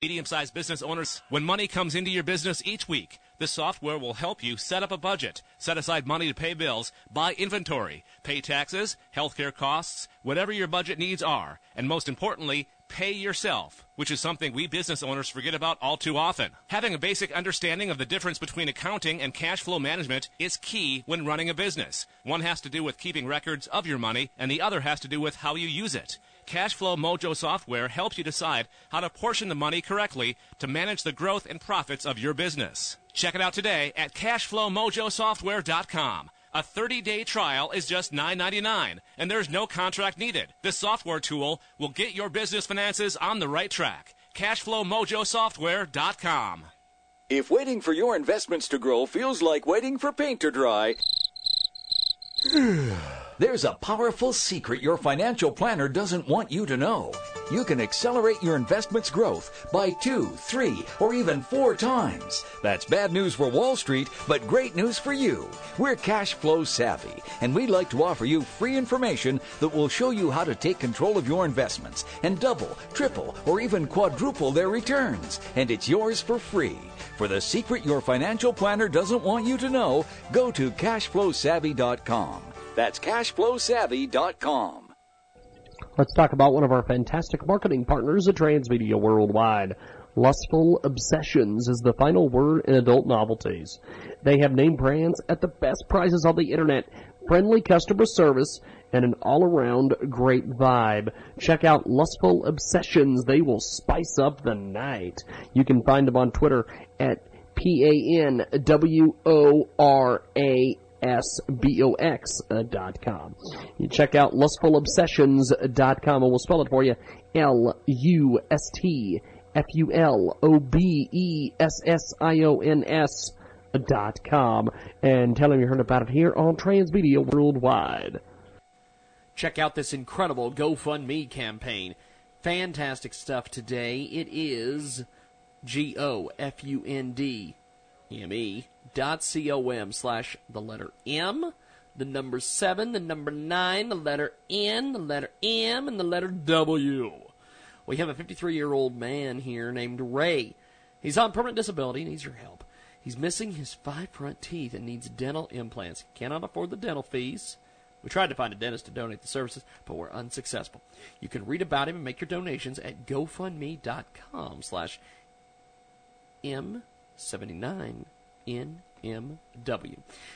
medium sized business owners, when money comes into your business each week, this software will help you set up a budget, set aside money to pay bills, buy inventory, pay taxes, healthcare costs, whatever your budget needs are, and most importantly, pay yourself, which is something we business owners forget about all too often. Having a basic understanding of the difference between accounting and cash flow management is key when running a business. One has to do with keeping records of your money, and the other has to do with how you use it. Cashflow Mojo software helps you decide how to portion the money correctly to manage the growth and profits of your business. Check it out today at cashflowmojosoftware.com. A 30-day trial is just $9.99, and there's no contract needed. This software tool will get your business finances on the right track. cashflowmojosoftware.com. If waiting for your investments to grow feels like waiting for paint to dry, There's a powerful secret your financial planner doesn't want you to know. You can accelerate your investment's growth by two, three, or even four times. That's bad news for Wall Street, but great news for you. We're cash flow savvy, and we'd like to offer you free information that will show you how to take control of your investments and double, triple, or even quadruple their returns. And it's yours for free. For the secret your financial planner doesn't want you to know, go to cashflowsavvy.com. That's cashflowsavvy.com. Let's talk about one of our fantastic marketing partners at Transmedia Worldwide. Lustful Obsessions is the final word in adult novelties. They have name brands at the best prices on the internet, friendly customer service, and an all-around great vibe. Check out Lustful Obsessions. They will spice up the night. You can find them on Twitter at P-A-N-W-O-R-A S-B-O-X uh, dot com. You check out lustfulobsessions.com and we'll spell it for you. L-U-S-T-F-U-L-O-B-E-S-S-I-O-N-S dot com and tell them you heard about it here on Transmedia Worldwide. Check out this incredible GoFundMe campaign. Fantastic stuff today. It is G O F U N D M E dot com slash the letter M, the number seven, the number nine, the letter N, the letter M, and the letter W. We have a 53 year old man here named Ray. He's on permanent disability needs your help. He's missing his five front teeth and needs dental implants. Cannot afford the dental fees. We tried to find a dentist to donate the services, but we're unsuccessful. You can read about him and make your donations at gofundme.com slash M79NMW.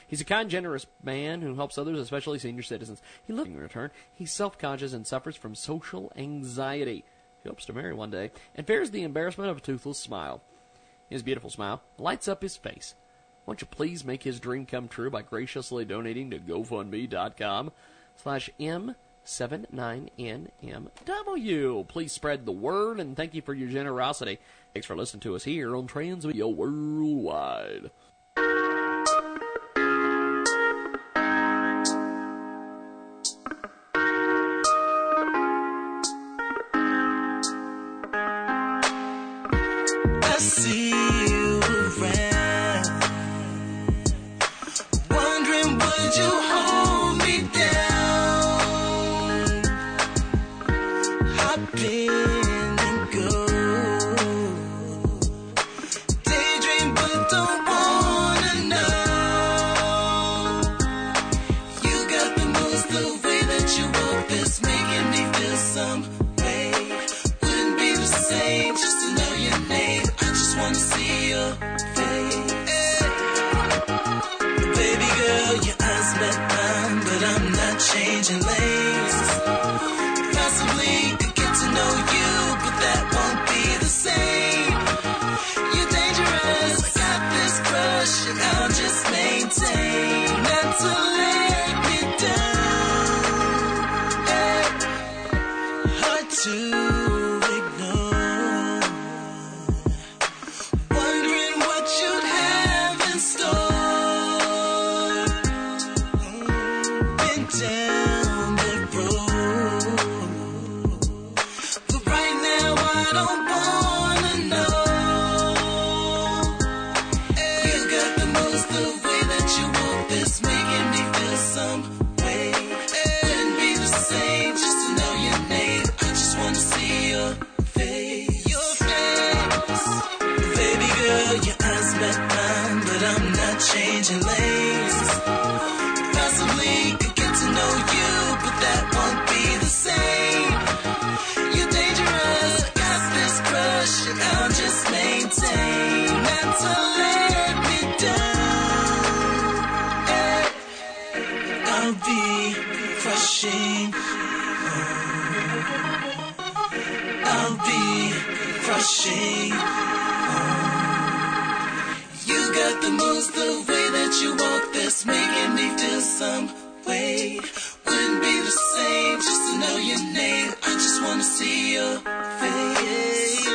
He's a kind, generous man who helps others, especially senior citizens. He lives in return. He's self-conscious and suffers from social anxiety. He hopes to marry one day and fears the embarrassment of a toothless smile. His beautiful smile lights up his face. Won't you please make his dream come true by graciously donating to GoFundMe.com slash M79NMW. Please spread the word and thank you for your generosity. Thanks for listening to us here on Transmedia Worldwide. Me feel some way. Wouldn't be the same just to know your name. I just wanna see your face.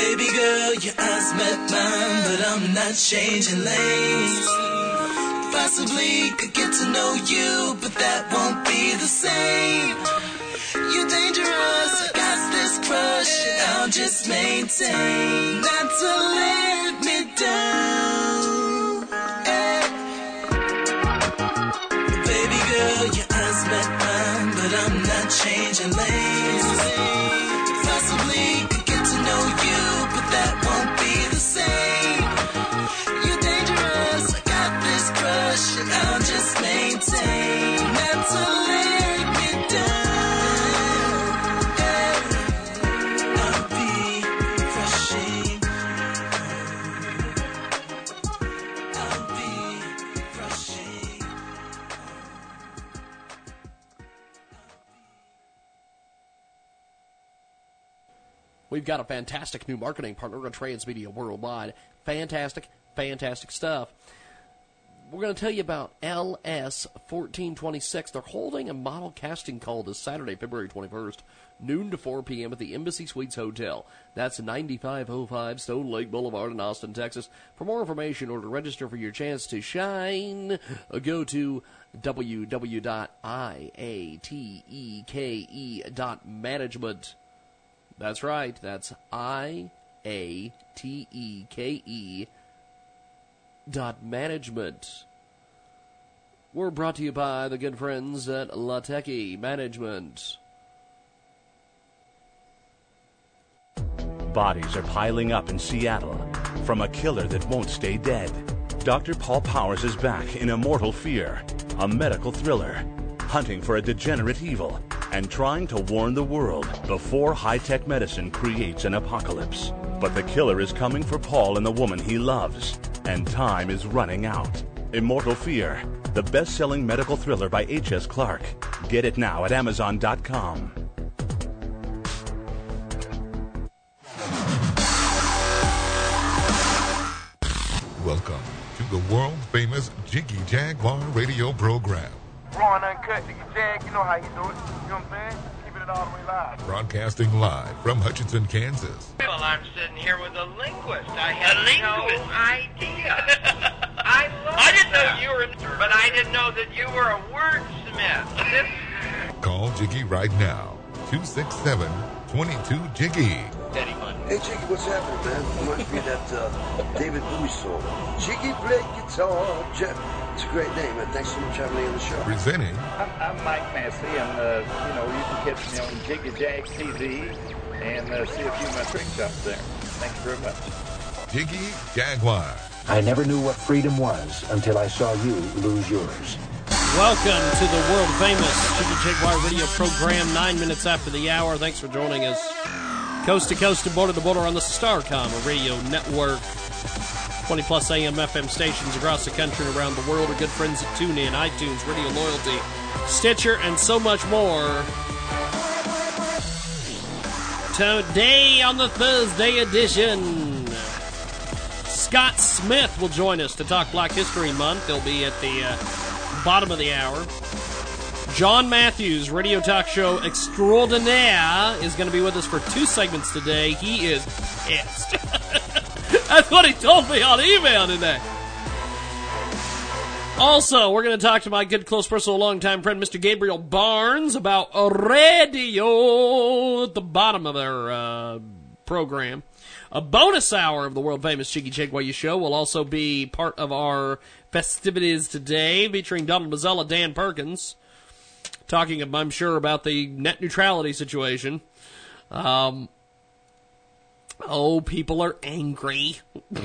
Baby girl, your eyes met mine, but I'm not changing lanes. Possibly could get to know you, but that won't be the same. You're dangerous, I got this crush, and I'll just maintain not to let me down. Changing lanes. We've got a fantastic new marketing partner on Transmedia Worldwide. Fantastic, fantastic stuff. We're going to tell you about LS 1426. They're holding a model casting call this Saturday, February 21st, noon to 4 p.m. at the Embassy Suites Hotel. That's 9505 Stone Lake Boulevard in Austin, Texas. For more information or to register for your chance to shine, uh, go to www.iateke.management. That's right. That's I A T E K E dot management. We're brought to you by the good friends at Lateki Management. Bodies are piling up in Seattle from a killer that won't stay dead. Dr. Paul Powers is back in Immortal Fear, a medical thriller, hunting for a degenerate evil and trying to warn the world before high tech medicine creates an apocalypse. But the killer is coming for Paul and the woman he loves, and time is running out. Immortal Fear, the best selling medical thriller by H.S. Clark. Get it now at Amazon.com. Welcome to the world famous Jiggy Jaguar radio program, Raw and uncut, nigga. Jag, you know how you do it. You know what I'm saying? Keeping it all the way live. broadcasting live from Hutchinson, Kansas. Well, I'm sitting here with a linguist. I had no idea. I love I didn't know you were, but I didn't know that you were a wordsmith. Call Jiggy right now, 267 22 Jiggy. Hey Jiggy, what's happening, man? Reminds me of that uh, David Bowie song. Jiggy play guitar. Jeff, it's a great name, man. Thanks so much for having me on the show. Presenting I'm, I'm Mike Massey, and uh, you know you can catch me on Jiggy Jag TV and uh, see a few of my trick shots there. Thanks very much. Jiggy Jaguar. I never knew what freedom was until I saw you lose yours. Welcome to the world famous Jiggy Jaguar radio program, nine minutes after the hour. Thanks for joining us. Coast to coast and border to border on the Starcom radio network. 20 plus AM FM stations across the country and around the world. Our good friends at TuneIn, iTunes, Radio Loyalty, Stitcher, and so much more. Today on the Thursday edition, Scott Smith will join us to talk Black History Month. He'll be at the uh, bottom of the hour. John Matthews, radio talk show extraordinaire, is going to be with us for two segments today. He is pissed. That's what he told me on email today. Also, we're going to talk to my good, close, personal, longtime friend, Mr. Gabriel Barnes, about radio at the bottom of our uh, program. A bonus hour of the world famous Jiggy Jaguar show will also be part of our festivities today, featuring Donald Mazzella, Dan Perkins, talking, I'm sure, about the net neutrality situation. Um, Oh, people are angry.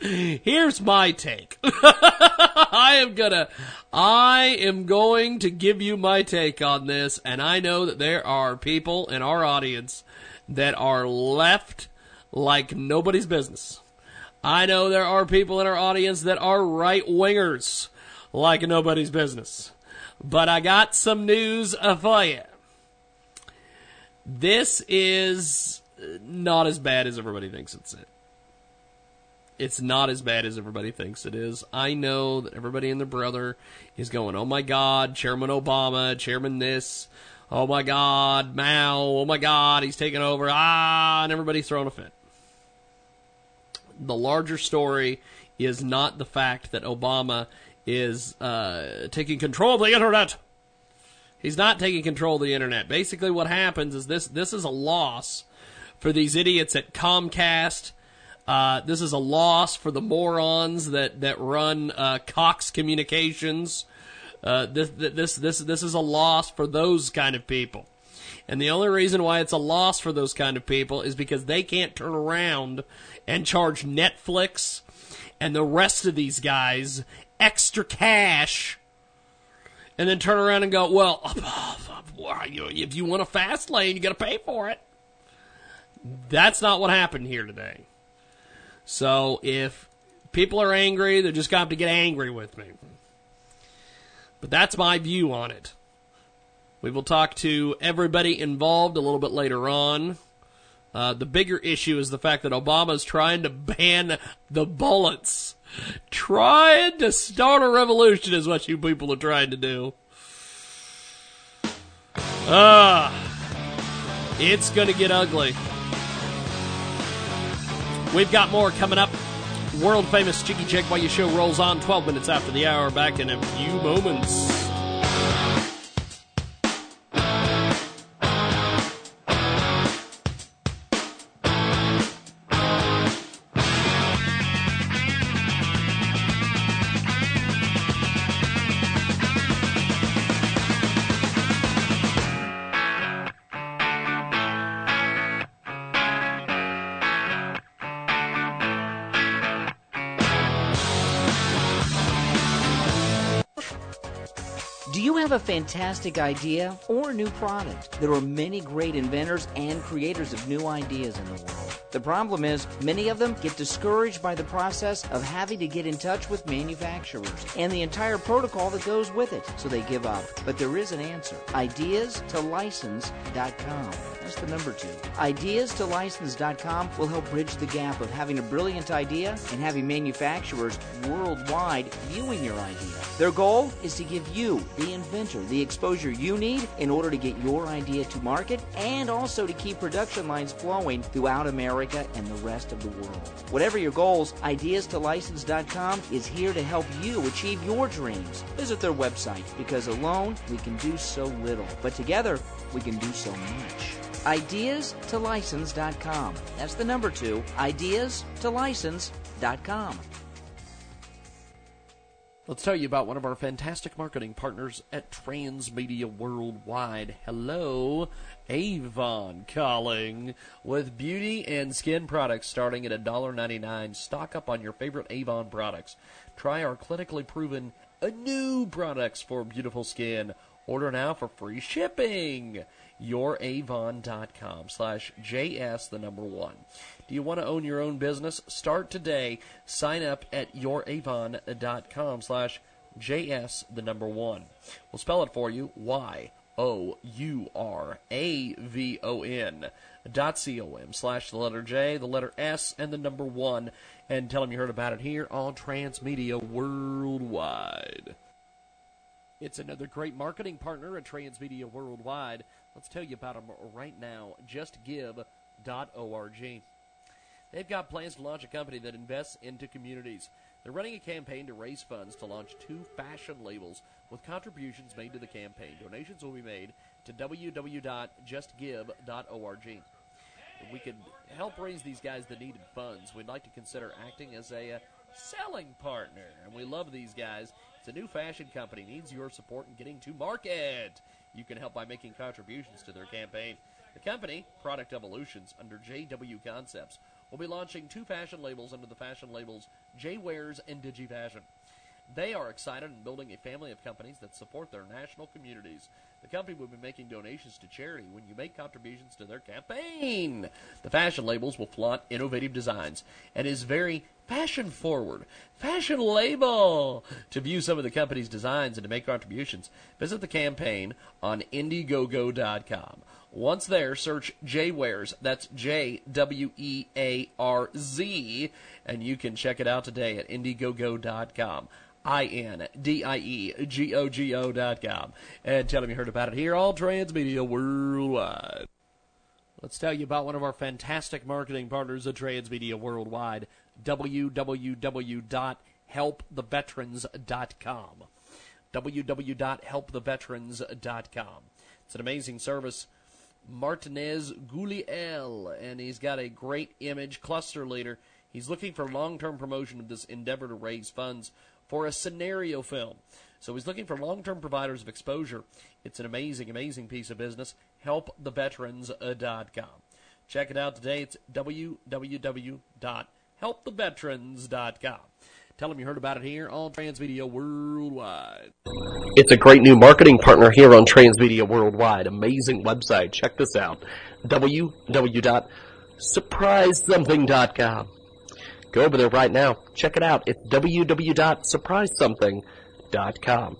Here's my take. I am gonna, I am going to give you my take on this, and I know that there are people in our audience that are left like nobody's business. I know there are people in our audience that are right wingers like nobody's business. But I got some news for you. This is not as bad as everybody thinks it's it. It's not as bad as everybody thinks it is. I know that everybody and their brother is going, oh my God, Chairman Obama, Chairman this, oh my God, Mao, oh my God, he's taking over, ah, and everybody's throwing a fit. The larger story is not the fact that Obama is uh, taking control of the internet. He's not taking control of the internet. Basically, what happens is this: this is a loss for these idiots at Comcast. Uh, this is a loss for the morons that that run uh, Cox Communications. Uh, this this this this is a loss for those kind of people. And the only reason why it's a loss for those kind of people is because they can't turn around and charge Netflix and the rest of these guys extra cash and then turn around and go, well, if you want a fast lane, you got to pay for it. That's not what happened here today. So if people are angry, they're just have to get angry with me. But that's my view on it. We will talk to everybody involved a little bit later on. Uh, the bigger issue is the fact that Obama is trying to ban the bullets. Trying to start a revolution is what you people are trying to do. Ah, it's gonna get ugly. We've got more coming up. World famous Jiggy Jaguar show rolls on 12 minutes after the hour. Back in a few moments. A fantastic idea or new product? There are many great inventors and creators of new ideas in the world. The problem is, many of them get discouraged by the process of having to get in touch with manufacturers and the entire protocol that goes with it, so they give up. But there is an answer. Ideas to License.com. The number two. Ideas to License.com will help bridge the gap of having a brilliant idea and having manufacturers worldwide viewing your idea. Their goal is to give you, the inventor, the exposure you need in order to get your idea to market and also to keep production lines flowing throughout America and the rest of the world. Whatever your goals, Ideas to License.com is here to help you achieve your dreams. Visit their website because alone we can do so little, but together we can do so much. Ideas to License.com. That's the number two. Ideas to License.com. Let's tell you about one of our fantastic marketing partners at Transmedia Worldwide. Hello, Avon calling with beauty and skin products starting at $1.99. Stock up on your favorite Avon products. Try our clinically proven uh, new products for beautiful skin. Order now for free shipping. YourAvon.com slash JS the number one. Do you want to own your own business? Start today. Sign up at youravon.com slash JS the number one. We'll spell it for you. Y O U R A V O N dot C O M slash the letter J, the letter S, and the number one. And tell them you heard about it here on Transmedia Worldwide. It's another great marketing partner at Transmedia Worldwide. Let's tell you about them right now. JustGive.org. They've got plans to launch a company that invests into communities. They're running a campaign to raise funds to launch two fashion labels with contributions made to the campaign. Donations will be made to www.justgive.org. If we could help raise these guys the needed funds, we'd like to consider acting as a uh, selling partner. And we love these guys. It's a new fashion company, needs your support in getting to market. You can help by making contributions to their campaign. The company, Product Evolutions, under JW Concepts, will be launching two fashion labels under the fashion labels J Wearz and DigiFashion. They are excited and building a family of companies that support their national communities. The company will be making donations to charity when you make contributions to their campaign. The fashion labels will flaunt innovative designs and is very fashion forward. Fashion label! To view some of the company's designs and to make contributions, visit the campaign on Indiegogo.com. Once there, search J Wearz. That's J W E A R Z, and you can check it out today at Indiegogo.com. I N D I E G O G O dot com. And tell them you heard about it here, all transmedia worldwide. Let's tell you about one of our fantastic marketing partners at Transmedia Worldwide, www.helptheveterans.com. www.helptheveterans.com. It's an amazing service. Martinez Guliel, and he's got a great image cluster leader. He's looking for long term promotion of this endeavor to raise funds for a scenario film. So he's looking for long term providers of exposure. It's an amazing, amazing piece of business. HelpTheVeterans.com. Check it out today. It's www.helptheveterans.com. Tell them you heard about it here on Transmedia Worldwide. It's a great new marketing partner here on Transmedia Worldwide. Amazing website. Check this out. www.surprisesomething.com. Go over there right now. Check it out. It's www.surprisesomething.com.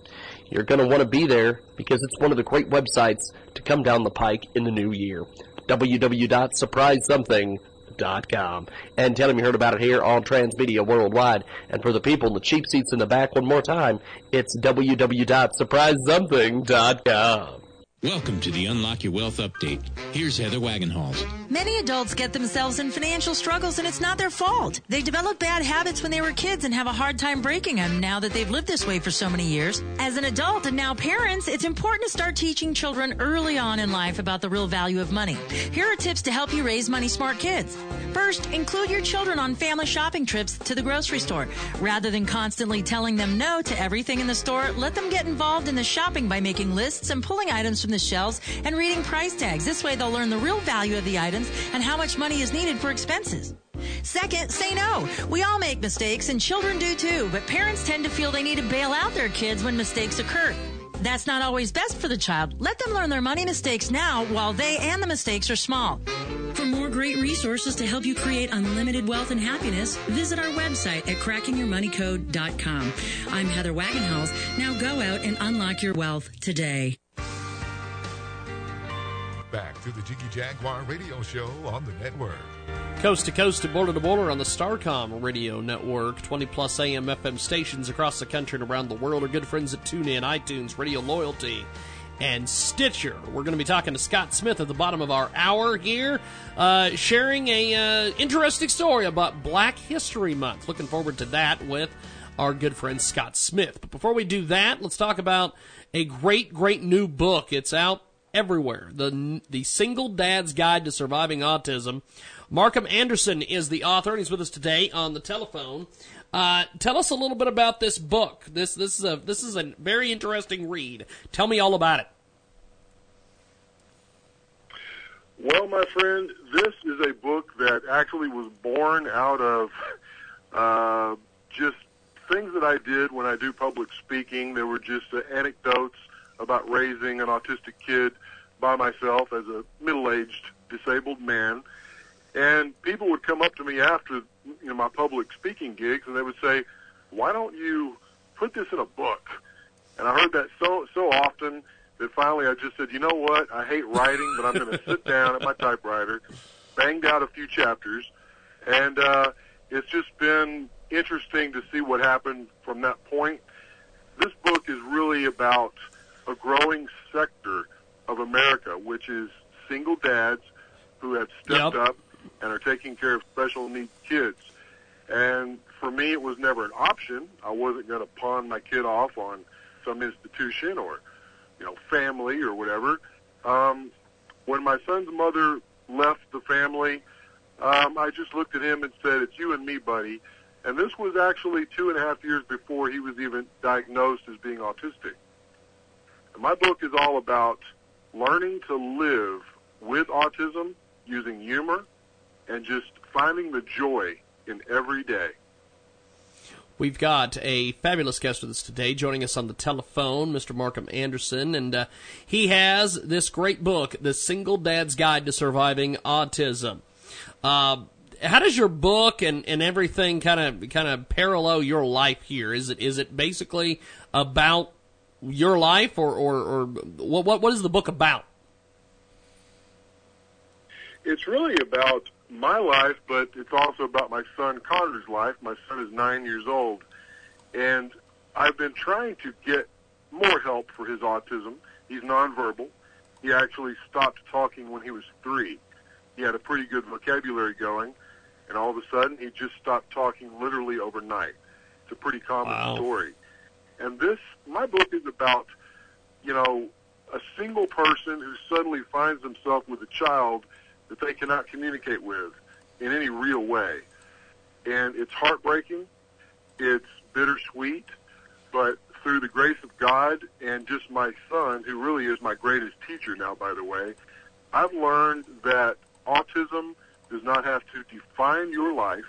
You're going to want to be there because it's one of the great websites to come down the pike in the new year. www.surprisesomething.com. And tell them you heard about it here on Transmedia Worldwide. And for the people in the cheap seats in the back, one more time, it's www.surprisesomething.com. Welcome to the Unlock Your Wealth Update. Here's Heather Wagenhals. Many adults get themselves in financial struggles and it's not their fault. They develop bad habits when they were kids and have a hard time breaking them now that they've lived this way for so many years. As an adult and now parents, it's important to start teaching children early on in life about the real value of money. Here are tips to help you raise money smart kids. First, include your children on family shopping trips to the grocery store. Rather than constantly telling them no to everything in the store, let them get involved in the shopping by making lists and pulling items from the shelves and reading price tags. This way they'll learn the real value of the items and how much money is needed for expenses. Second, say no. We all make mistakes and children do too, but parents tend to feel they need to bail out their kids when mistakes occur. That's not always best for the child. Let them learn their money mistakes now while they and the mistakes are small. For more great resources to help you create unlimited wealth and happiness, visit our website at crackingyourmoneycode.com. I'm Heather Wagenhals. Now go out and unlock your wealth today. Back to the Jiggy Jaguar radio show on the network. Coast to coast and border to border on the Starcom radio network. 20 plus AM FM stations across the country and around the world. Our good friends at TuneIn, iTunes, Radio Loyalty, and Stitcher. We're going to be talking to Scott Smith at the bottom of our hour here, uh, sharing a uh, interesting story about Black History Month. Looking forward to that with our good friend Scott Smith. But before we do that, let's talk about a great, great new book. It's out everywhere. The the Single Dad's Guide to Surviving Autism. Markham Anderson is the author, and he's with us today on the telephone. Uh, tell us a little bit about this book. This this is a this is a very interesting read. Tell me all about it. Well, my friend, this is a book that actually was born out of uh, just things that I did when I do public speaking. There were just uh, anecdotes about raising an autistic kid by myself as a middle-aged disabled man. And people would come up to me after you know my public speaking gigs, and they would say, "Why don't you put this in a book?" And I heard that so so often that finally I just said, "You know what? I hate writing, but I'm going to sit down at my typewriter, banged out a few chapters, and uh, it's just been interesting to see what happened from that point. This book is really about a growing sector of America, which is single dads who have stepped Yep. up and are taking care of special needs kids. And for me, it was never an option. I wasn't going to pawn my kid off on some institution or, you know, family or whatever. Um, when my son's mother left the family, um, I just looked at him and said, "It's you and me, buddy." And this was actually two and a half years before he was even diagnosed as being autistic. My book is all about learning to live with autism using humor and just finding the joy in every day. We've got a fabulous guest with us today, joining us on the telephone, Mr. Markham Anderson, and uh, he has this great book, The Single Dad's Guide to Surviving Autism. Uh, how does your book and, and everything kind of kind of parallel your life here? Is it is it basically about your life, or or, or what what what is the book about? It's really about my life, but it's also about my son Connor's life. My son is nine years old, and I've been trying to get more help for his autism. He's nonverbal. He actually stopped talking when he was three. He had a pretty good vocabulary going, and all of a sudden he just stopped talking literally overnight. It's a pretty common Wow. story. And this, my book is about, you know, a single person who suddenly finds himself with a child that they cannot communicate with in any real way. And it's heartbreaking. It's bittersweet. But through the grace of God and just my son, who really is my greatest teacher now, by the way, I've learned that autism does not have to define your life,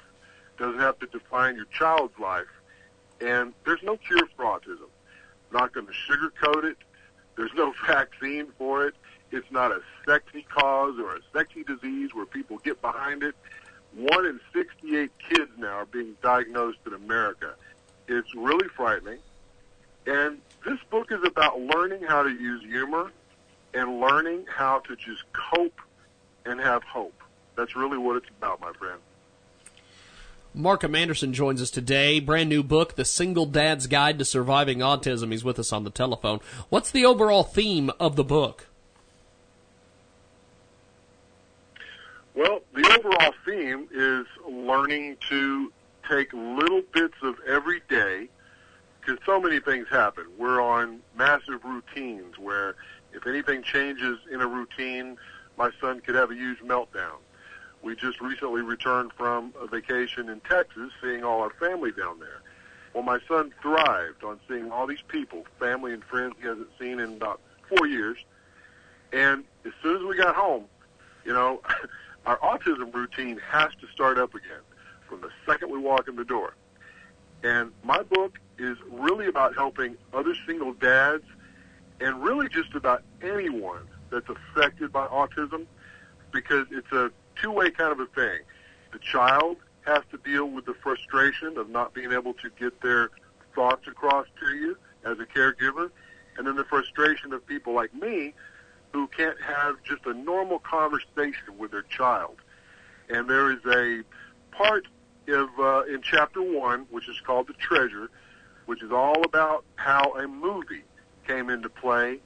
doesn't have to define your child's life, and there's no cure for autism. not going to sugarcoat it. There's no vaccine for it. It's not a sexy cause or a sexy disease where people get behind it. One in 68 kids now are being diagnosed in America. It's really frightening. And this book is about learning how to use humor and learning how to just cope and have hope. That's really what it's about, my friend. Markham Anderson joins us today. Brand new book, The Single Dad's Guide to Surviving Autism. He's with us on the telephone. What's the overall theme of the book? Well, the overall theme is learning to take little bits of every day because so many things happen. We're on massive routines where if anything changes in a routine, my son could have a huge meltdown. We just recently returned from a vacation in Texas, seeing all our family down there. Well, my son thrived on seeing all these people, family and friends he hasn't seen in about four years. And as soon as we got home, you know, our autism routine has to start up again from the second we walk in the door. And my book is really about helping other single dads and really just about anyone that's affected by autism because it's a two-way kind of a thing. The child has to deal with the frustration of not being able to get their thoughts across to you as a caregiver, and then the frustration of people like me who can't have just a normal conversation with their child. And there is a part of uh, in chapter one, which is called the treasure, which is all about how a movie came into play,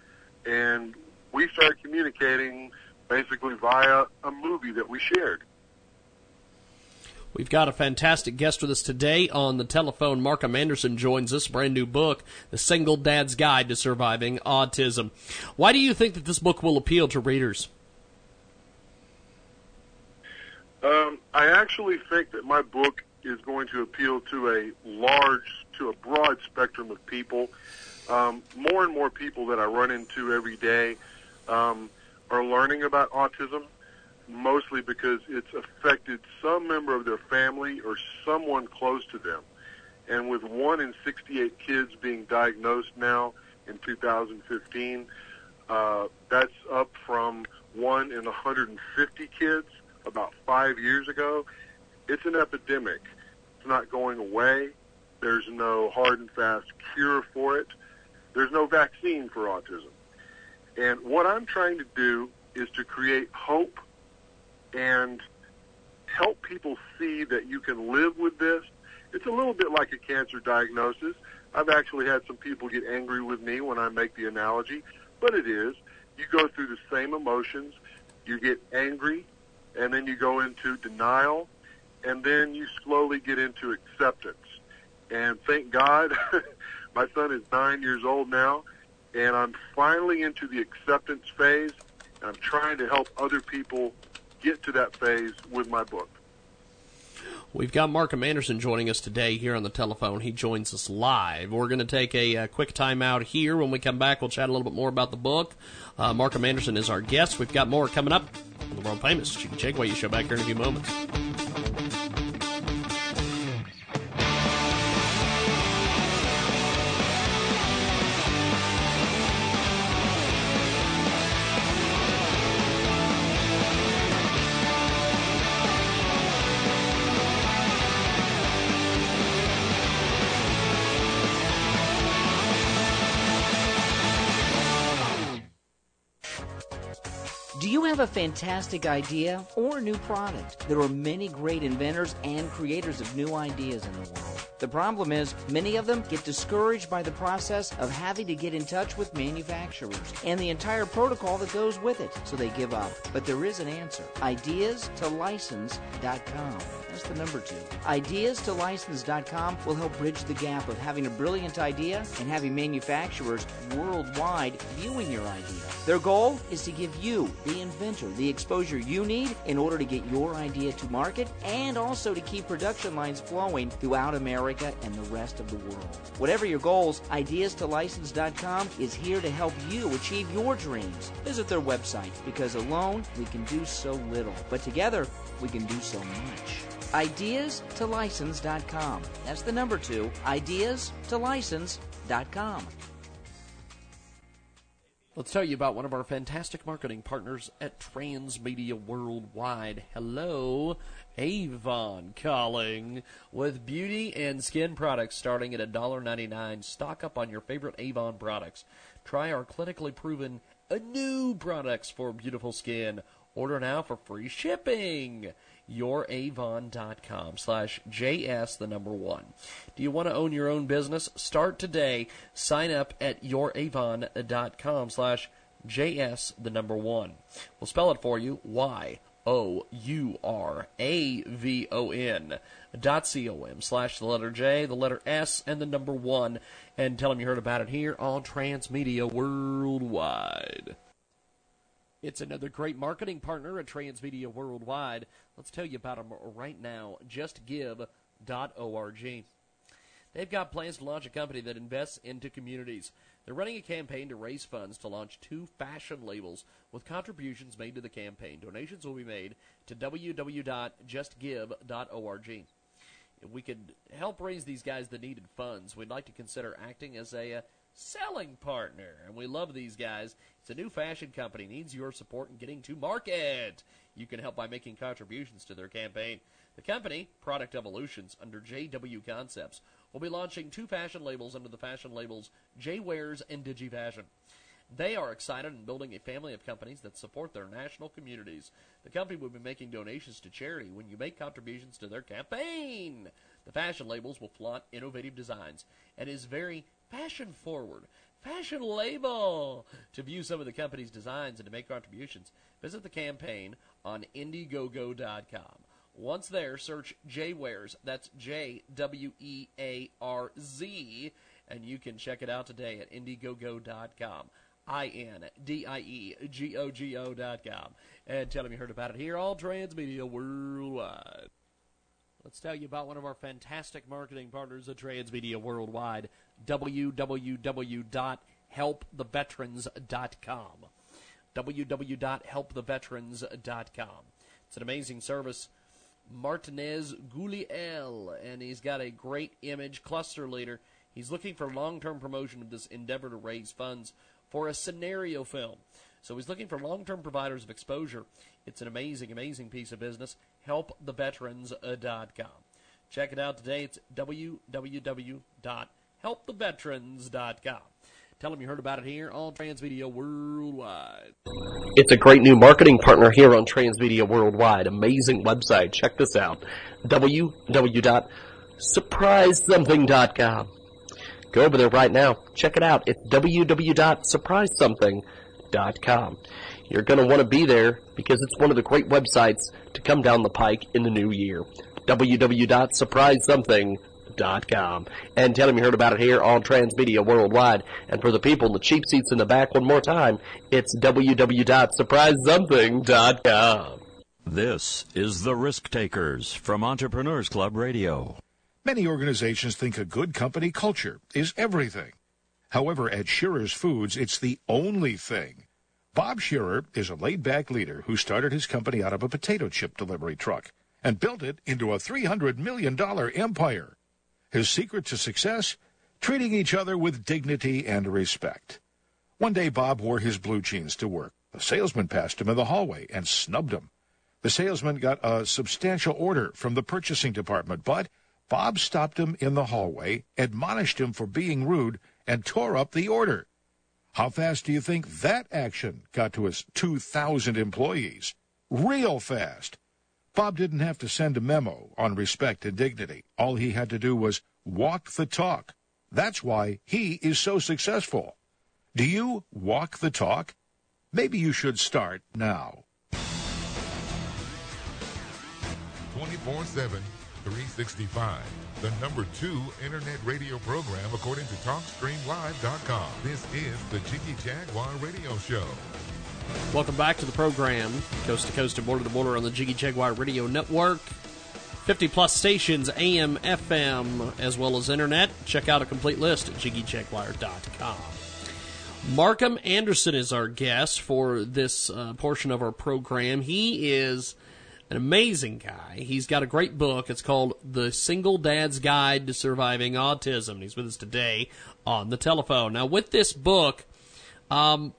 and we started communicating basically via a movie that we shared. We've got a fantastic guest with us today on the telephone. Markham Anderson joins us. Brand new book, The Single Dad's Guide to Surviving Autism. Why do you think that this book will appeal to readers? Um, I actually think that my book is going to appeal to a large, to a broad spectrum of people. Um, more and more people that I run into every day um, are learning about autism, mostly because it's affected some member of their family or someone close to them. And with one in 68 kids being diagnosed now in 2015, uh, that's up from one in 150 kids about five years ago. It's an epidemic. It's not going away. There's no hard and fast cure for it. There's no vaccine for autism. And what I'm trying to do is to create hope and help people see that you can live with this. It's a little bit like a cancer diagnosis. I've actually had some people get angry with me when I make the analogy, but it is. You go through the same emotions. You get angry, and then you go into denial, and then you slowly get into acceptance. And thank God, my son is nine years old now, and I'm finally into the acceptance phase, and I'm trying to help other people get to that phase with my book. We've got Markham Anderson joining us today here on the telephone. He joins us live. We're going to take a, uh quick time out here. When we come back, we'll chat a little bit more about the book. Uh, Markham Anderson is our guest. We've got more coming up on the world famous Jiggy Jaguar show back here in a few moments. Have a fantastic idea or new product? There are many great inventors and creators of new ideas in the world. The problem is, many of them get discouraged by the process of having to get in touch with manufacturers and the entire protocol that goes with it, so they give up. But there is an answer. Ideas to license.com. That's the number two. Ideas to license.com will help bridge the gap of having a brilliant idea and having manufacturers worldwide viewing your idea. Their goal is to give you, the inventor, the exposure you need in order to get your idea to market and also to keep production lines flowing throughout America and the rest of the world. Whatever your goals, ideas to license.com is here to help you achieve your dreams. Visit their website because alone we can do so little, but together we can do so much. Ideas to license.com. That's the number two. Ideas to license.com. Let's tell you about one of our fantastic marketing partners at Transmedia Worldwide. Hello, Avon calling with beauty and skin products starting at $1.99. Stock up on your favorite Avon products. Try our clinically proven uh, new products for beautiful skin. Order now for free shipping. YourAvon.com slash JS the number one. Do you want to own your own business? Start today. Sign up at YourAvon.com slash JS the number one. We'll spell it for you. Y O U R A V O N dot C O M slash the letter J, the letter S, and the number one. And tell them you heard about it here on Transmedia Worldwide. It's another great marketing partner at Transmedia Worldwide. Let's tell you about them right now. JustGive.org. They've got plans to launch a company that invests into communities. They're running a campaign to raise funds to launch two fashion labels with contributions made to the campaign. Donations will be made to www.justgive.org. If we could help raise these guys the needed funds, we'd like to consider acting as a uh, selling partner. And we love these guys. It's a new fashion company, needs your support in getting to market. You can help by making contributions to their campaign. The company, Product Evolutions, under JW Concepts, will be launching two fashion labels under the fashion labels J Wearz and DigiFashion. They are excited in building a family of companies that support their national communities. The company will be making donations to charity when you make contributions to their campaign. The fashion labels will flaunt innovative designs and is very fashion forward. Fashion label! To view some of the company's designs and to make contributions, visit the campaign on Indiegogo.com. Once there, search J-Wearz. That's J W E A R Z, and you can check it out today at Indiegogo.com. I N D I E G O G O dot com. And tell them you heard about it here, all Transmedia Worldwide. Let's tell you about one of our fantastic marketing partners at Transmedia Worldwide, www.helptheveterans.com. www.helptheveterans.com. It's an amazing service. Martinez Guliel, and he's got a great image cluster leader. He's looking for long term promotion of this endeavor to raise funds for a scenario film. So he's looking for long term providers of exposure. It's an amazing, amazing piece of business. HelpTheVeterans.com. Uh, Check it out today. It's www.helptheveterans.com. Tell them you heard about it here on Transmedia Worldwide. It's a great new marketing partner here on Transmedia Worldwide. Amazing website. Check this out. www.surprisesomething.com. Go over there right now. Check it out. It's www.surprisesomething.com. You're going to want to be there because it's one of the great websites to come down the pike in the new year. www.surprisesomething.com. And tell them you heard about it here on Transmedia Worldwide. And for the people in the cheap seats in the back one more time, it's www.surprisesomething.com. This is The Risk Takers from Entrepreneurs Club Radio. Many organizations think a good company culture is everything. However, at Shearer's Foods, it's the only thing. Bob Shearer is a laid back leader who started his company out of a potato chip delivery truck and built it into a $300 million empire. His secret to success? Treating each other with dignity and respect. One day, Bob wore his blue jeans to work. A salesman passed him in the hallway and snubbed him. The salesman got a substantial order from the purchasing department, but Bob stopped him in the hallway, admonished him for being rude, and tore up the order. How fast do you think that action got to his 2,000 employees? Real fast. Bob didn't have to send a memo on respect and dignity. All he had to do was walk the talk. That's why he is so successful. Do you walk the talk? Maybe you should start now. 24 7, 365. The number two internet radio program according to TalkStreamLive.com. This is the Jiggy Jaguar Radio Show. Welcome back to the program, coast to coast and border to border on the Jiggy Jaguar Radio Network. 50 plus stations, AM, FM, as well as internet. Check out a complete list at jiggyjaguar.com. Markham Anderson is our guest for this uh, portion of our program. He is an amazing guy. He's got a great book. It's called The Single Dad's Guide to Surviving Autism. He's with us today on the telephone. Now, with this book, um,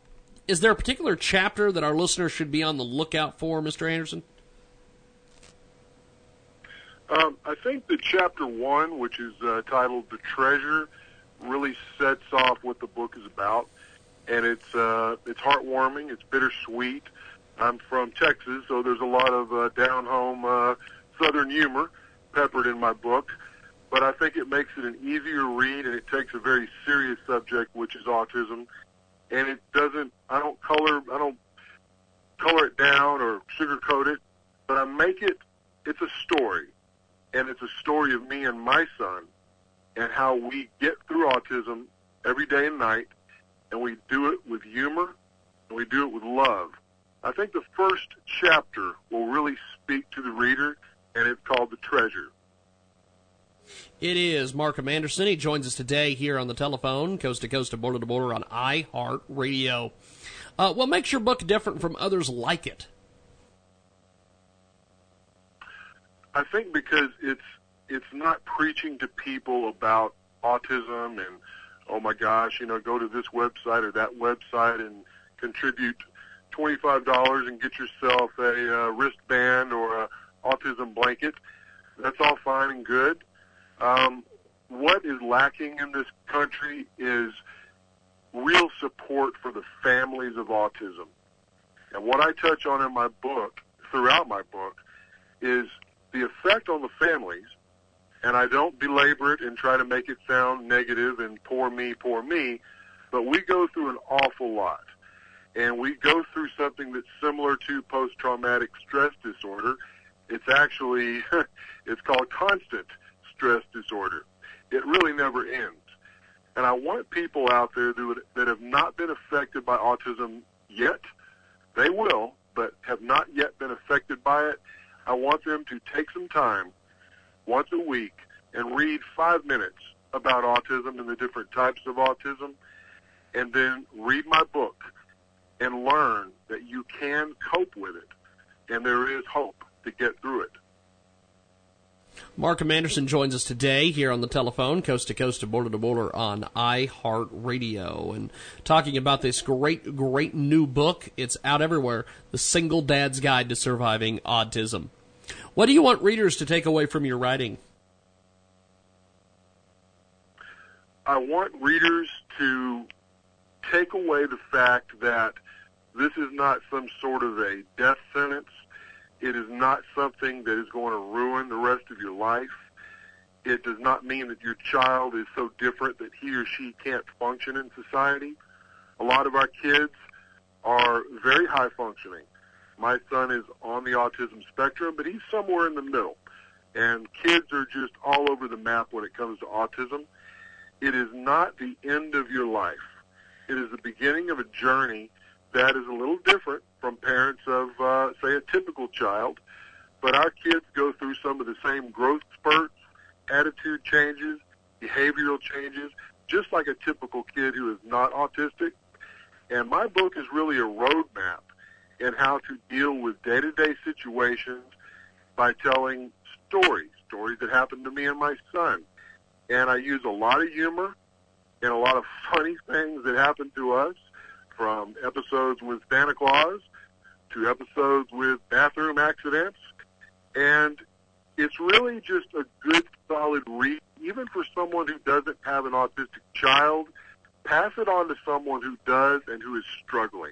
is there a particular chapter that our listeners should be on the lookout for, Mr. Anderson? Um, I think that chapter one, which is uh, titled "The Treasure," really sets off what the book is about, and it's uh, it's heartwarming. It's bittersweet. I'm from Texas, so there's a lot of uh, down home uh, Southern humor peppered in my book. But I think it makes it an easier read, and it takes a very serious subject, which is autism, and it doesn't. I don't color. I don't color it down or sugarcoat it, but I make it. It's a story, and it's a story of me and my son, and how we get through autism every day and night, and we do it with humor, and we do it with love. I think the first chapter will really speak to the reader, and it's called The Treasure. It is Markham Anderson. He joins us today here on the telephone, coast to coast and border to border on iHeartRadio. Uh, what makes your book different from others like it? I think because it's it's not preaching to people about autism and oh my gosh, you know, go to this website or that website and contribute twenty-five dollars and get yourself a uh, wristband or a autism blanket. That's all fine and good. Um, what is lacking in this country is real support for the families of autism. And what I touch on in my book, throughout my book, is the effect on the families. And I don't belabor it and try to make it sound negative and poor me, poor me, but we go through an awful lot and we go through something that's similar to post-traumatic stress disorder. It's actually, it's called constant stress disorder. It really never ends. And I want people out there that, have not been affected by autism yet, they will, but have not yet been affected by it. I want them to take some time once a week and read five minutes about autism and the different types of autism, and then read my book and learn that you can cope with it, and there is hope to get through it. Markham Anderson joins us today here on the telephone, coast to coast and border to border on iHeartRadio, and talking about this great, great new book. It's out everywhere The Single Dad's Guide to Surviving Autism. What do you want readers to take away from your writing? I want readers to take away the fact that this is not some sort of a death sentence. It is not something that is going to ruin the rest of your life. It does not mean that your child is so different that he or she can't function in society. A lot of our kids are very high functioning. My son is on the autism spectrum, but he's somewhere in the middle. And kids are just all over the map when it comes to autism. It is not the end of your life. It is the beginning of a journey that is a little different from parents of, uh, say, a typical child. But our kids go through some of the same growth spurts, attitude changes, behavioral changes, just like a typical kid who is not autistic. And my book is really a roadmap in how to deal with day-to-day situations by telling stories, stories that happened to me and my son. And I use a lot of humor and a lot of funny things that happen to us from episodes with Santa Claus to episodes with bathroom accidents. And it's really just a good, solid read, even for someone who doesn't have an autistic child. Pass it on to someone who does and who is struggling.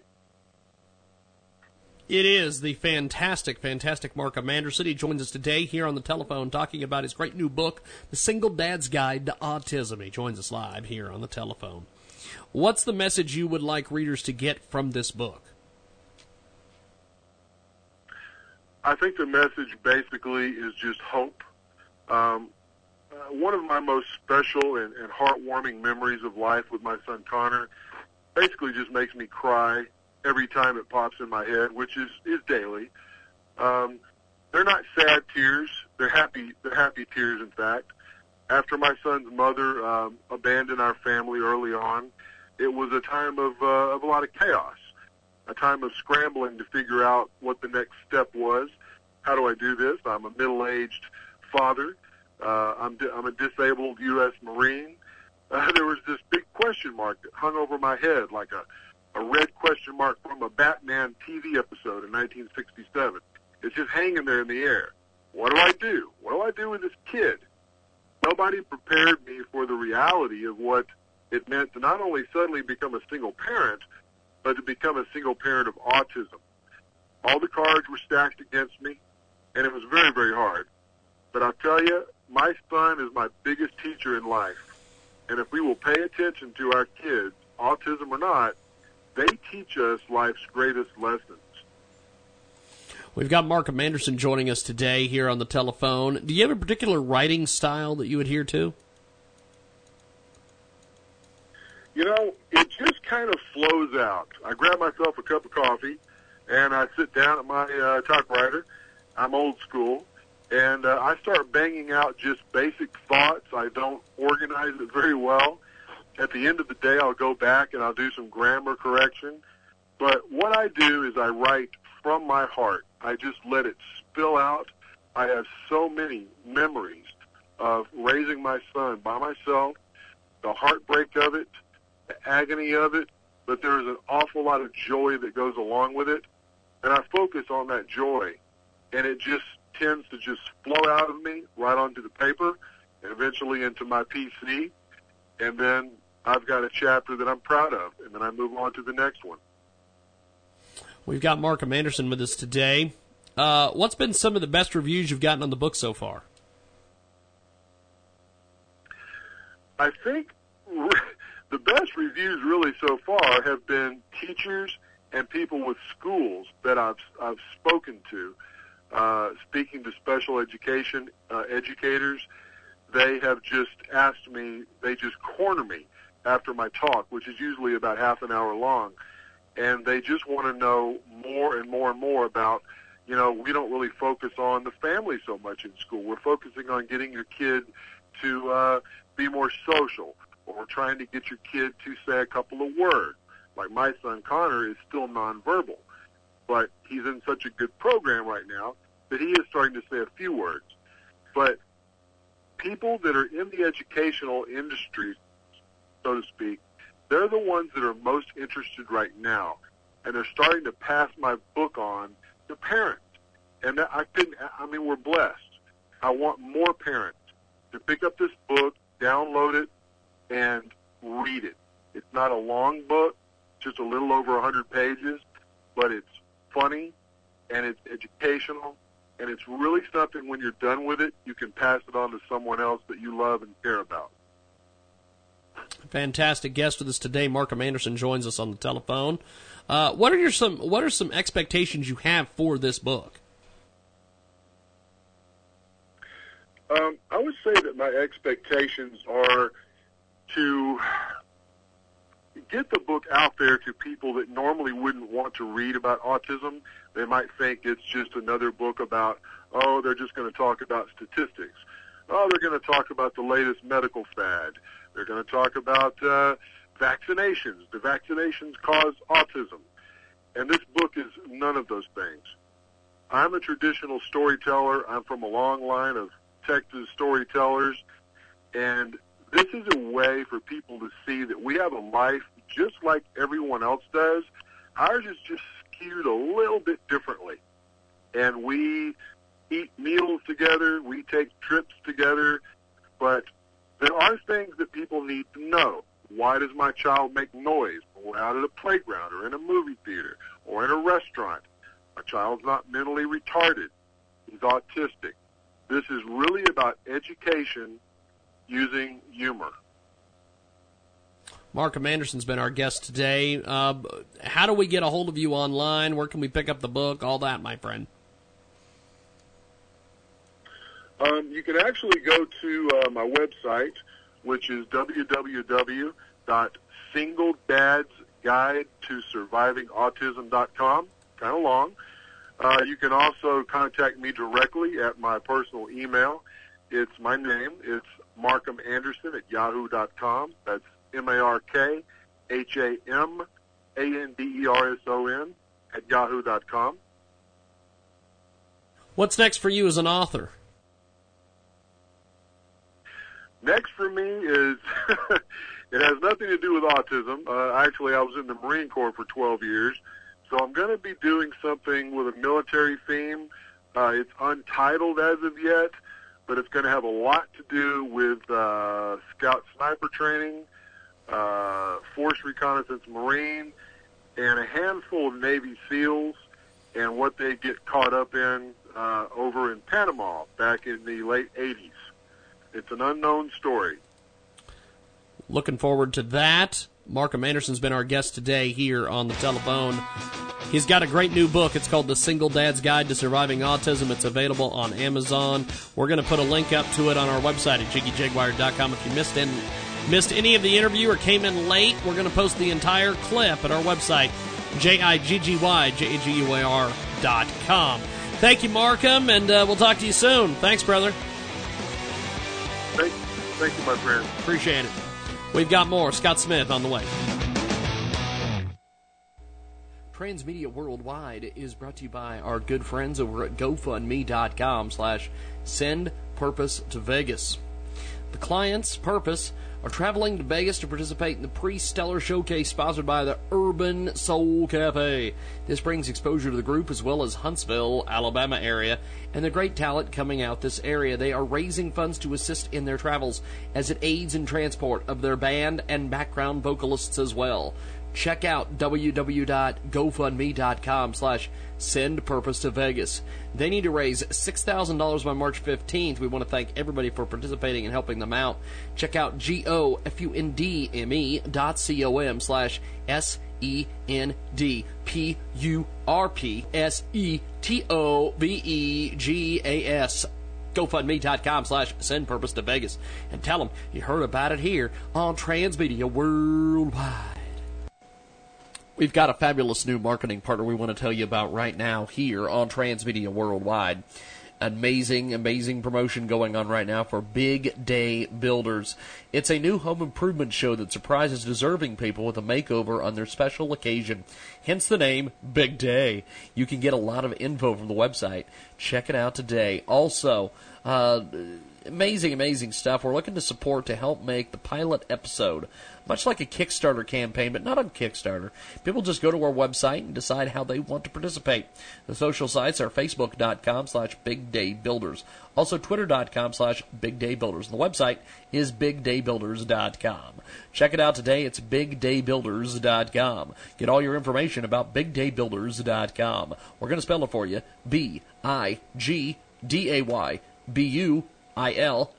It is the fantastic, fantastic Markham Anderson. He joins us today here on the telephone talking about his great new book, The Single Dad's Guide to Autism. He joins us live here on the telephone. What's the message you would like readers to get from this book? I think the message basically is just hope. Um, uh, one of my most special and, and heartwarming memories of life with my son Connor basically just makes me cry every time it pops in my head, which is is daily. Um, they're not sad tears; they're happy. They're happy tears, in fact. After my son's mother um, abandoned our family early on, it was a time of uh, of a lot of chaos, a time of scrambling to figure out what the next step was. How do I do this? I'm a middle-aged father. Uh, I'm di- I'm a disabled U.S. Marine. Uh, there was this big question mark that hung over my head like a a red question mark from a Batman TV episode in 1967. It's just hanging there in the air. What do I do? What do I do with this kid? Nobody prepared me for the reality of what it meant to not only suddenly become a single parent, but to become a single parent of autism. All the cards were stacked against me, and it was very, very hard. But I'll tell you, my son is my biggest teacher in life. And if we will pay attention to our kids, autism or not, they teach us life's greatest lessons. We've got Markham Anderson joining us today here on the telephone. Do you have a particular writing style that you adhere to? You know, it just kind of flows out. I grab myself a cup of coffee and I sit down at my uh, typewriter. I'm old school. And uh, I start banging out just basic thoughts. I don't organize it very well. At the end of the day, I'll go back and I'll do some grammar correction. But what I do is I write from my heart. I just let it spill out. I have so many memories of raising my son by myself, the heartbreak of it, the agony of it, but there's an awful lot of joy that goes along with it. And I focus on that joy. And it just tends to just flow out of me right onto the paper and eventually into my PC. And then I've got a chapter that I'm proud of. And then I move on to the next one. We've got Markham Anderson with us today. Uh, what's been some of the best reviews you've gotten on the book so far? I think the best reviews really so far have been teachers and people with schools that I've I've spoken to. Uh, speaking to special education uh, educators, they have just asked me. They just corner me after my talk, which is usually about half an hour long, and they just want to know more and more and more about. You know, we don't really focus on the family so much in school. We're focusing on getting your kid to uh, be more social, or trying to get your kid to say a couple of words. Like my son Connor is still nonverbal, but he's in such a good program right now that he is starting to say a few words. But people that are in the educational industry, so to speak, they're the ones that are most interested right now, and they're starting to pass my book on to parents. And I couldn't. I mean, we're blessed. I want more parents to pick up this book, download it, and read it. It's not a long book, just a little over 100 pages, but it's funny and it's educational and it's really something when you're done with it, you can pass it on to someone else that you love and care about. Fantastic guest with us today. Markham Anderson joins us on the telephone. Uh, what are your some What are some expectations you have for this book? Um, I would say that my expectations are to get the book out there to people that normally wouldn't want to read about autism. They might think it's just another book about, oh, they're just going to talk about statistics. Oh, they're going to talk about the latest medical fad. They're going to talk about uh, vaccinations. The vaccinations cause autism. And this book is none of those things. I'm a traditional storyteller. I'm from a long line of Texas storytellers. And this is a way for people to see that we have a life just like everyone else does. Ours is just skewed a little bit differently. And we eat meals together, we take trips together, but there are things that people need to know. Why does my child make noise or out at a playground or in a movie theater or in a restaurant? My child's not mentally retarded. He's autistic. This is really about education using humor. Markham Anderson's been our guest today. Uh, how do we get a hold of you online? Where can we pick up the book? All that, my friend. Um, you can actually go to uh, my website, which is www.singledadsguidetosurvivingautism.com. Kind of long. Uh, you can also contact me directly at my personal email. It's my name. It's Markham Anderson at yahoo.com. That's M-A-R-K H-A-M-A-N-D-E-R-S-O-N at yahoo.com. What's next for you as an author? Next for me is it has nothing to do with autism. Uh, actually, I was in the Marine Corps for 12 years, so I'm going to be doing something with a military theme. Uh, it's untitled as of yet, but it's going to have a lot to do with uh, scout sniper training, uh, force reconnaissance marine, and a handful of Navy SEALs and what they get caught up in uh, over in Panama back in the late 80s. It's an unknown story. Looking forward to that. Markham Anderson's been our guest today here on the telephone. He's got a great new book. It's called The Single Dad's Guide to Surviving Autism. It's available on Amazon. We're going to put a link up to it on our website at jiggyjaguar.com. If you missed any, missed any of the interview or came in late, we're going to post the entire clip at our website, J-I-G-G-Y-J-A-G-U-A-R dot com. Thank you, Markham, and uh, we'll talk to you soon. Thanks, brother. Thank, thank you, my friend. Appreciate it. We've got more. Scott Smith on the way. Transmedia Worldwide is brought to you by our good friends over at GoFundMe.com slash send purpose to Vegas. The client's purpose are traveling to Vegas to participate in the pre-stellar showcase sponsored by the Urban Soul Cafe. This brings exposure to the group as well as Huntsville, Alabama area, and the great talent coming out this area. They are raising funds to assist in their travels as it aids in transport of their band and background vocalists as well. Check out www.gofundme.com slash send purpose to Vegas. They need to raise $6,000 by March 15th. We want to thank everybody for participating and helping them out. Check out G-O-F-U-N-D-M-E dot C-O-M slash S-E-N-D-P-U-R-P-S-E-T-O-V-E-G-A-S GoFundMe.com slash send purpose to Vegas and tell them you heard about it here on Transmedia Worldwide. We've got a fabulous new marketing partner we want to tell you about right now here on Transmedia Worldwide. Amazing, amazing promotion going on right now for Big Day Builders. It's a new home improvement show that surprises deserving people with a makeover on their special occasion. Hence the name Big Day. You can get a lot of info from the website. Check it out today. Also, uh, amazing, amazing stuff. We're looking to support to help make the pilot episode much like a Kickstarter campaign, but not on Kickstarter. People just go to our website and decide how they want to participate. The social sites are facebook.com slash bigdaybuilders, also twitter.com slash bigdaybuilders. And the website is bigdaybuilders.com. Check it out today. It's bigdaybuilders.com. Get all your information about bigdaybuilders.com. We're going to spell it for you. B-I-G-D-A-Y B-U-I-L-D-E-R-S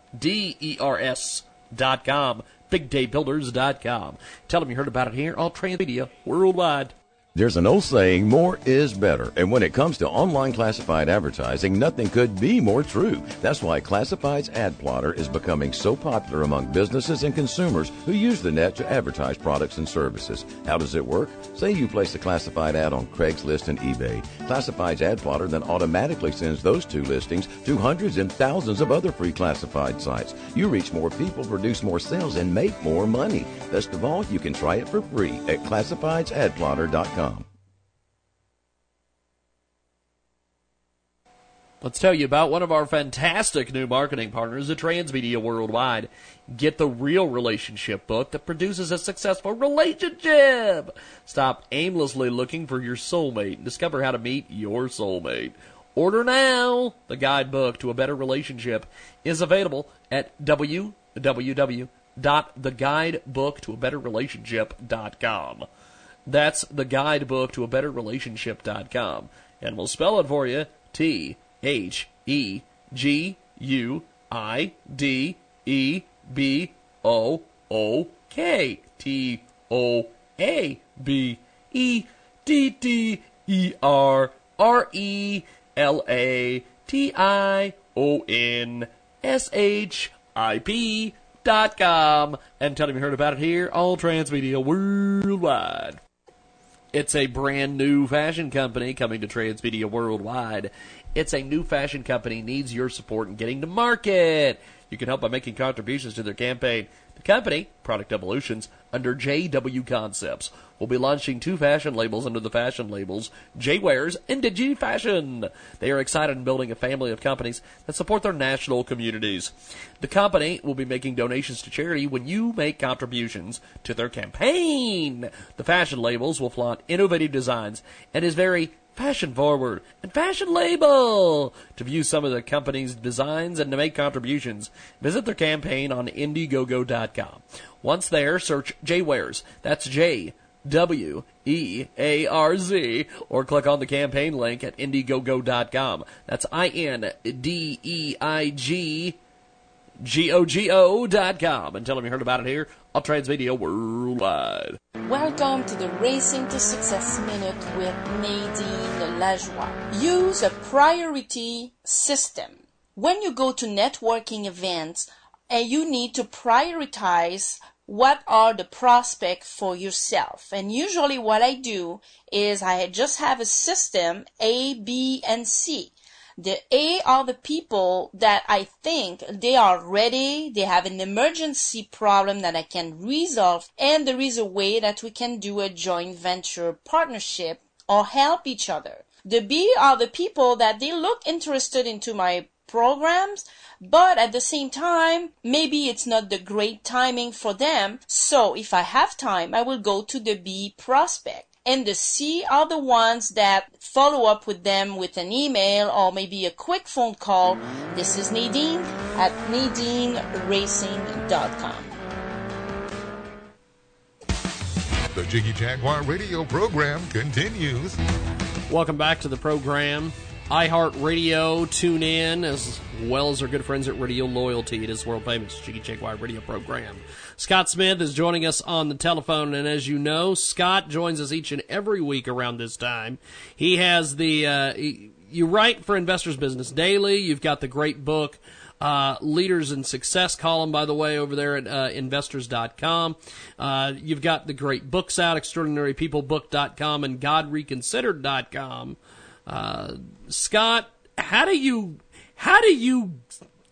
dot com bigdaybuilders.com. Tell them you heard about it here on Transmedia Worldwide. There's an old saying, more is better. And when it comes to online classified advertising, nothing could be more true. That's why Classified's Ad Plotter is becoming so popular among businesses and consumers who use the net to advertise products and services. How does it work? Say you place a classified ad on Craigslist and eBay. Classified's Ad Plotter then automatically sends those two listings to hundreds and thousands of other free classified sites. You reach more people, produce more sales, and make more money. Best of all, you can try it for free at classifiedsadplotter.com. Let's tell you about one of our fantastic new marketing partners at Transmedia Worldwide. Get the real relationship book that produces a successful relationship. Stop aimlessly looking for your soulmate and discover how to meet your soulmate. Order now. The guidebook to a better relationship is available at www.theguidebooktoabetterrelationship.com. That's the guidebook to a better relationship.com. And we'll spell it for you. T H E G U I D E B O O K T O A B E D D E R R E L A T I O N S H I P dot com and tell him you heard about it here on Transmedia Worldwide. It's a brand new fashion company coming to Transmedia Worldwide. It's a new fashion company needs your support in getting to market. You can help by making contributions to their campaign. The company, Product Evolutions, under JW Concepts, will be launching two fashion labels under the fashion labels J-Wearz and Digi Fashion. They are excited in building a family of companies that support their national communities. The company will be making donations to charity when you make contributions to their campaign. The fashion labels will flaunt innovative designs and is very fashion forward and fashion label. To view some of the company's designs and to make contributions, visit their campaign on Indiegogo.com. Once there, search J-Wearz. That's J W E A R Z, or click on the campaign link at Indiegogo.com. That's I N D E I G G O G O dot com. And tell them you heard about it here on Transmedia Worldwide. Welcome to the Racing to Success Minute with Nadine Lajoie. Use a priority system. When you go to networking events, and you need to prioritize what are the prospects for yourself. And usually what I do is I just have a system A, B, and C. The A are the people that I think they are ready, they have an emergency problem that I can resolve, and there is a way that we can do a joint venture partnership or help each other. The B are the people that they look interested into my programs, but at the same time, maybe it's not the great timing for them. So if I have time, I will go to the B prospect. And the C are the ones that follow up with them with an email or maybe a quick phone call. This is Nadine at NadineRacing.com. The Jiggy Jaguar radio program continues. Welcome back to the program. iHeartRadio, tune in, as well as our good friends at Radio Loyalty. It is world famous Jiggy Jaguar radio program. Scott Smith is joining us on the telephone, and as you know, Scott joins us each and every week around this time. He has the, uh, you write for Investors Business Daily. You've got the great book, uh, Leaders in Success column, by the way, over there at uh, investors.com. Uh, you've got the great books out, extraordinarypeoplebook.com and godreconsidered.com. Uh, Scott, how do you, how do you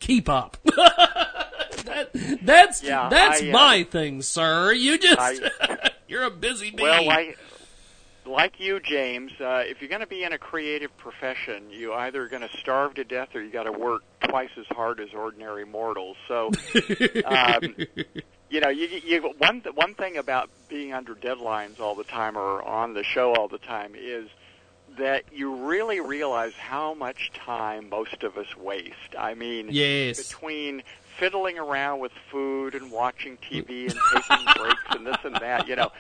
keep up? that, that's Yeah, that's I, uh, my thing, sir. You just I- you're a busy bee. Well, like, like you, James, uh, if you're going to be in a creative profession, you either going to starve to death or you got to work twice as hard as ordinary mortals. So, um, you know, you, you one one thing about being under deadlines all the time or on the show all the time is that you really realize how much time most of us waste. I mean, Yes. between fiddling around with food and watching TV and taking breaks and this and that, you know,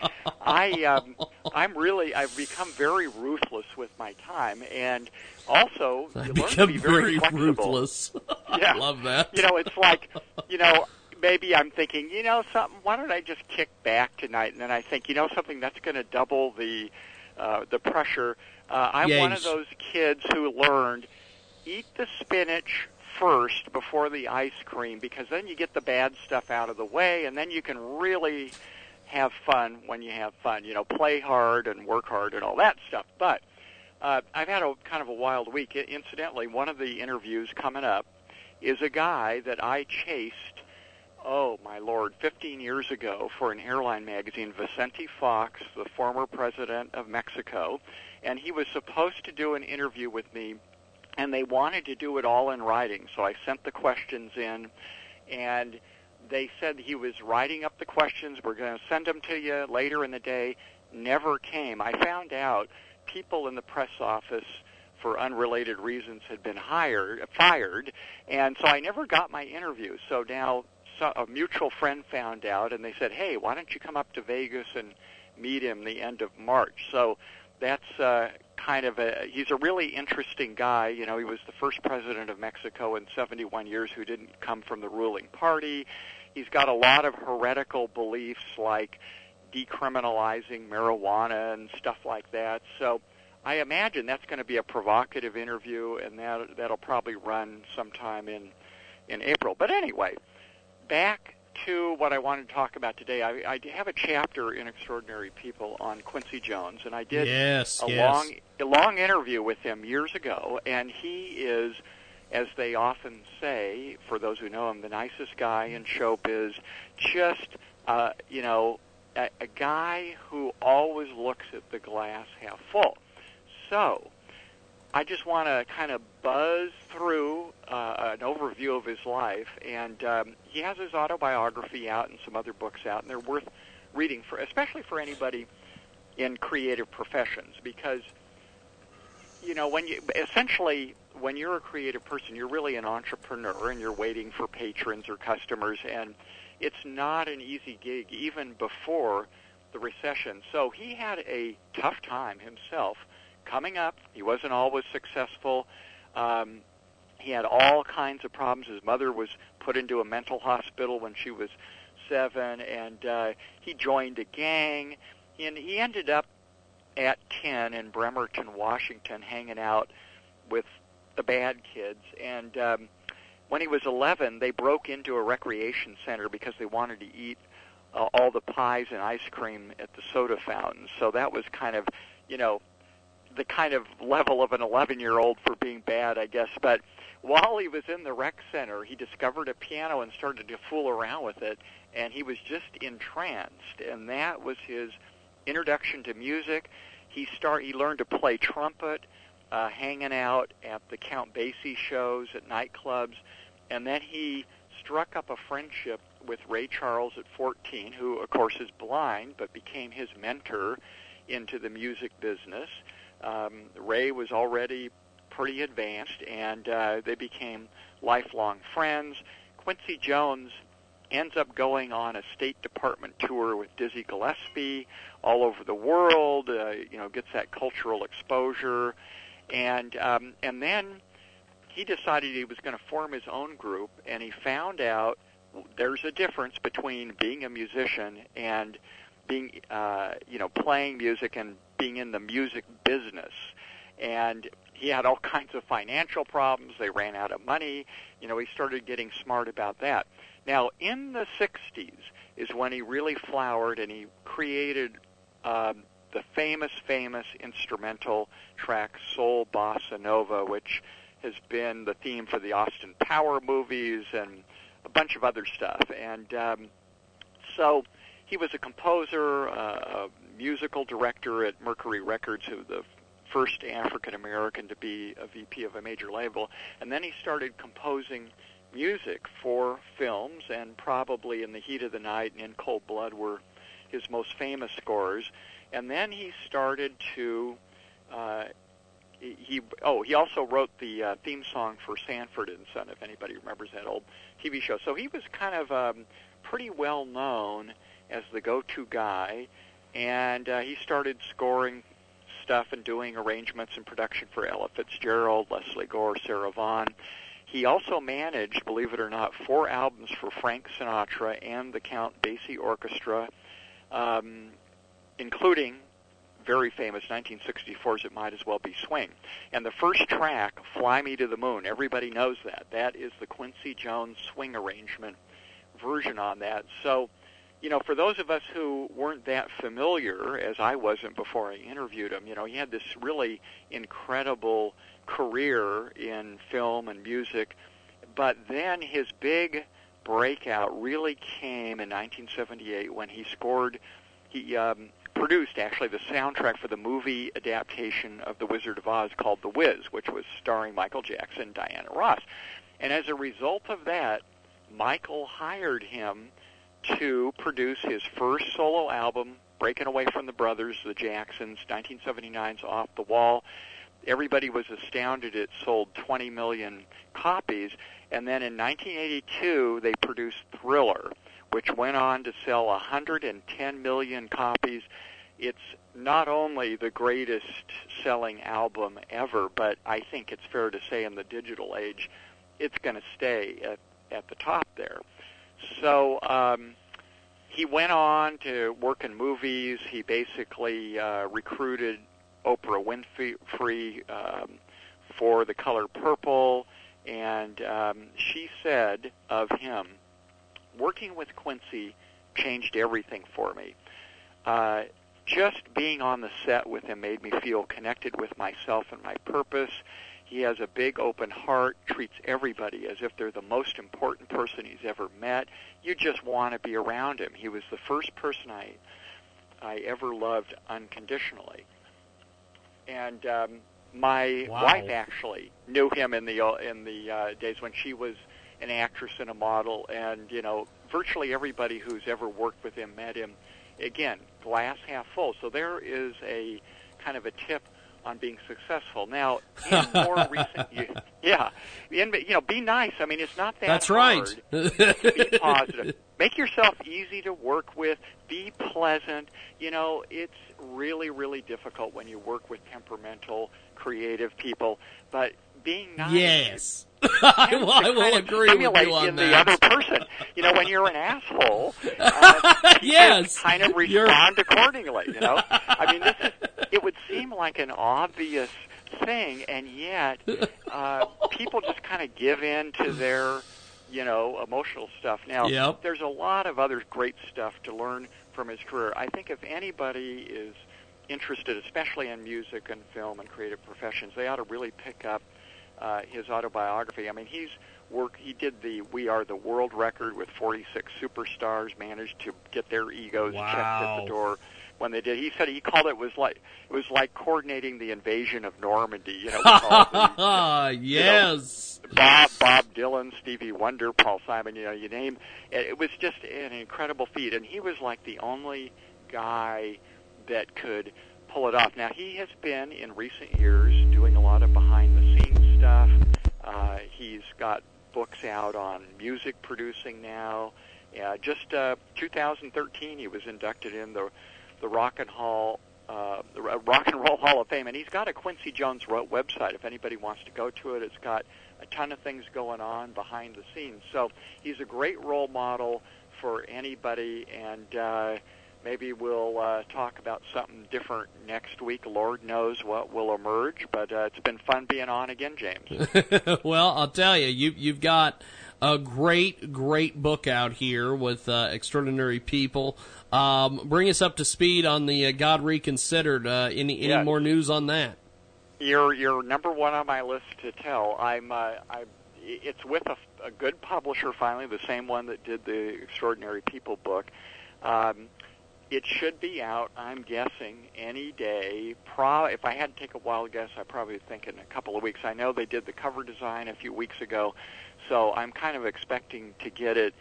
I um, I'm really I've become very ruthless with my time and also I you learn to become be very, very flexible. ruthless. Yeah. I love that. You know, it's like, you know, maybe I'm thinking, you know, something. Why don't I just kick back tonight? And then I think, you know, something that's going to double the uh, the pressure. Uh, I'm one of those kids who learned eat the spinach first before the ice cream because then you get the bad stuff out of the way and then you can really have fun when you have fun. You know, play hard and work hard and all that stuff. But uh, I've had a kind of a wild week. Incidentally, one of the interviews coming up is a guy that I chased. Oh my lord! 15 years ago for an airline magazine, Vicente Fox, the former president of Mexico, and he was supposed to do an interview with me, and they wanted to do it all in writing. So I sent the questions in, and they said he was writing up the questions. We're going to send them to you later in the day. Never came. I found out people in the press office for unrelated reasons had been hired fired and so I never got my interview so now so, a mutual friend found out and they said hey why don't you come up to Vegas and meet him the end of March so that's uh kind of a he's a really interesting guy. You know he was the first president of Mexico in 71 years who didn't come from the ruling party. He's got a lot of heretical beliefs like decriminalizing marijuana and stuff like that. So I imagine that's going to be a provocative interview, and that that'll probably run sometime in in April. But anyway, back to what I wanted to talk about today. I, I have a chapter in Extraordinary People on Quincy Jones, and I did Yes, a yes. long a long interview with him years ago, and he is. As they often say, for those who know him, the nicest guy in showbiz, just uh, you know, a, a guy who always looks at the glass half full. So, I just want to kind of buzz through uh, an overview of his life, and um, he has his autobiography out and some other books out, and they're worth reading for, especially for anybody in creative professions, because you know when you essentially when you're a creative person, you're really an entrepreneur, and you're waiting for patrons or customers, and it's not an easy gig even before the recession. So he had a tough time himself coming up. He wasn't always successful. Um, he had all kinds of problems. His mother was put into a mental hospital when she was seven, and uh, he joined a gang. And he ended up at 10 in Bremerton, Washington, hanging out with the bad kids. And um, when he was 11, they broke into a recreation center because they wanted to eat uh, all the pies and ice cream at the soda fountains. So that was kind of, you know, the kind of level of an 11 year old for being bad, I guess. But while he was in the rec center, he discovered a piano and started to fool around with it, and he was just entranced. And that was his introduction to music. He start he learned to play trumpet, uh, hanging out at the Count Basie shows at nightclubs, and then he struck up a friendship with Ray Charles at 14, who of course is blind but became his mentor into the music business. Um, Ray was already pretty advanced, and uh, they became lifelong friends. Quincy Jones ends up going on a State Department tour with Dizzy Gillespie all over the world. Uh, you know, gets that cultural exposure, and um, and then he decided he was going to form his own group, and he found out there's a difference between being a musician and being, uh, you know, playing music and being in the music business. And he had all kinds of financial problems. They ran out of money. You know, he started getting smart about that. Now, in the 60s is when he really flowered and he created um, the famous, famous instrumental track Soul Bossa Nova, which has been the theme for the Austin Power movies and a bunch of other stuff. And um, so he was a composer, uh, a musical director at Mercury Records, who was the first African American to be a VP of a major label, and then he started composing music for films, and probably in the heat of the night and in Cold Blood were his most famous scores. And then he started to uh, he- oh he also wrote the uh, theme song for Sanford and Son, if anybody remembers that old TV show. So he was kind of um, pretty well known as the go-to guy, and uh, he started scoring stuff and doing arrangements and production for Ella Fitzgerald, Lesley Gore, Sarah Vaughan. He also managed, believe it or not, four albums for Frank Sinatra and the Count Basie Orchestra, um, including very famous 1964's It Might As Well Be Swing. And the first track, Fly Me to the Moon, everybody knows that. That is the Quincy Jones swing arrangement version on that. So, you know, for those of us who weren't that familiar, as I wasn't before I interviewed him, you know, he had this really incredible career in film and music. But then his big breakout really came in 1978 when he scored, he um, produced actually the soundtrack for the movie adaptation of The Wizard of Oz called The Wiz, which was starring Michael Jackson and Diana Ross. And as a result of that, Michael hired him to produce his first solo album, Breaking Away from the Brothers, the Jacksons, 1979's Off the Wall. Everybody was astounded it sold 20 million copies. And then in 1982, they produced Thriller, which went on to sell 110 million copies. It's not only the greatest selling album ever, but I think it's fair to say in the digital age, it's going to stay at, at the top there. So um, he went on to work in movies. He basically uh, recruited Oprah Winfrey um, for The Color Purple, and um, she said of him, working with Quincy changed everything for me. Uh, just being on the set with him made me feel connected with myself and my purpose. He has a big open heart, treats everybody as if they're the most important person he's ever met. You just want to be around him. He was the first person I I ever loved unconditionally. And um, my Wow. wife actually knew him in the in the uh, days when she was an actress and a model, and you know, virtually everybody who's ever worked with him met him. Again, glass half full. So there is a kind of a tip on being successful. Now, in more recent, years, yeah, in, you know, be nice. I mean, it's not that That's hard. right. be positive. Make yourself easy to work with. Be pleasant. You know, it's really, really difficult when you work with temperamental, creative people. But being nice. Yes. I will, I will agree with you on in that. the other person. You know, when you're an asshole, uh, you Yes. kind of You're- respond accordingly. You know, I mean, this is. It would seem like an obvious thing, and yet uh, people just kind of give in to their, you know, emotional stuff. Now, Yep. there's a lot of other great stuff to learn from his career. I think if anybody is interested, especially in music and film and creative professions, they ought to really pick up uh, his autobiography. I mean, he's work. He did the "We Are the World" record with 46 superstars. Managed to get their egos checked at the door when they did. He said he called it was like it was like coordinating the invasion of Normandy. You know, the, you know, yes. Bob, Bob Dylan, Stevie Wonder, Paul Simon, you know, you name it. It was just an incredible feat, and he was like the only guy that could pull it off. Now he has been in recent years doing a lot of behind the scenes stuff. Uh, he's got books out on music producing now. Uh, just uh, 2013, he was inducted in the the Rock and Hall uh, the Rock and Roll Hall of Fame, and he's got a Quincy Jones website. If anybody wants to go to it, it's got a ton of things going on behind the scenes. So he's a great role model for anybody, and uh, maybe we'll uh, talk about something different next week. Lord knows what will emerge, but uh, it's been fun being on again, James. well, I'll tell you, you you've got a great, great book out here with uh, extraordinary people. Um, bring us up to speed on the uh, God Reconsidered. Uh, any any Yeah. more news on that? You're you're number one on my list to tell. I'm uh, I. It's with a, a good publisher finally, the same one that did the Extraordinary People book. Um, it should be out. I'm guessing any day. Pro. If I had to take a wild guess, I probably think in a couple of weeks. I know they did the cover design a few weeks ago, so I'm kind of expecting to get it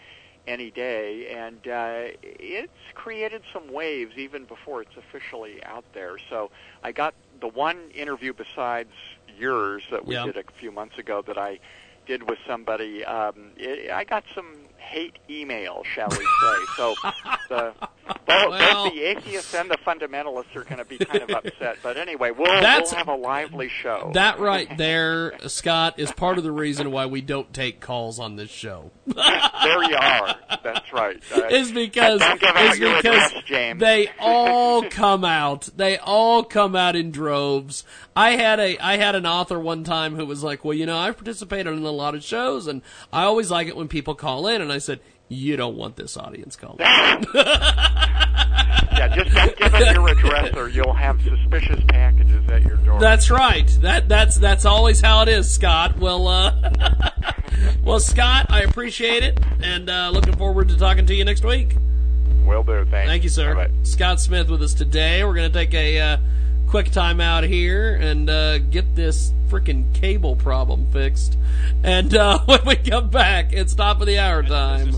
any day. And uh, it's created some waves even before it's officially out there. So I got the one interview besides yours that we Yeah. did a few months ago that I did with somebody. Um, it, I got some hate email, shall we say? so the Well, Well- both the atheists and the fundamentalists are going to be kind of upset. But anyway, we'll, That's- we'll have a lively show. That right there, Scott, is part of the reason why we don't take calls on this show. there you are. That's right. Uh, is because don't give out is because address, they all come out. They all come out in droves. I had a I had an author one time who was like, "Well, you know, I've participated in a lot of shows, and I always like it when people call in." And I said, "You don't want this audience calling." in." yeah, just don't give it your address, or you'll have suspicious packages at your door. That's right. That that's that's always how it is, Scott. Well, uh, well, Scott, I appreciate it, and uh, looking forward to talking to you next week. Will do. Thanks. Thank you, sir. Scott Smith with us today. We're going to take a uh, quick time out here and uh, get this freaking cable problem fixed. And uh, when we come back, it's top of the hour time.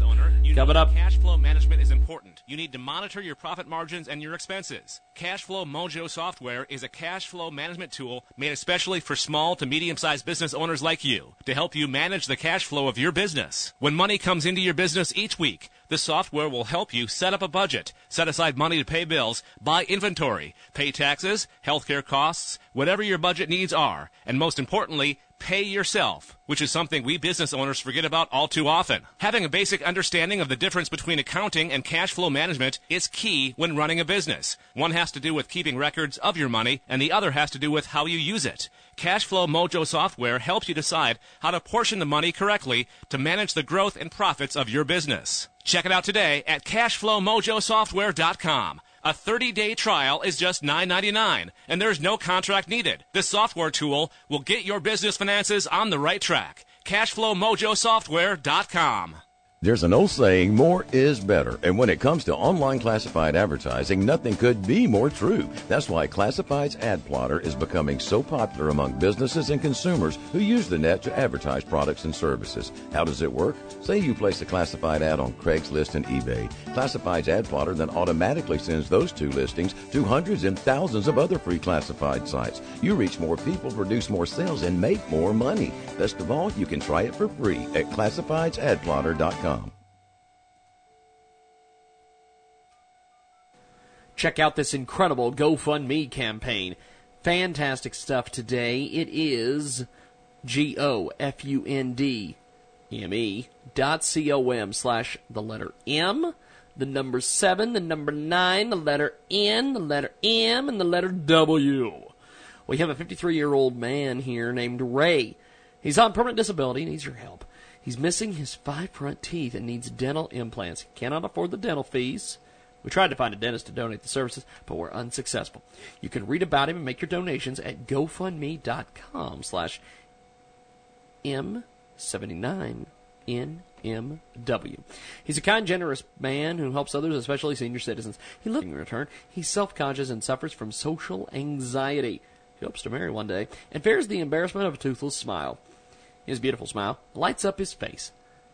Coming up. Cash flow management is important. You need to monitor your profit margins and your expenses. Cashflow Mojo software is a cash flow management tool made especially for small to medium sized business owners like you to help you manage the cash flow of your business. When money comes into your business each week, the software will help you set up a budget, set aside money to pay bills, buy inventory, pay taxes, healthcare costs, whatever your budget needs are, and most importantly, pay yourself, which is something we business owners forget about all too often. Having a basic understanding of the difference between accounting and cash flow management is key when running a business. One has to do with keeping records of your money, and the other has to do with how you use it. Cashflow Mojo software helps you decide how to portion the money correctly to manage the growth and profits of your business. Check it out today at cashflowmojosoftware.com. A 30-day trial is just $9.99, and there's no contract needed. This software tool will get your business finances on the right track. CashflowMojoSoftware.com. There's an old saying, more is better. And when it comes to online classified advertising, nothing could be more true. That's why Classifieds Ad Plotter is becoming so popular among businesses and consumers who use the net to advertise products and services. How does it work? Say you place a classified ad on Craigslist and eBay. Classifieds Ad Plotter then automatically sends those two listings to hundreds and thousands of other free classified sites. You reach more people, produce more sales, and make more money. Best of all, you can try it for free at classifiedsadplotter.com. Check out this incredible GoFundMe campaign. Fantastic stuff today. It is G O F U N D M E dot C O M slash the letter M, the number seven, the number nine, the letter N, the letter M, and the letter W. We have a 53 year old man here named Ray. He's on permanent disability and needs your help. He's missing his five front teeth and needs dental implants. He cannot afford the dental fees. We tried to find a dentist to donate the services, but we're unsuccessful. You can read about him and make your donations at gofundme.com slash M79NMW. He's a kind, generous man who helps others, especially senior citizens. He lives in return. He's self-conscious and suffers from social anxiety. He hopes to marry one day and fears the embarrassment of a toothless smile. His beautiful smile lights up his face.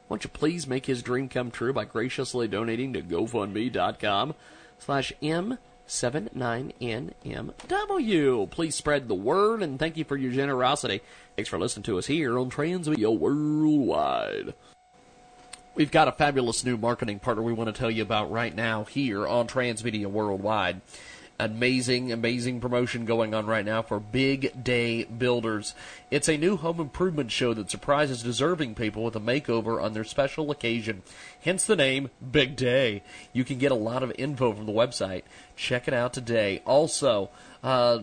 Won't you please make his dream come true by graciously donating to GoFundMe.com slash M79NMW. Please spread the word and thank you for your generosity. Thanks for listening to us here on Transmedia Worldwide. We've got a fabulous new marketing partner we want to tell you about right now here on Transmedia Worldwide amazing, amazing promotion going on right now for Big Day Builders. It's a new home improvement show that surprises deserving people with a makeover on their special occasion. Hence the name Big Day. You can get a lot of info from the website. Check it out today. Also, uh,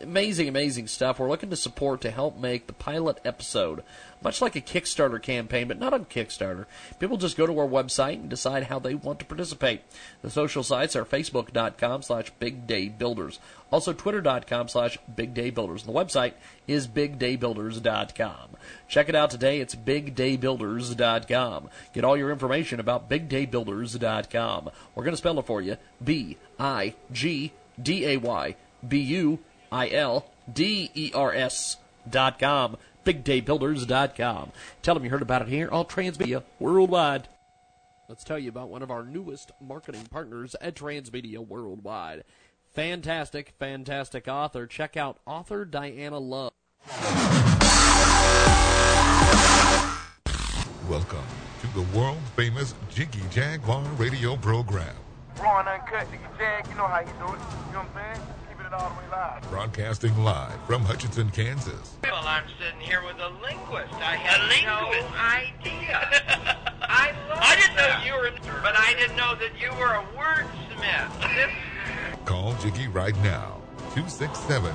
amazing, amazing stuff. We're looking to support to help make the pilot episode much like a Kickstarter campaign, but not on Kickstarter. People just go to our website and decide how they want to participate. The social sites are facebook.com slash bigdaybuilders, also twitter.com slash bigdaybuilders. The website is bigdaybuilders.com. Check it out today. It's bigdaybuilders.com. Get all your information about bigdaybuilders.com. We're going to spell it for you. B-I-G-D-A-Y B-U-I-L-D-E-R-S dot com bigdaybuilders.com. Tell them you heard about it here on Transmedia Worldwide. Let's tell you about one of our newest marketing partners at Transmedia Worldwide. Fantastic, fantastic author. Check out author Diana Love. Welcome to the world famous Jiggy Jaguar radio program. raw and uncut. Jiggy Jag, you know how you do it. You know what I'm saying? Keeping it all the way live. Broadcasting live from Hutchinson, Kansas. Well, I'm sitting here with a linguist. I had no idea. I love I didn't know you were, but I didn't know that you were a wordsmith. This Call Jiggy right now. 267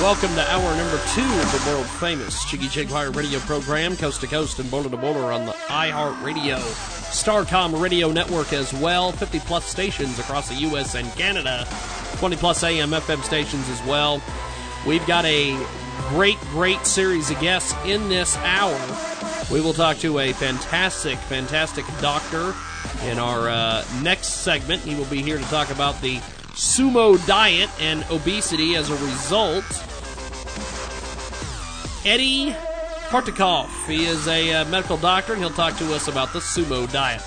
Welcome to hour number two of the world famous Jiggy Jaguar radio program, coast to coast and border to border on the iHeart Radio, Starcom radio network as well. 50 plus stations across the U.S. and Canada, 20 plus AM FM stations as well. We've got a great, great series of guests in this hour. We will talk to a fantastic, fantastic doctor in our uh, next segment. He will be here to talk about the sumo diet and obesity as a result. Eddie Kortikov. He is a uh, medical doctor, and he'll talk to us about the sumo diet.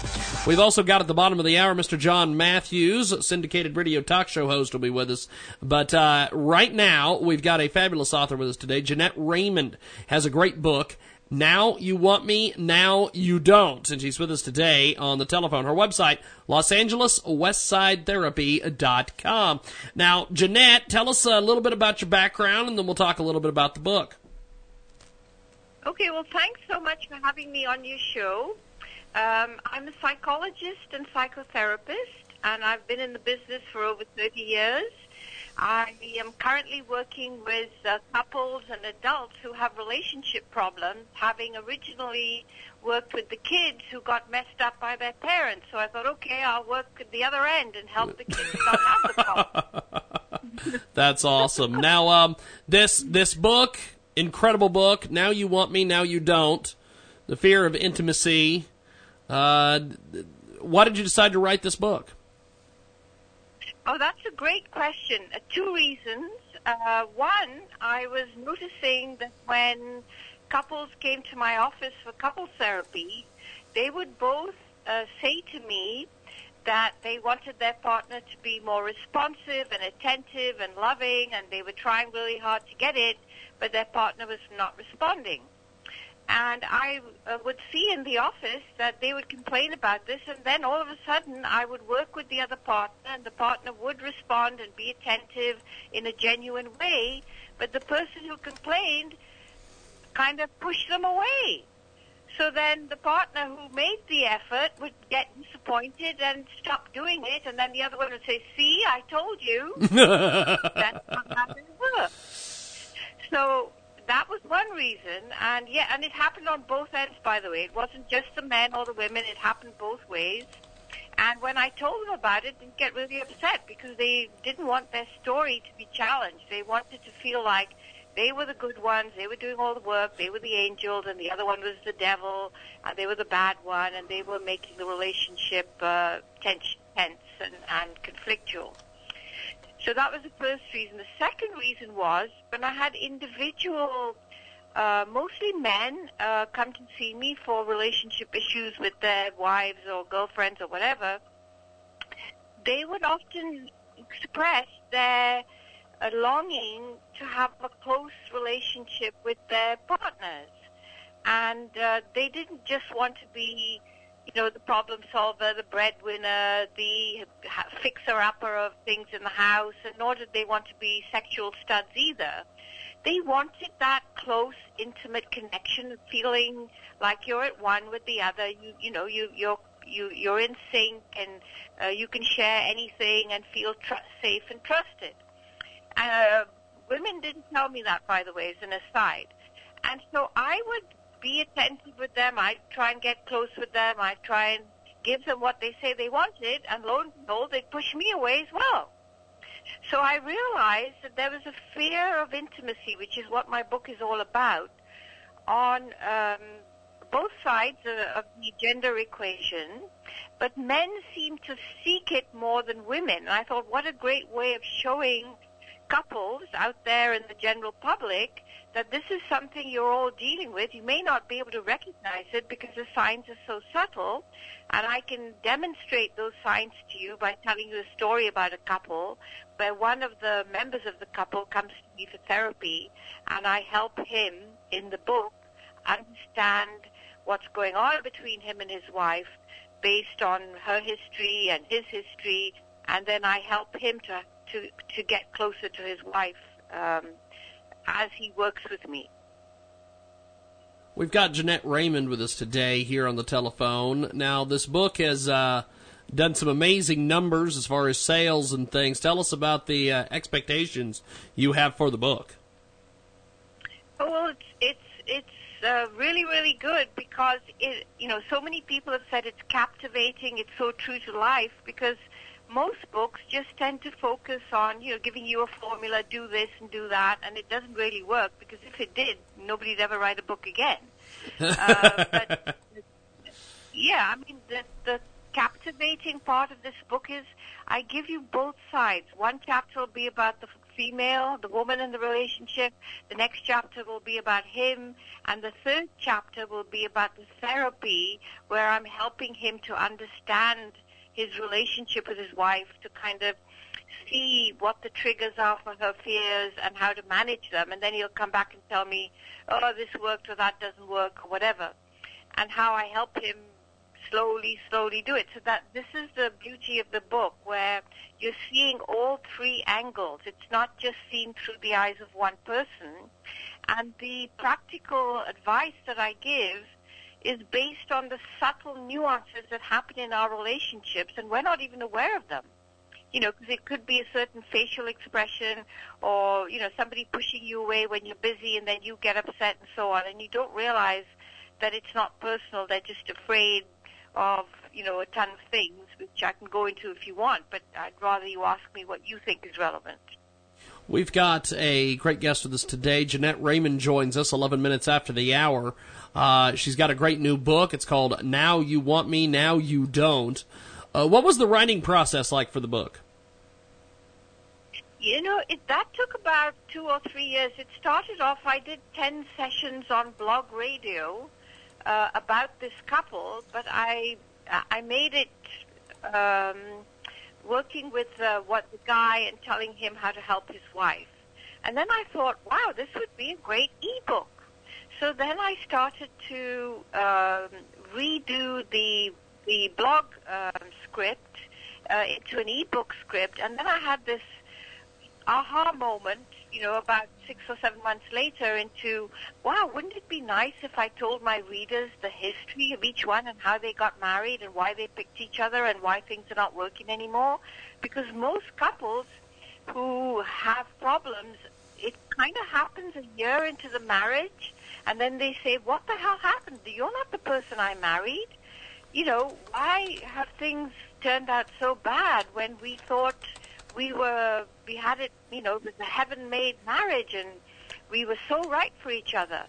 We've also got at the bottom of the hour Mr. John Matthews, syndicated radio talk show host, will be with us. But uh, right now, we've got a fabulous author with us today. Jeanette Raymond has a great book. Now you want me, now you don't. And she's with us today on the telephone. Her website, Los Angeles Westsidetherapy.com. Now, Jeanette, tell us a little bit about your background and then we'll talk a little bit about the book. Okay, well, thanks so much for having me on your show. Um, I'm a psychologist and psychotherapist, and I've been in the business for over 30 years. I am currently working with uh, couples and adults who have relationship problems, having originally worked with the kids who got messed up by their parents. So I thought, okay, I'll work at the other end and help the kids not have the problem. That's awesome. now, um, this this book, incredible book. Now you want me, now you don't. The fear of intimacy. Uh, why did you decide to write this book? Oh, that's a great question. Uh, two reasons. Uh, one, I was noticing that when couples came to my office for couples therapy, they would both uh, say to me that they wanted their partner to be more responsive and attentive and loving, and they were trying really hard to get it, but their partner was not responding. And I uh, would see in the office that they would complain about this, and then all of a sudden I would work with the other partner, and the partner would respond and be attentive in a genuine way, but the person who complained kind of pushed them away. So then the partner who made the effort would get disappointed and stop doing it, and then the other one would say, "See, I told you." That's not how it works. So that was one reason, and yeah, and it happened on both ends, by the way. It wasn't just the men or the women; it happened both ways. And when I told them about it, they get really upset because they didn't want their story to be challenged. They wanted to feel like they were the good ones, they were doing all the work, they were the angels, and the other one was the devil, and they were the bad one, and they were making the relationship uh, tense, tense and, and conflictual. So that was the first reason. The second reason was when I had individual, uh, mostly men, uh, come to see me for relationship issues with their wives or girlfriends or whatever, they would often express their a longing to have a close relationship with their partners. And uh, they didn't just want to be, you know, the problem solver, the breadwinner, the fixer-upper of things in the house, and nor did they want to be sexual studs either. They wanted that close, intimate connection, feeling like you're at one with the other. You, you know, you, you're you you're in sync, and uh, you can share anything and feel tr- safe and trusted. Uh, women didn't tell me that, by the way, as an aside. And so I would be attentive with them. I'd try and get close with them. I'd try and give them what they say they wanted, and lo and behold, they'd push me away as well. So I realized that there was a fear of intimacy, which is what my book is all about, on um, both sides of, of the gender equation. But men seem to seek it more than women. And I thought, what a great way of showing couples out there in the general public that this is something you're all dealing with. You may not be able to recognize it because the signs are so subtle, and I can demonstrate those signs to you by telling you a story about a couple where one of the members of the couple comes to me for therapy, and I help him in the book understand what's going on between him and his wife based on her history and his history, and then I help him to to to get closer to his wife um, as he works with me. We've got Jeanette Raymond with us today here on the telephone. Now, this book has uh, done some amazing numbers as far as sales and things. Tell us about the uh, expectations you have for the book. Oh, well, it's it's it's uh, really really good because it you know so many people have said it's captivating. It's so true to life because most books just tend to focus on, you know, giving you a formula, do this and do that, and it doesn't really work because if it did, nobody'd ever write a book again. uh, but yeah, I mean, the, the captivating part of this book is I give you both sides. One chapter will be about the female, the woman in the relationship. The next chapter will be about him. And the third chapter will be about the therapy where I'm helping him to understand his relationship with his wife to kind of see what the triggers are for her fears and how to manage them. And then he'll come back and tell me, oh, this worked or that doesn't work or whatever. And how I help him slowly, slowly do it. So that this is the beauty of the book where you're seeing all three angles. It's not just seen through the eyes of one person. And the practical advice that I give is based on the subtle nuances that happen in our relationships, and we're not even aware of them. You know, because it could be a certain facial expression, or you know, somebody pushing you away when you're busy, and then you get upset and so on, and you don't realize that it's not personal. They're just afraid of you know a ton of things, which I can go into if you want, but I'd rather you ask me what you think is relevant. We've got a great guest with us today. Jeanette Raymond joins us 11 minutes after the hour. Uh, she's got a great new book. It's called Now You Want Me, Now You Don't. Uh, what was the writing process like for the book? You know, it, that took about two or three years. It started off, I did 10 sessions on blog radio uh, about this couple, but I, I made it um, working with uh, what the guy and telling him how to help his wife. And then I thought, wow, this would be a great ebook. So then I started to um, redo the the blog um, script uh, into an ebook script, and then I had this aha moment, you know, about six or seven months later into, wow, wouldn't it be nice if I told my readers the history of each one and how they got married and why they picked each other and why things are not working anymore? Because most couples who have problems, it kind of happens a year into the marriage and then they say, what the hell happened? You're not the person I married. You know, why have things turned out so bad when we thought we were, we had it, you know, it was a heaven-made marriage and we were so right for each other.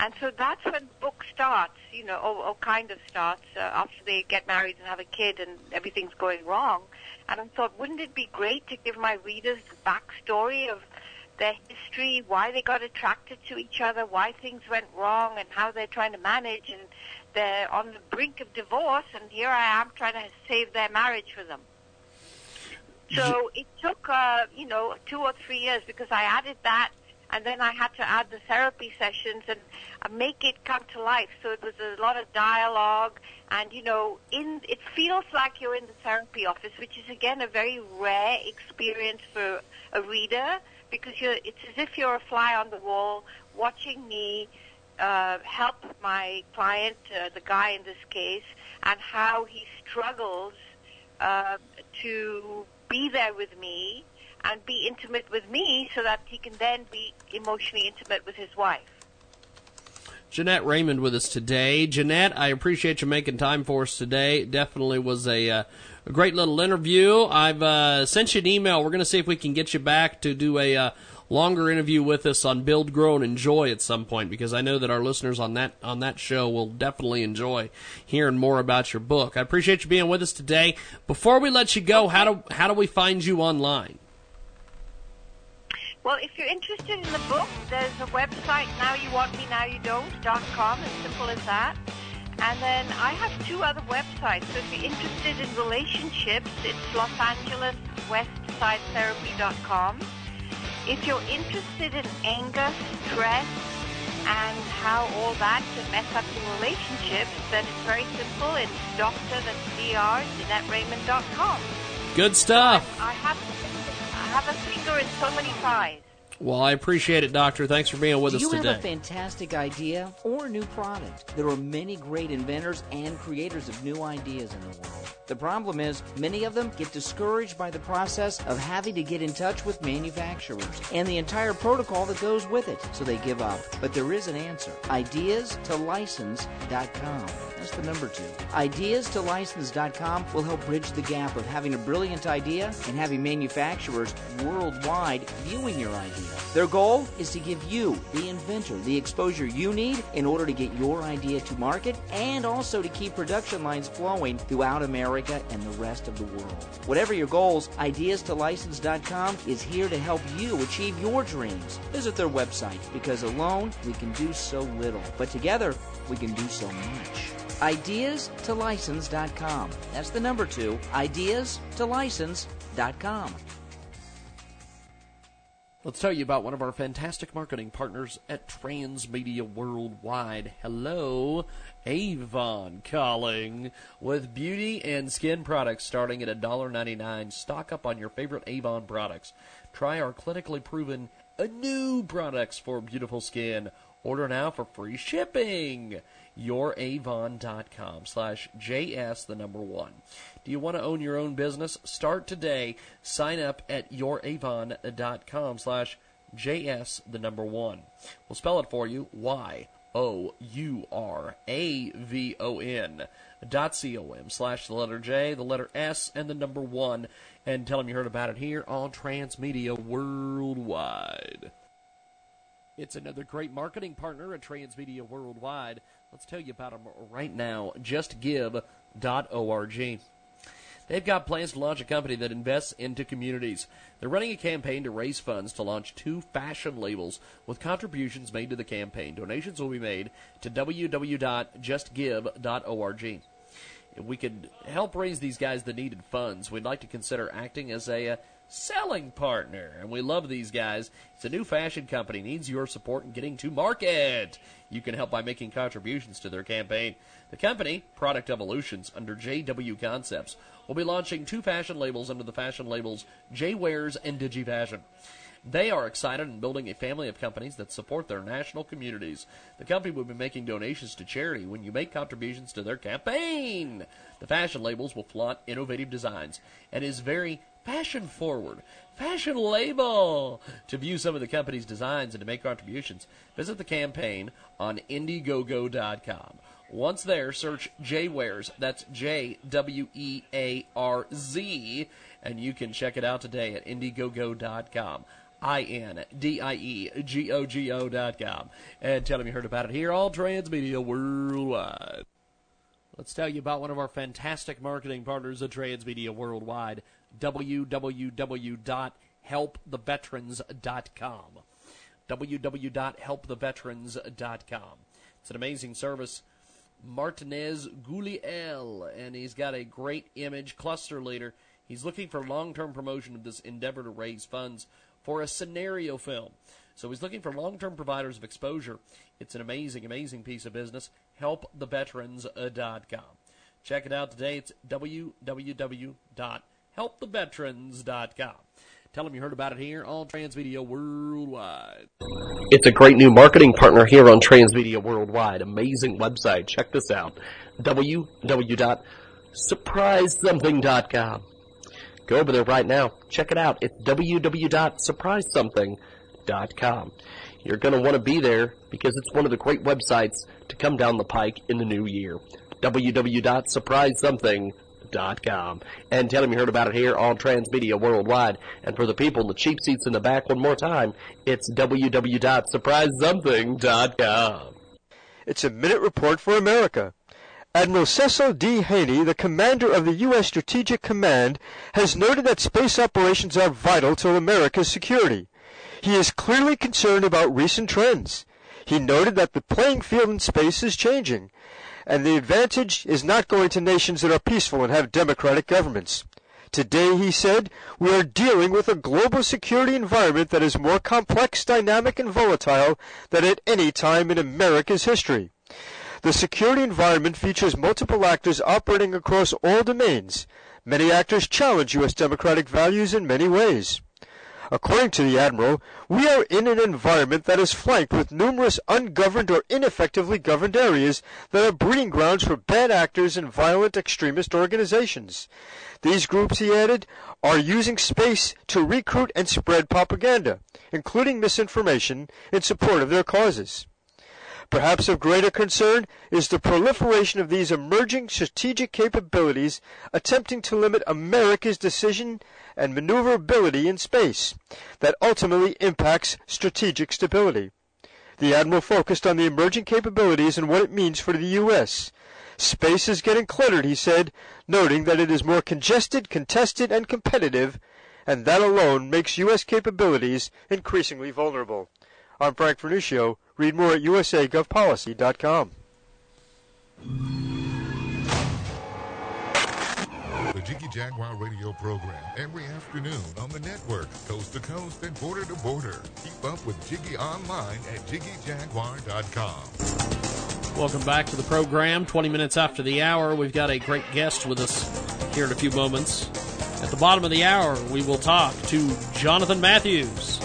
And so that's when the book starts, you know, or, or kind of starts uh, after they get married and have a kid and everything's going wrong. And I thought, wouldn't it be great to give my readers the backstory of their history, why they got attracted to each other, why things went wrong, and how they're trying to manage, and they're on the brink of divorce, and here I am trying to save their marriage for them. So it took, uh, you know, two or three years because I added that, and then I had to add the therapy sessions and uh, make it come to life. So it was a lot of dialogue, and you know, in it feels like you're in the therapy office, which is again a very rare experience for a reader because you're, it's as if you're a fly on the wall watching me uh, help my client, uh, the guy in this case, and how he struggles uh, to be there with me and be intimate with me so that he can then be emotionally intimate with his wife. Jeanette Raymond with us today. Jeanette, I appreciate you making time for us today. It definitely was a uh, a great little interview. I've uh, sent you an email. We're going to see if we can get you back to do a uh, longer interview with us on Build, Grow, and Enjoy at some point because I know that our listeners on that on that show will definitely enjoy hearing more about your book. I appreciate you being with us today. Before we let you go, how do how do we find you online? Well, if you're interested in the book, there's a website, now you want me now you nowyouwantmenowyoudon't.com, as simple as that. And then I have two other websites. So if you're interested in relationships, it's Los Angeles westsidetherapy.com. If you're interested in anger, stress, and how all that can mess up your relationships, then it's very simple. It's doctor, that's dr, JeanetteRaymond.com. Good stuff. I have, I have a finger in so many pies. Well, I appreciate it, Doctor. Thanks for being with Do us you today. have a fantastic idea or new product? There are many great inventors and creators of new ideas in the world. The problem is, many of them get discouraged by the process of having to get in touch with manufacturers and the entire protocol that goes with it, so they give up. But there is an answer. Ideas to license.com. The number two. Ideas to license.com will help bridge the gap of having a brilliant idea and having manufacturers worldwide viewing your idea. Their goal is to give you, the inventor, the exposure you need in order to get your idea to market and also to keep production lines flowing throughout America and the rest of the world. Whatever your goals, ideas to license.com is here to help you achieve your dreams. Visit their website because alone we can do so little, but together we can do so much. Ideas to license.com. That's the number two. Ideas to license.com. Let's tell you about one of our fantastic marketing partners at Transmedia Worldwide. Hello, Avon calling with beauty and skin products starting at $1.99. Stock up on your favorite Avon products. Try our clinically proven uh, new products for beautiful skin. Order now for free shipping. YourAvon.com slash JS the number one. Do you want to own your own business? Start today. Sign up at YourAvon.com slash JS the number one. We'll spell it for you. Y O U R A V O N dot C O M slash the letter J, the letter S, and the number one. And tell them you heard about it here on Transmedia Worldwide. It's another great marketing partner at Transmedia Worldwide. Let's tell you about them right now. JustGive.org. They've got plans to launch a company that invests into communities. They're running a campaign to raise funds to launch two fashion labels with contributions made to the campaign. Donations will be made to www.justgive.org. If we could help raise these guys the needed funds, we'd like to consider acting as a uh, selling partner. And we love these guys. It's a new fashion company, needs your support in getting to market. You can help by making contributions to their campaign. The company, Product Evolutions, under JW Concepts, will be launching two fashion labels under the fashion labels J Wearz and DigiFashion. They are excited in building a family of companies that support their national communities. The company will be making donations to charity when you make contributions to their campaign. The fashion labels will flaunt innovative designs and is very fashion forward. Fashion label! To view some of the company's designs and to make contributions, visit the campaign on Indiegogo.com. Once there, search J. That's J W E A R Z, and you can check it out today at Indiegogo.com. I N D I E G O G O dot com. And tell them you heard about it here, all Transmedia Worldwide. Let's tell you about one of our fantastic marketing partners at Transmedia Worldwide, www.helptheveterans.com. www.helptheveterans.com. It's an amazing service. Martinez Guliel, and he's got a great image cluster leader. He's looking for long term promotion of this endeavor to raise funds for a scenario film. So he's looking for long term providers of exposure. It's an amazing, amazing piece of business. HelpTheVeterans.com. Check it out today. It's www.helptheveterans.com. Tell them you heard about it here on Transmedia Worldwide. It's a great new marketing partner here on Transmedia Worldwide. Amazing website. Check this out. www.surprisesomething.com. Go over there right now. Check it out. It's www.surprisesomething.com. You're going to want to be there because it's one of the great websites to come down the pike in the new year. www.surprisesomething.com. And tell them you heard about it here on Transmedia Worldwide. And for the people in the cheap seats in the back one more time, it's www.surprisesomething.com. It's a minute report for America. Admiral Cecil D. Haney, the commander of the U.S. Strategic Command, has noted that space operations are vital to America's security. He is clearly concerned about recent trends. He noted that the playing field in space is changing, and the advantage is not going to nations that are peaceful and have democratic governments. Today, he said, we are dealing with a global security environment that is more complex, dynamic, and volatile than at any time in America's history. The security environment features multiple actors operating across all domains. Many actors challenge U.S. democratic values in many ways. According to the Admiral, we are in an environment that is flanked with numerous ungoverned or ineffectively governed areas that are breeding grounds for bad actors and violent extremist organizations. These groups, he added, are using space to recruit and spread propaganda, including misinformation, in support of their causes. Perhaps of greater concern is the proliferation of these emerging strategic capabilities attempting to limit America's decision and maneuverability in space that ultimately impacts strategic stability. The Admiral focused on the emerging capabilities and what it means for the U.S. Space is getting cluttered, he said, noting that it is more congested, contested, and competitive, and that alone makes U.S. capabilities increasingly vulnerable. I'm Frank Vernuccio. Read more at usagovpolicy.com. The Jiggy Jaguar radio program every afternoon on the network, coast to coast and border to border. Keep up with Jiggy online at jiggyjaguar.com. Welcome back to the program. 20 minutes after the hour, we've got a great guest with us here in a few moments. At the bottom of the hour, we will talk to Jonathan Matthews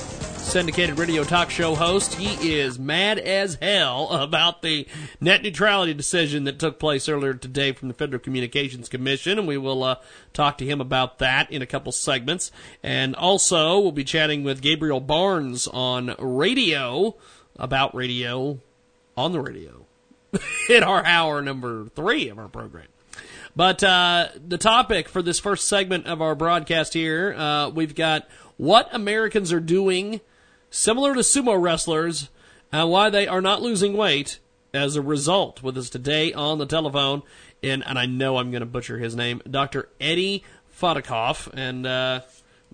syndicated radio talk show host. He is mad as hell about the net neutrality decision that took place earlier today from the Federal Communications Commission, and we will uh, talk to him about that in a couple segments. And also, we'll be chatting with Gabriel Barnes on radio about radio on the radio in our hour number three of our program. But uh, the topic for this first segment of our broadcast here, uh, we've got what Americans are doing similar to sumo wrestlers, and why they are not losing weight as a result. With us today on the telephone, and, and I know I'm going to butcher his name, Dr. Eddie Fodikoff. And, uh,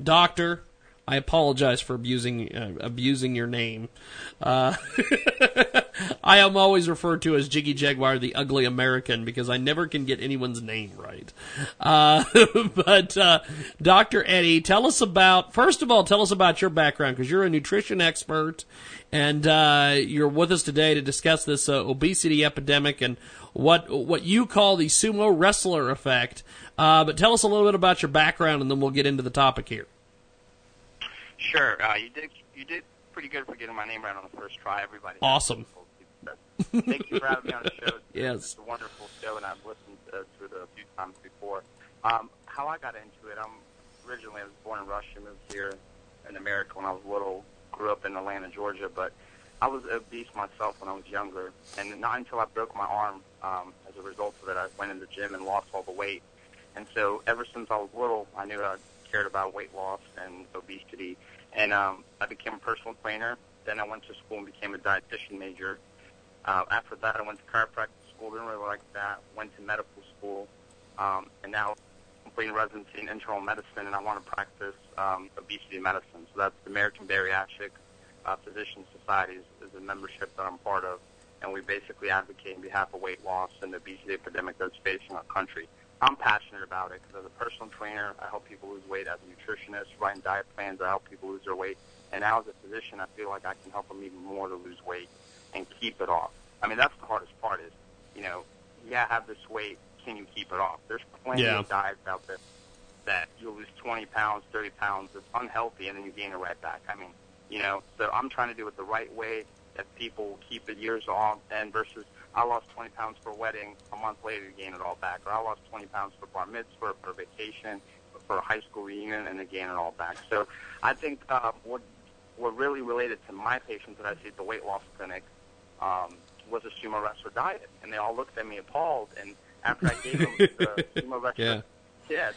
Doctor, I apologize for abusing uh, abusing your name. Uh, I am always referred to as Jiggy Jaguar, the ugly American, because I never can get anyone's name right. Uh, but uh, Dr. Eddie, tell us about first of all, tell us about your background because you're a nutrition expert, and uh, you're with us today to discuss this uh, obesity epidemic and what what you call the sumo wrestler effect. but tell us a little bit about your background, and then we'll get into the topic here. Sure. Uh, you did you did pretty good for getting my name right on the first try. Everybody. Awesome. Thank you for having me on the show. yes. It's a wonderful show, and I've listened uh, to it a few times before. Um, how I got into it, I'm originally I was born in Russia, moved here in America when I was little, grew up in Atlanta, Georgia, but I was obese myself when I was younger, and not until I broke my arm um, as a result of it, I went in the gym and lost all the weight. And so ever since I was little, I knew I cared about weight loss and obesity. And um, I became a personal trainer. Then I went to school and became a dietitian major. Uh, after that, I went to chiropractic school. Didn't really like that. Went to medical school, um, and now completing residency in internal medicine. And I want to practice um, obesity medicine. So that's the American Bariatric uh, Physician Society is, is a membership that I'm part of, and we basically advocate on behalf of weight loss and the obesity epidemic that's facing our country. I'm passionate about it because as a personal trainer, I help people lose weight. As a nutritionist, writing diet plans, I help people lose their weight. And now as a physician, I feel like I can help them even more to lose weight and keep it off. I mean, that's the hardest part is, you know, yeah, have this weight. Can you keep it off? There's plenty Yeah. of diets out there that you'll lose 20 pounds, 30 pounds. It's unhealthy, and then you gain it right back. I mean, you know, so I'm trying to do it the right way that people keep it years off, and versus I lost 20 pounds for a wedding, a month later to gain it all back, or I lost 20 pounds for bar mitzvah, for vacation, for a high school reunion, and then gain it all back. So I think uh, what what really related to my patients that I see at the weight loss clinic um, was a sumo wrestler diet, and they all looked at me appalled. And after I gave them the sumo wrestler, Yeah. yeah,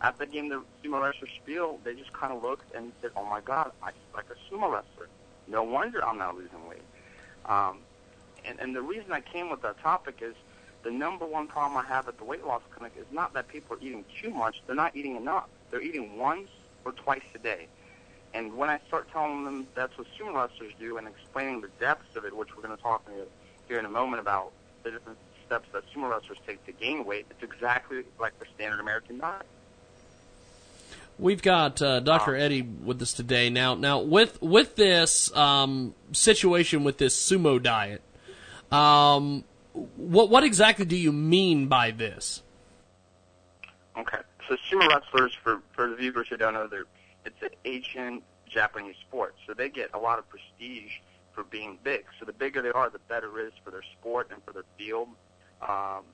after I gave them the sumo wrestler spiel, they just kind of looked and said, "Oh my God, I feel like a sumo wrestler. No wonder I'm not losing weight." Um, and, and the reason I came with that topic is the number one problem I have at the weight loss clinic is not that people are eating too much; they're not eating enough. They're eating once or twice a day. And when I start telling them that's what sumo wrestlers do and explaining the depths of it, which we're going to talk here in a moment about the different steps that sumo wrestlers take to gain weight, it's exactly like the standard American diet. We've got uh, Dr. Eddie with us today. Now, now with with this um, situation with this sumo diet, um, what what exactly do you mean by this? Okay, so sumo wrestlers, for for the viewers who don't know, they're it's an ancient Japanese sport, so they get a lot of prestige for being big. So the bigger they are, the better it is for their sport and for their field. Um,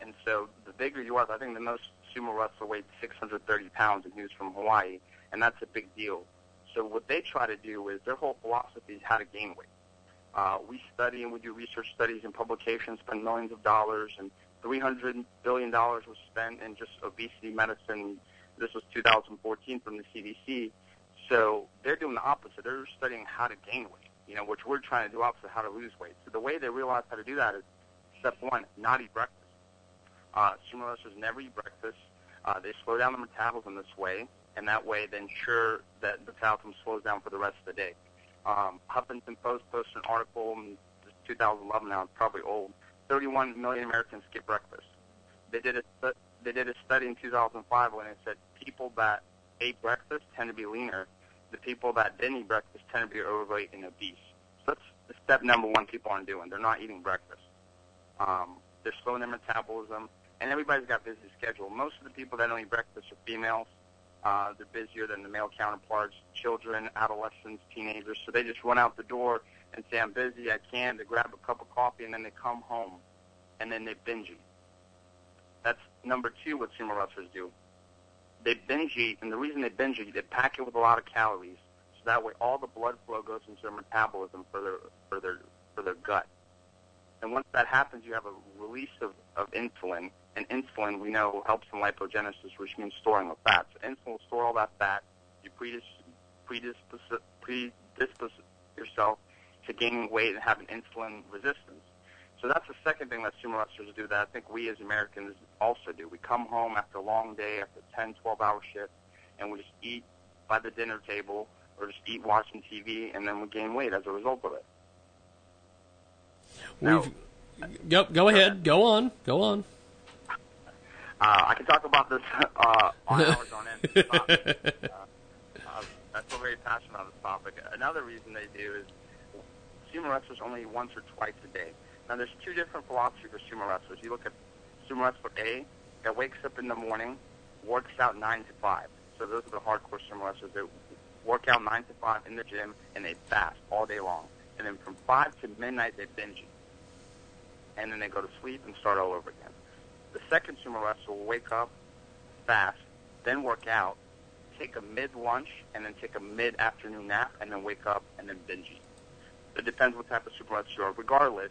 and so the bigger you are, I think the most sumo wrestler weighed 630 pounds, and he was from Hawaii, and that's a big deal. So what they try to do is their whole philosophy is how to gain weight. Uh, we study and we do research studies and publications, spend millions of dollars, and 300 billion dollars was spent in just obesity medicine. This was 2014 from the CDC. So they're doing the opposite. They're studying how to gain weight, you know, which we're trying to do opposite, how to lose weight. So the way they realize how to do that is step one, not eat breakfast. Uh, sumo wrestlers never eat breakfast. Uh, they slow down the metabolism this way, and that way they ensure that the metabolism slows down for the rest of the day. Um, Huffington Post posted an article in 2011 now, it's probably old. 31 million Americans skip breakfast. They did a they did a study in 2005 when it said people that ate breakfast tend to be leaner. The people that didn't eat breakfast tend to be overweight and obese. So that's step number one people aren't doing. They're not eating breakfast. Um, they're slowing their metabolism, and everybody's got busy schedule. Most of the people that don't eat breakfast are females. Uh, they're busier than the male counterparts, children, adolescents, teenagers. So they just run out the door and say, I'm busy, I can't. They grab a cup of coffee, and then they come home, and then they binge eat. That's number two what sumo wrestlers do. They binge eat, and the reason they binge eat, they pack it with a lot of calories, so that way all the blood flow goes into their metabolism for their for their for their gut. And once that happens, you have a release of, of insulin, and insulin we know helps in lipogenesis, which means storing of fat. So insulin will store all that fat. You predis- predispose, predispose yourself to gaining weight and having insulin resistance. So that's the second thing that sumo wrestlers do that I think we as Americans also do. We come home after a long day, after 10, 12 hour shift, and we just eat by the dinner table or just eat watching TV, and then we gain weight as a result of it. We've, go go ahead, go on, go on. Uh, I can talk about this uh, on hours on end. uh, uh, I'm so very passionate about this topic. Another reason they do is sumo wrestlers only once or twice a day. Now, there's two different philosophies for sumo wrestlers. You look at sumo wrestler A, that wakes up in the morning, works out 9 to 5. So those are the hardcore sumo wrestlers that work out 9 to 5 in the gym, and they fast all day long. And then from 5 to midnight, they binge. And then they go to sleep and start all over again. The second sumo wrestler will wake up, fast, then work out, take a mid-lunch, and then take a mid-afternoon nap, and then wake up and then binge eat. It depends what type of sumo wrestler you are. Regardless,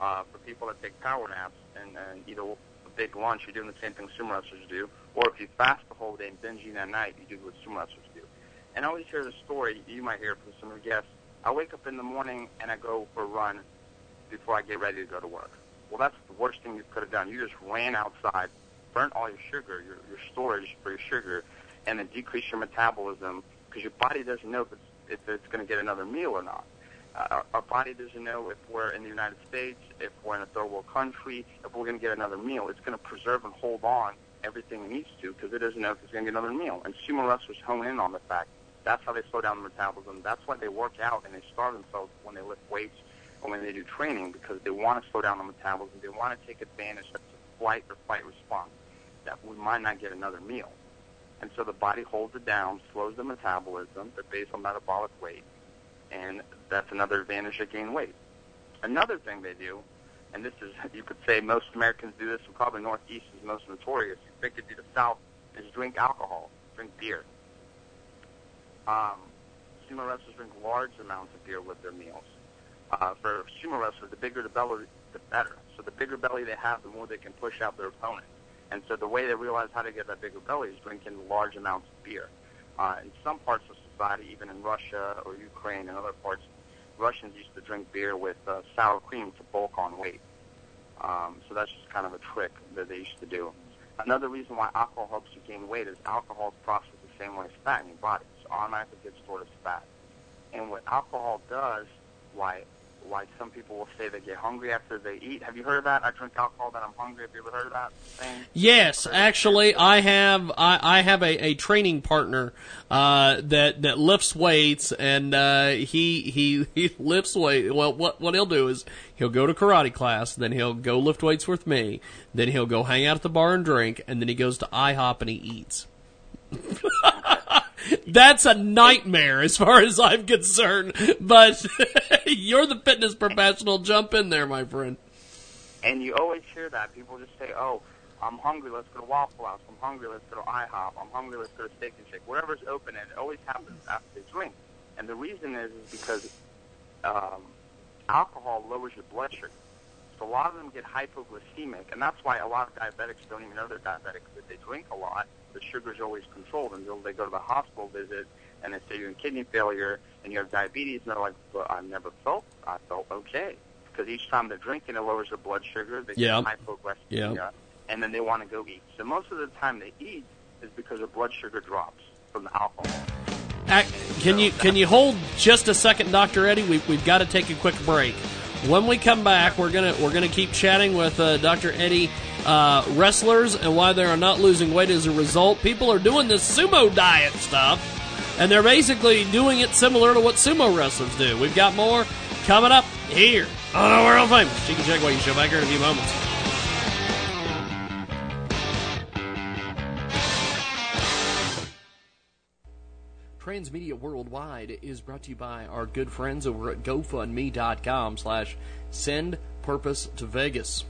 uh, for people that take power naps and, and eat a, a big lunch, you're doing the same thing sumo wrestlers do. Or if you fast the whole day and binge eat at night, you do what sumo wrestlers do. And I always hear the story, you might hear from some of the guests, I wake up in the morning and I go for a run before I get ready to go to work. Well, that's the worst thing you could have done. You just ran outside, burnt all your sugar, your, your storage for your sugar, and then decreased your metabolism because your body doesn't know if it's, if it's going to get another meal or not. Uh, our body doesn't know if we're in the United States, if we're in a third world country, if we're going to get another meal. It's going to preserve and hold on everything it needs to because it doesn't know if it's going to get another meal. And sumo wrestlers hone in on the fact that's how they slow down the metabolism. That's why they work out and they starve themselves when they lift weights when they do training because they want to slow down the metabolism. They want to take advantage of the flight or fight response that we might not get another meal. And so the body holds it down, slows the metabolism, the basal metabolic rate, and that's another advantage to gain weight. Another thing they do, and this is, you could say most Americans do this, and probably Northeast is most notorious. You think it'd the South, is drink alcohol, drink beer. Um, sumo wrestlers drink large amounts of beer with their meals. Uh, for sumo wrestlers, the bigger the belly, the better. So the bigger belly they have, the more they can push out their opponent. And so the way they realize how to get that bigger belly is drinking large amounts of beer. Uh, in some parts of society, even in Russia or Ukraine and other parts, Russians used to drink beer with uh, sour cream to bulk on weight. Um, so that's just kind of a trick that they used to do. Another reason why alcohol helps you gain weight is alcohol is processed the same way as fat in your body. So automatically gets stored as fat. And what alcohol does, why why some people will say they get hungry after they eat. Have you heard of that? I drink alcohol that I'm hungry. Have you ever heard of that thing? Yes, actually, I have I, I have a, a training partner uh, that that lifts weights, and uh, he he he lifts weight. Well, what what he'll do is he'll go to karate class, then he'll go lift weights with me, then he'll go hang out at the bar and drink, and then he goes to IHOP and he eats. That's a nightmare as far as I'm concerned. But you're the fitness professional. Jump in there, my friend. And you always hear that. People just say, oh, I'm hungry, let's go to Waffle House. I'm hungry, let's go to IHOP. I'm hungry, let's go to Steak and Shake. Whatever's open, and it always happens after they drink. And the reason is, is because um, alcohol lowers your blood sugar. A lot of them get hypoglycemic, and that's why a lot of diabetics don't even know they're diabetic because they drink a lot. The sugar's always controlled until they go to the hospital visit and they say you're in kidney failure and you have diabetes, and they're like, "But I never felt. I felt okay." Because each time they're drinking, it lowers their blood sugar. They Yeah. get hypoglycemia, Yeah. and then they want to go eat. So most of the time they eat is because their blood sugar drops from the alcohol. Can you can you hold just a second, Doctor Eddie? We, we've got to take a quick break. When we come back, we're gonna we're gonna keep chatting with uh, Doctor Eddie. Uh, wrestlers and why they are not losing weight as a result. People are doing this sumo diet stuff, and they're basically doing it similar to what sumo wrestlers do. We've got more coming up here on our world famous Chicken Check Waiting Show. Back here in a few moments. Transmedia Worldwide is brought to you by our good friends over at GoFundMe.com slash send purpose to Vegas.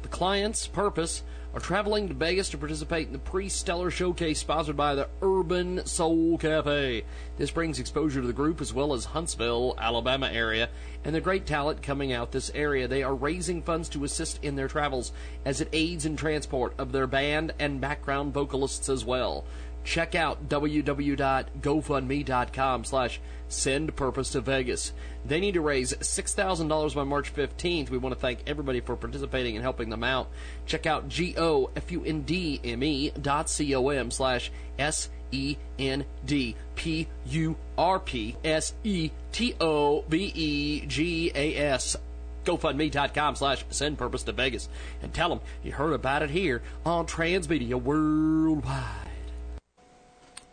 The client's purpose are traveling to Vegas to participate in the pre-stellar showcase sponsored by the Urban Soul Cafe. This brings exposure to the group as well as Huntsville, Alabama area, and the great talent coming out this area. They are raising funds to assist in their travels as it aids in transport of their band and background vocalists as well. Check out www.gofundme.com slash send purpose to Vegas. They need to raise $6,000 by March 15th. We want to thank everybody for participating and helping them out. Check out G-O-F-U-N-D-M-E dot C-O-M slash S-E-N-D-P-U-R-P-S-E-T-O-V-E-G-A-S GoFundMe.com slash send purpose to Vegas and tell them you heard about it here on Transmedia Worldwide.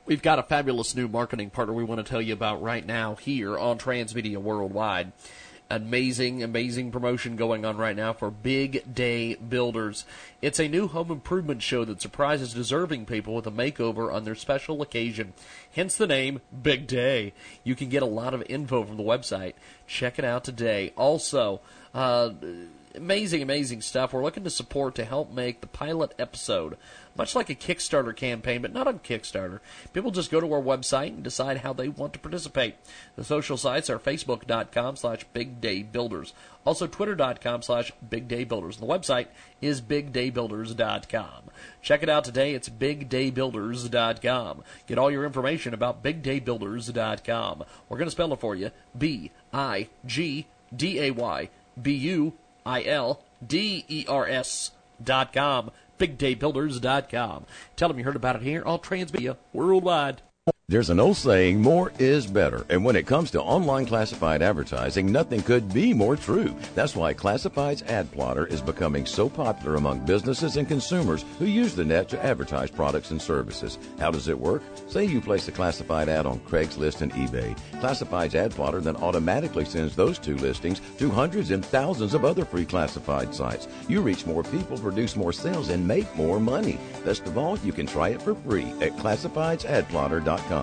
We've got a fabulous new marketing partner we want to tell you about right now here on Transmedia Worldwide. Amazing, amazing promotion going on right now for Big Day Builders. It's a new home improvement show that surprises deserving people with a makeover on their special occasion. Hence the name Big Day. You can get a lot of info from the website. Check it out today. Also, uh, amazing, amazing stuff. We're looking to support to help make the pilot episode, much like a Kickstarter campaign, but not on Kickstarter. People just go to our website and decide how they want to participate. The social sites are facebook.com slash bigdaybuilders, also twitter.com slash bigdaybuilders. And the website is bigdaybuilders.com. Check it out today. It's bigdaybuilders.com. Get all your information about bigdaybuilders.com. We're going to spell it for you. B I G D A Y B U I L D E R S dot com. BigDayBuilders dot com. Tell them you heard about it here on Transmedia Worldwide. There's an old saying, more is better. And when it comes to online classified advertising, nothing could be more true. That's why Classifieds Ad Plotter is becoming so popular among businesses and consumers who use the net to advertise products and services. How does it work? Say you place a classified ad on Craigslist and eBay. Classifieds Ad Plotter then automatically sends those two listings to hundreds and thousands of other free classified sites. You reach more people, produce more sales, and make more money. Best of all, you can try it for free at classifiedsadplotter.com.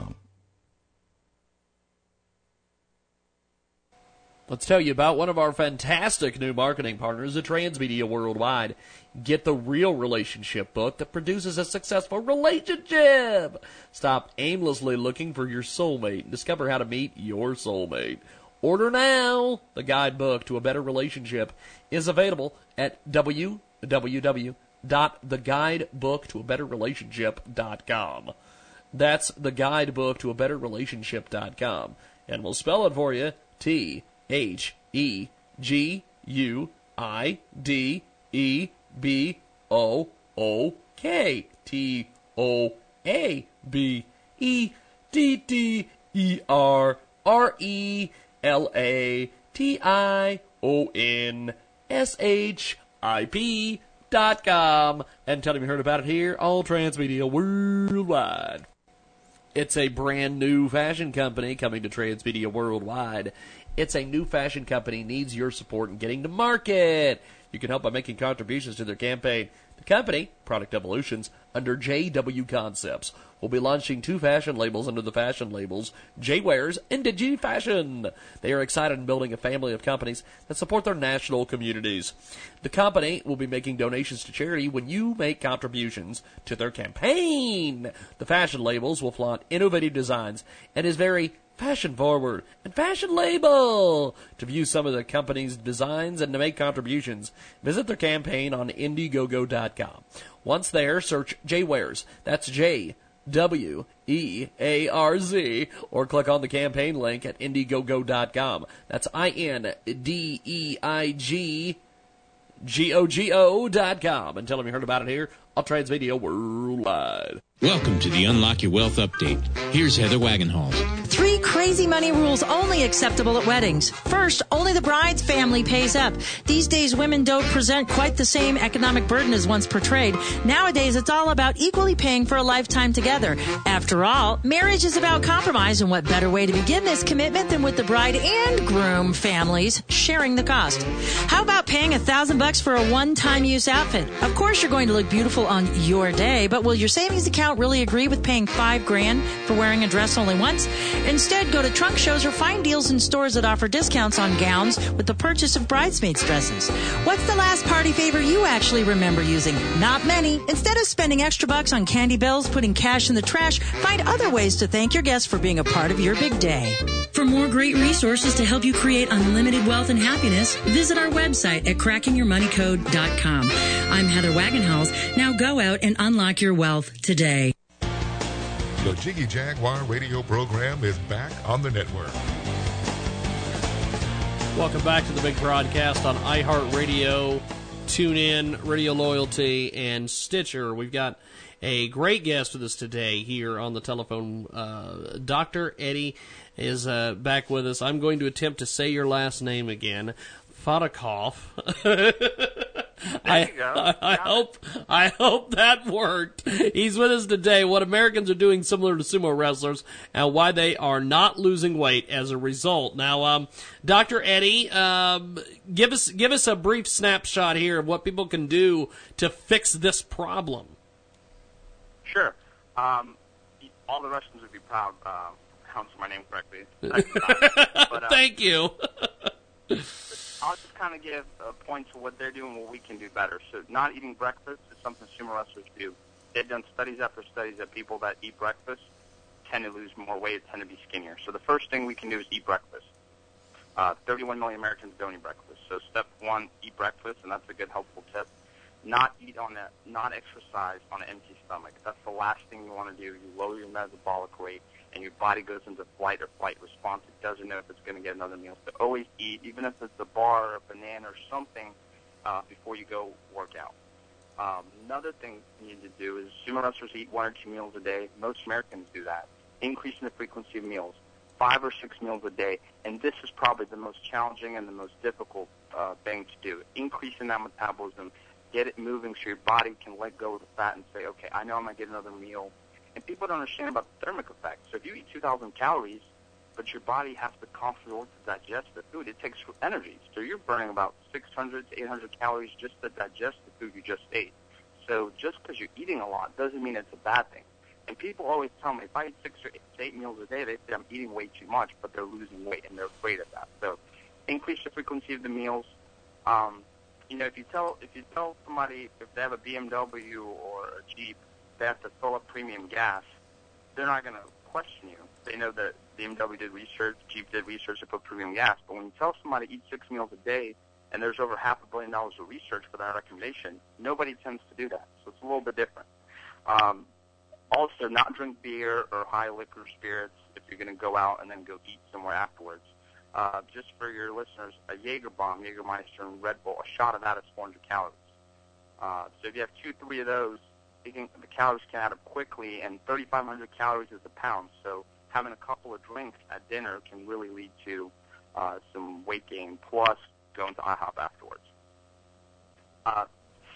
Let's tell you about one of our fantastic new marketing partners at Transmedia Worldwide. Get the real relationship book that produces a successful relationship. Stop aimlessly looking for your soulmate and discover how to meet your soulmate. Order now. The guidebook to a better relationship is available at www.theguidebooktoabetterrelationship.com. That's the guidebook to a better relationship.com. And we'll spell it for you. T H E G U I D E B O O K T O A B E D D E R R E L A T I O N S H I P dot com and tell them you heard about it here on Transmedia Worldwide. It's a brand new fashion company coming to Transmedia Worldwide. It's a new fashion company needs your support in getting to market. You can help by making contributions to their campaign. The company, Product Evolutions, under JW Concepts, will be launching two fashion labels under the fashion labels J-Wearz and Digi Fashion. They are excited in building a family of companies that support their national communities. The company will be making donations to charity when you make contributions to their campaign. The fashion labels will flaunt innovative designs and is very fashion forward and fashion label. To view some of the company's designs and to make contributions, visit their campaign on Indiegogo.com. Once there, search J-Wearz. That's J W E A R Z, or click on the campaign link at Indiegogo.com. That's I N D E I G G O G O dot com. And tell them you heard about it here on Transmedia Worldwide. Welcome to the Unlock Your Wealth Update. Here's Heather Wagenhals. Crazy money rules only acceptable at weddings. First, only the bride's family pays up. These days, women don't present quite the same economic burden as once portrayed. Nowadays, it's all about equally paying for a lifetime together. After all, marriage is about compromise, and what better way to begin this commitment than with the bride and groom families sharing the cost? How about paying a thousand bucks for a one-time use outfit? Of course, you're going to look beautiful on your day, but will your savings account really agree with paying five grand for wearing a dress only once? Instead, go to trunk shows or find deals in stores that offer discounts on gowns with the purchase of bridesmaids dresses. What's the last party favor you actually remember using? Not many. Instead of spending extra bucks on candy bills, putting cash in the trash, find other ways to thank your guests for being a part of your big day. For more great resources to help you create unlimited wealth and happiness, visit our website at crackingyourmoneycode.com. I'm Heather Wagenhals. Now go out and unlock your wealth today. The Jiggy Jaguar radio program is back on the network. Welcome back to the big broadcast on iHeartRadio, TuneIn, Radio Loyalty, and Stitcher. We've got a great guest with us today here on the telephone. Uh, Dr. Eddie is uh, back with us. I'm going to attempt to say your last name again. Fodakov. I, I, I hope I hope that worked. He's with us today. What Americans are doing similar to sumo wrestlers, and why they are not losing weight as a result. Now, um, Dr. Eddie, um, give us give us a brief snapshot here of what people can do to fix this problem. Sure. Um, all the Russians would be proud. Uh, pronounce my name correctly. but, uh, Thank you. I'll just kind of give a point to what they're doing, what we can do better. So, not eating breakfast is something sumo wrestlers do. They've done studies after studies that people that eat breakfast tend to lose more weight, tend to be skinnier. So, the first thing we can do is eat breakfast. Uh, 31 million Americans don't eat breakfast. So, step one, eat breakfast, and that's a good helpful tip. Not eat on a, not exercise on an empty stomach. That's the last thing you want to do. You lower your metabolic rate and your body goes into flight or flight response. It doesn't know if it's going to get another meal. So always eat, even if it's a bar or a banana or something, uh, before you go work out. Um, another thing you need to do is sumo wrestlers eat one or two meals a day. Most Americans do that. Increasing the frequency of meals, five or six meals a day, and this is probably the most challenging and the most difficult uh, thing to do. Increasing that metabolism, get it moving so your body can let go of the fat and say, okay, I know I'm going to get another meal and people don't understand about the thermic effect. So if you eat 2,000 calories, but your body has to constantly to digest the food, it takes energy. So you're burning about 600 to 800 calories just to digest the food you just ate. So just because you're eating a lot doesn't mean it's a bad thing. And people always tell me if I eat six or eight, eight meals a day, they say I'm eating way too much, but they're losing weight and they're afraid of that. So increase the frequency of the meals. Um, you know, if you tell if you tell somebody if they have a BMW or a Jeep have to fill up premium gas, they're not going to question you. They know that BMW did research, Jeep did research to put premium gas. But when you tell somebody to eat six meals a day, and there's over half a billion dollars of research for that recommendation, nobody tends to do that. So it's a little bit different. Um, also, not drink beer or high liquor spirits if you're going to go out and then go eat somewhere afterwards. Uh, just for your listeners, a Jaeger bomb, Jägermeister, and Red Bull, a shot of that is 400 calories. Uh, so if you have two, three of those, can, the calories can add up quickly, and 3,500 calories is a pound. So having a couple of drinks at dinner can really lead to uh, some weight gain, plus going to IHOP afterwards. Uh,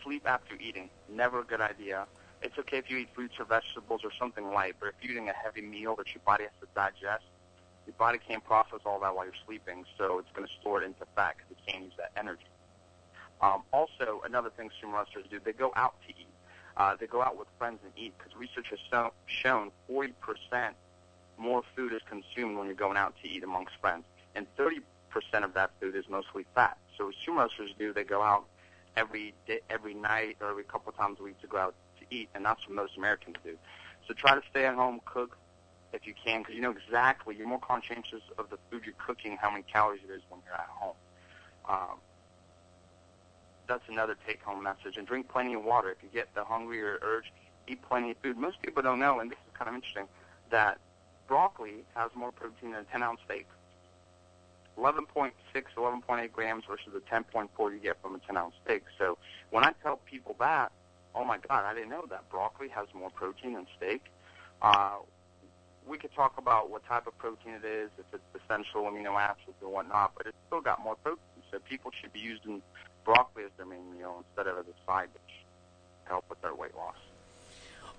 sleep after eating, never a good idea. It's okay if you eat fruits or vegetables or something light, but if you're eating a heavy meal that your body has to digest, your body can't process all that while you're sleeping, so it's going to store it into fat because it can't use that energy. Um, also, another thing sumo wrestlers do, they go out to eat. Uh, they go out with friends and eat because research has so, shown 40% more food is consumed when you're going out to eat amongst friends, and 30% of that food is mostly fat. So what sumo wrestlers do, they go out every day, every night or every couple times a week to go out to eat, and that's what most Americans do. So try to stay at home, cook if you can, because you know exactly, you're more conscientious of the food you're cooking, how many calories it is when you're at home. Um, that's another take-home message. And drink plenty of water. If you get the hungry or urge, eat plenty of food. Most people don't know, and this is kind of interesting, that broccoli has more protein than a 10-ounce steak. 11.6, 11.8 grams versus the 10.4 you get from a 10-ounce steak. So when I tell people that, oh my God, I didn't know that broccoli has more protein than steak. Uh, we could talk about what type of protein it is, if it's essential amino acids or whatnot, but it's still got more protein. So people should be using broccoli as their main meal instead of as a side dish to help with their weight loss.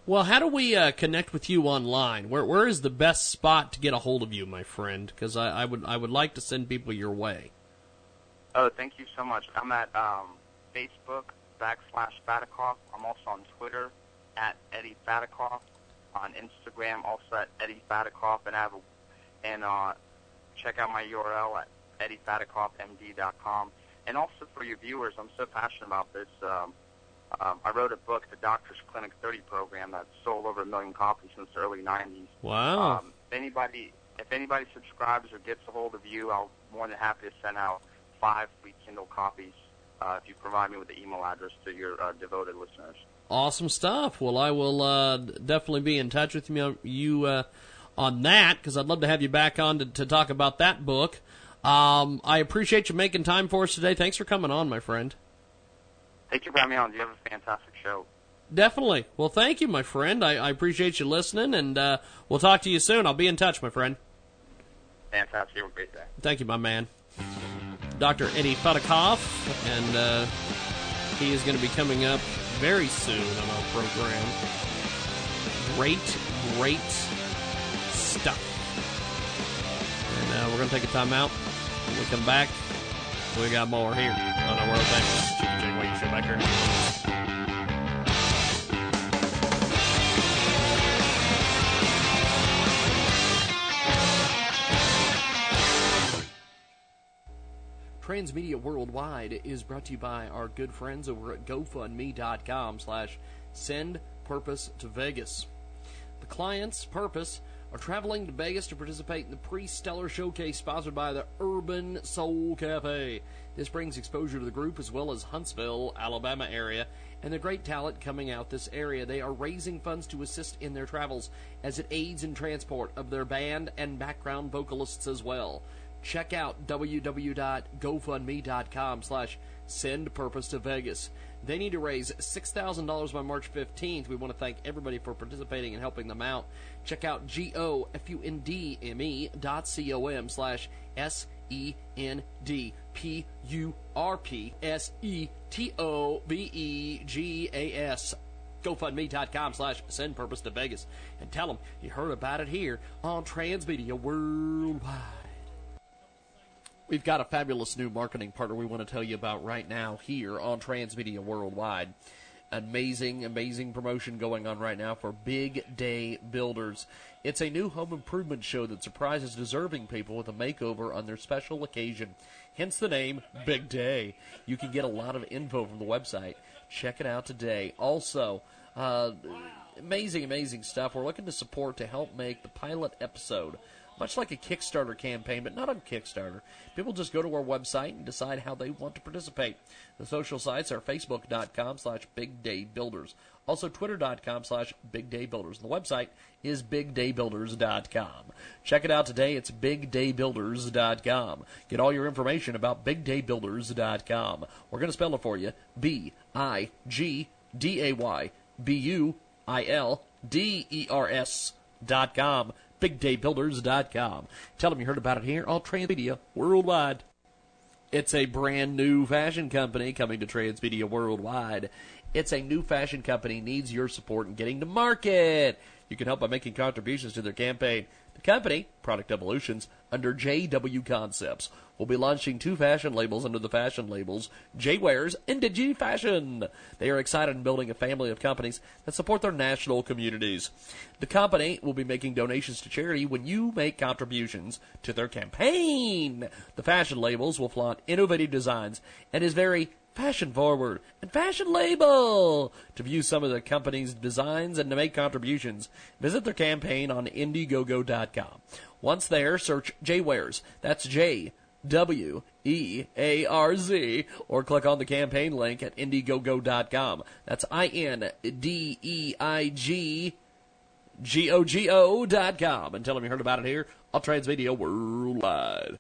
Well, how do we uh, connect with you online? Where where is the best spot to get a hold of you, my friend? Because I, I would I would like to send people your way. Oh, thank you so much. I'm at um, Facebook backslash Fatakhov. I'm also on Twitter at Eddie Fatakhov. On Instagram, also at Eddie Fatakhov, and I have a, and uh, check out my URL at eddiefatakhovmd.com. And also for your viewers, I'm so passionate about this. Um, um, I wrote a book, the Doctor's Clinic 30 program, that's sold over a million copies since the early 90s. Wow. Um, if anybody, if anybody subscribes or gets a hold of you, I'll more than happy to send out five free Kindle copies uh, if you provide me with the email address to your uh, devoted listeners. Awesome stuff. Well, I will uh, definitely be in touch with you, you uh, on that because I'd love to have you back on to, to talk about that book. Um, I appreciate you making time for us today. Thanks for coming on, my friend. Thank you for having me on. You have a fantastic show. Definitely. Well, thank you, my friend. I, I appreciate you listening, and uh, we'll talk to you soon. I'll be in touch, my friend. Fantastic. You Have a great day. Thank you, my man. Dr. Eddie Fatakhov, and uh, he is going to be coming up very soon on our program. Great, great stuff. And uh, we're going to take a time out. When we come back, we got more here on our World Famous Chicken Chick Wing Show back here. Transmedia Worldwide is brought to you by our good friends over at GoFundMe.com slash send purpose to Vegas. The client's purpose are traveling to Vegas to participate in the pre-stellar showcase sponsored by the Urban Soul Cafe. This brings exposure to the group as well as Huntsville, Alabama area, and the great talent coming out this area. They are raising funds to assist in their travels as it aids in transport of their band and background vocalists as well. Check out www.gofundme.com slash send purpose to Vegas. They need to raise $6,000 by March 15th. We want to thank everybody for participating and helping them out. Check out G-O-F-U-N-D-M-E dot C-O-M slash S-E-N-D-P-U-R-P-S-E-T-O-V-E-G-A-S GoFundMe.com slash send purpose to Vegas and tell them you heard about it here on Transmedia Worldwide. We've got a fabulous new marketing partner we want to tell you about right now here on Transmedia Worldwide. Amazing, amazing promotion going on right now for Big Day Builders. It's a new home improvement show that surprises deserving people with a makeover on their special occasion. Hence the name Big Day. You can get a lot of info from the website. Check it out today. Also, uh, amazing, amazing stuff. We're looking to support to help make the pilot episode much like a Kickstarter campaign, but not on Kickstarter. People just go to our website and decide how they want to participate. The social sites are facebook.com slash bigdaybuilders. Also twitter.com slash bigdaybuilders. And the website is bigdaybuilders.com. Check it out today. It's bigdaybuilders.com. Get all your information about bigdaybuilders.com. We're going to spell it for you. B-I-G-D-A-Y B-U-I-L-D-E-R-S dot com BigDayBuilders.com. Tell them you heard about it here on Transmedia Worldwide. It's a brand new fashion company coming to Transmedia Worldwide. It's a new fashion company needs your support in getting to market. You can help by making contributions to their campaign. The company, Product Evolutions, under JW Concepts, will be launching two fashion labels under the fashion labels J-Wearz and Digi Fashion. They are excited in building a family of companies that support their national communities. The company will be making donations to charity when you make contributions to their campaign. The fashion labels will flaunt innovative designs and is very fashion forward and fashion label. To view some of the company's designs and to make contributions, visit their campaign on Indiegogo.com. Once there, search J-Wearz. That's J W E A R Z, or click on the campaign link at Indiegogo.com. That's I N D E I G G O G O dot com. And tell them you heard about it here on Transmedia Worldwide.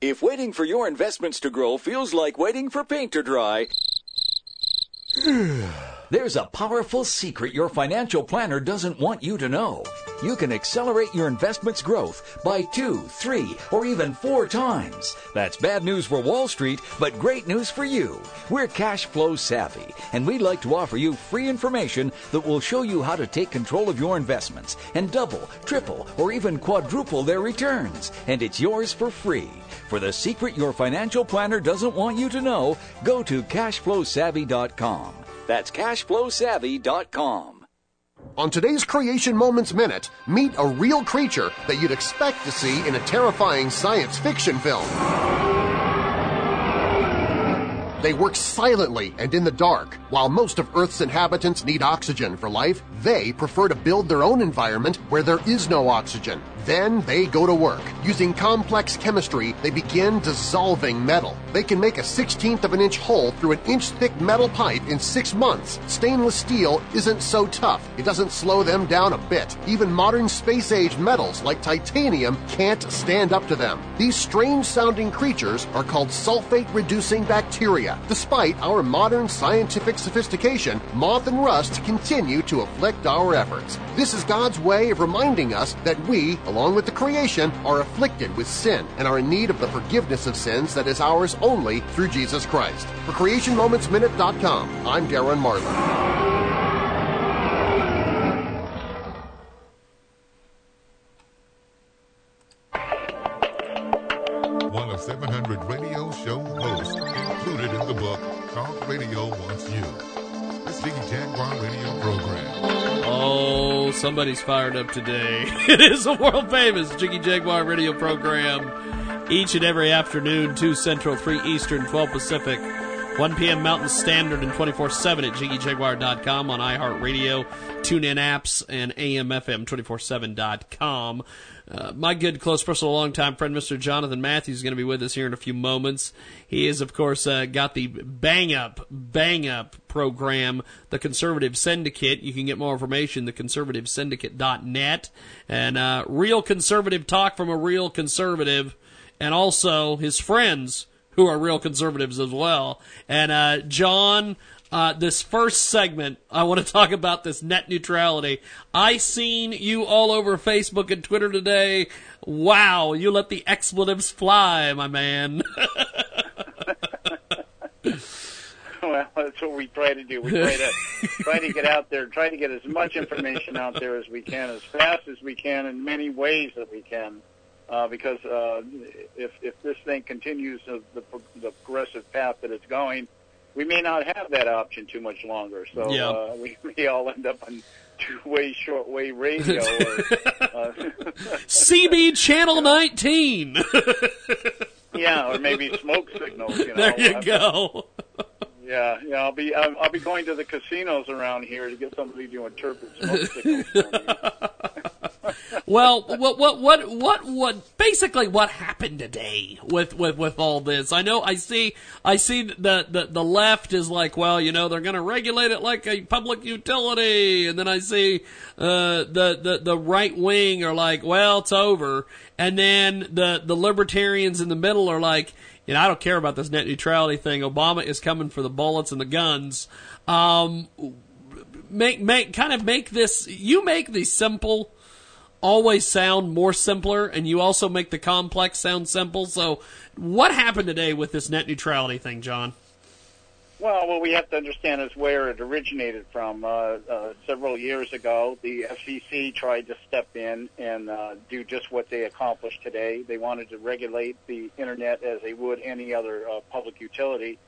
If waiting for your investments to grow feels like waiting for paint to dry, there's a powerful secret your financial planner doesn't want you to know. You can accelerate your investment's growth by two, three, or even four times. That's bad news for Wall Street, but great news for you. We're cash flow savvy, and we'd like to offer you free information that will show you how to take control of your investments and double, triple, or even quadruple their returns. And it's yours for free. For the secret your financial planner doesn't want you to know, go to cashflowsavvy.com. That's cashflowsavvy.com. On today's Creation Moments Minute, meet a real creature that you'd expect to see in a terrifying science fiction film. They work silently and in the dark. While most of Earth's inhabitants need oxygen for life, they prefer to build their own environment where there is no oxygen. Then they go to work. Using complex chemistry, they begin dissolving metal. They can make a 16th of an inch hole through an inch thick metal pipe in six months. Stainless steel isn't so tough. It doesn't slow them down a bit. Even modern space age metals like titanium can't stand up to them. These strange sounding creatures are called sulfate reducing bacteria. Despite our modern scientific sophistication, moth and rust continue to afflict our efforts. This is God's way of reminding us that we, along with the creation, are afflicted with sin and are in need of the forgiveness of sins that is ours only through Jesus Christ. For CreationMomentsMinute.com, I'm Darren Marlar. Somebody's fired up today. It is a world famous Jiggy Jaguar radio program. Each and every afternoon, 2 Central, 3 Eastern, 12 Pacific, 1 p.m. Mountain Standard, and 24 7 at JiggyJaguar.com on iHeartRadio, TuneIn apps, and AMFM247.com. Uh, my good, close personal, longtime friend, Mr. Jonathan Matthews, is going to be with us here in a few moments. He has, of course, uh, got the Bang Up, Bang Up program, The Conservative Syndicate. You can get more information, theconservativesyndicate.net. And uh, real conservative talk from a real conservative, and also his friends who are real conservatives as well. And uh, John, uh, this first segment, I want to talk about this net neutrality. I seen you all over Facebook and Twitter today. Wow, you let the expletives fly, my man. well, that's what we try to do. We try to try to get out there, try to get as much information out there as we can, as fast as we can, in many ways that we can. Uh, because uh, if if this thing continues the, the the progressive path that it's going, we may not have that option too much longer. So Yeah. uh, we may all end up on two-way, short-way radio. or, uh, CB Channel 19. yeah, or maybe smoke signals. You know, there you I'm- go. Yeah, yeah. I'll be I'll, I'll be going to the casinos around here to get somebody to interpret smoke signals. Well, what, what, what, what, what, basically what happened today with, with, with all this? I know, I see, I see the, the, the left is like, well, you know, they're gonna regulate it like a public utility, and then I see, uh, the, the, the right wing are like, well, it's over, and then the, the libertarians in the middle are like, you know, I don't care about this net neutrality thing. Obama is coming for the bullets and the guns. Um, make, make, kind of make this, you make the simple, always sound more simpler, and you also make the complex sound simple. So, what happened today with this net neutrality thing, John? Well, what we have to understand is where it originated from. Uh, uh, several years ago, the FCC tried to step in and uh, do just what they accomplished today. They wanted to regulate the internet as they would any other uh, public utility,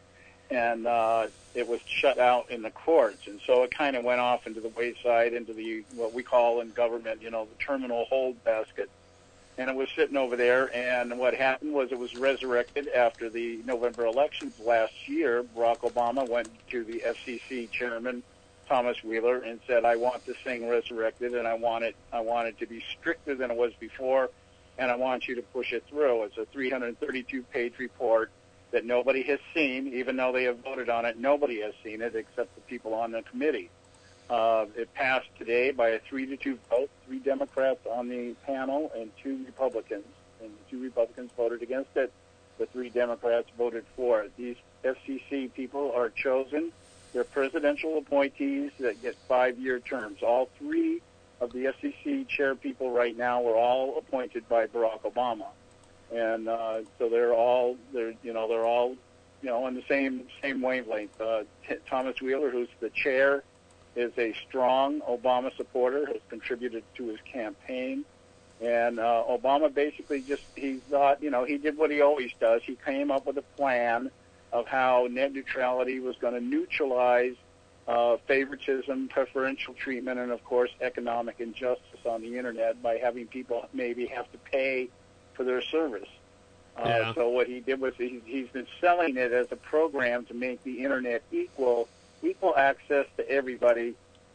and uh, it was shut out in the courts. And so it kind of went off into the wayside, into the what we call in government, you know, the terminal hold basket and it was sitting over there. And what happened was it was resurrected after the November elections last year. Barack Obama went to the FCC chairman Thomas Wheeler and said, "I want this thing resurrected, and I want it. I want it to be stricter than it was before, and I want you to push it through." It's a 332-page report that nobody has seen, even though they have voted on it. Nobody has seen it except the people on the committee. Uh, it passed today by a three to two vote. Three Democrats on the panel and two Republicans, and the two Republicans voted against it. The three Democrats voted for it. These FCC people are chosen. They're presidential appointees that get five-year terms. All three of the FCC chair people right now were all appointed by Barack Obama, and uh, so they're all they're you know they're all you know on the same same wavelength. Uh, T- Thomas Wheeler, who's the chair is a strong Obama supporter, has contributed to his campaign. And uh, Obama basically just, he thought, you know, he did what he always does. He came up with a plan of how net neutrality was going to neutralize uh, favoritism, preferential treatment, and of course economic injustice on the internet by having people maybe have to pay for their service. Uh, Yeah. So what he did was he, he's been selling it as a program to make the internet equal equal access to everybody,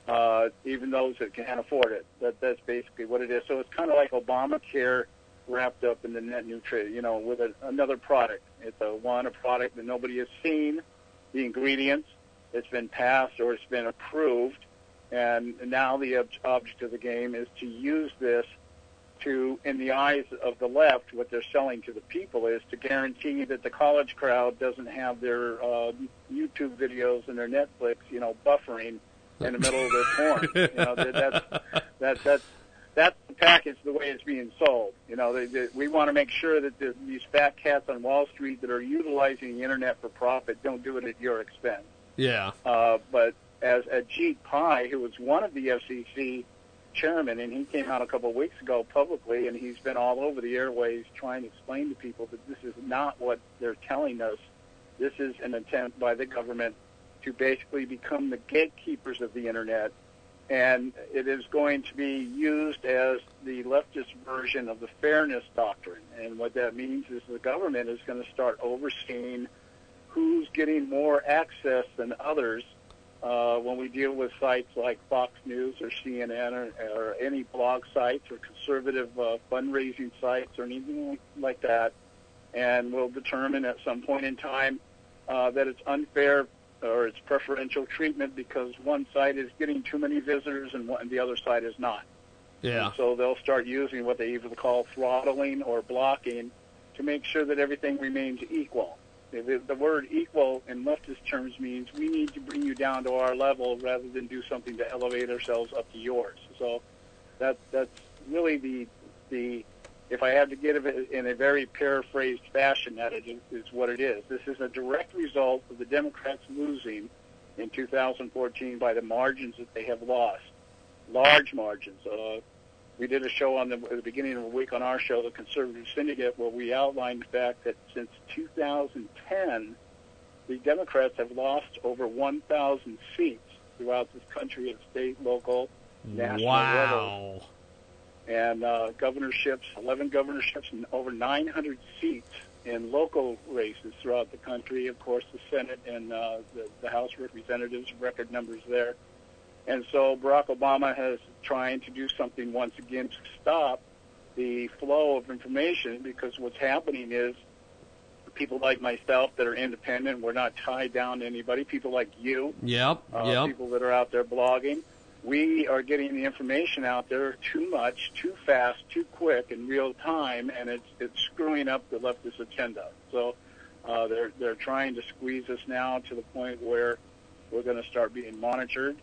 uh, even those that can't afford it. That that's basically what it is. So it's kind of like Obamacare wrapped up in the net neutrality, you know, with a, another product. It's a one a product that nobody has seen, the ingredients. It's been passed or it's been approved, and now the ob- object of the game is to use this to, in the eyes of the left, what they're selling to the people is to guarantee that the college crowd doesn't have their uh, YouTube videos and their Netflix, you know, buffering in the middle of their porn. You know, that, that's that, that's that's the package the way it's being sold. You know, they, they, we want to make sure that the, these fat cats on Wall Street that are utilizing the internet for profit don't do it at your expense. Yeah. Uh, but as Ajit Pai, who was one of the FCC chairman, and he came out a couple of weeks ago publicly, and he's been all over the airways trying to explain to people that this is not what they're telling us. This is an attempt by the government to basically become the gatekeepers of the internet, and it is going to be used as the leftist version of the fairness doctrine. And what that means is the government is going to start overseeing who's getting more access than others uh, when we deal with sites like Fox News or CNN or, or any blog sites or conservative uh, fundraising sites or anything like that, and we'll determine at some point in time uh, that it's unfair or it's preferential treatment because one site is getting too many visitors and, one, and the other side is not. Yeah. And so they'll start using what they either call throttling or blocking to make sure that everything remains equal. The, the- word equal in leftist terms means we need to bring you down to our level rather than do something to elevate ourselves up to yours. So that that's really the the if I had to give it in a very paraphrased fashion, that is, is what it is. This is a direct result of the Democrats losing in 2014 by the margins that they have lost, large margins. Uh, we did a show on the, at the beginning of the week on our show, the Conservative Syndicate, where we outlined the fact that since 2010, the Democrats have lost over 1,000 seats throughout this country at state, local, national Wow. and uh, governorships, 11 governorships, and over 900 seats in local races throughout the country. Of course, the Senate and uh, the, the House of Representatives, record numbers there. And so Barack Obama has trying to do something once again to stop the flow of information because what's happening is people like myself that are independent, we're not tied down to anybody, people like you, Yep. uh, yep. people that are out there blogging. We are getting the information out there too much, too fast, too quick, in real time, and it's it's screwing up the leftist agenda. So uh, they're they're trying to squeeze us now to the point where we're going to start being monitored.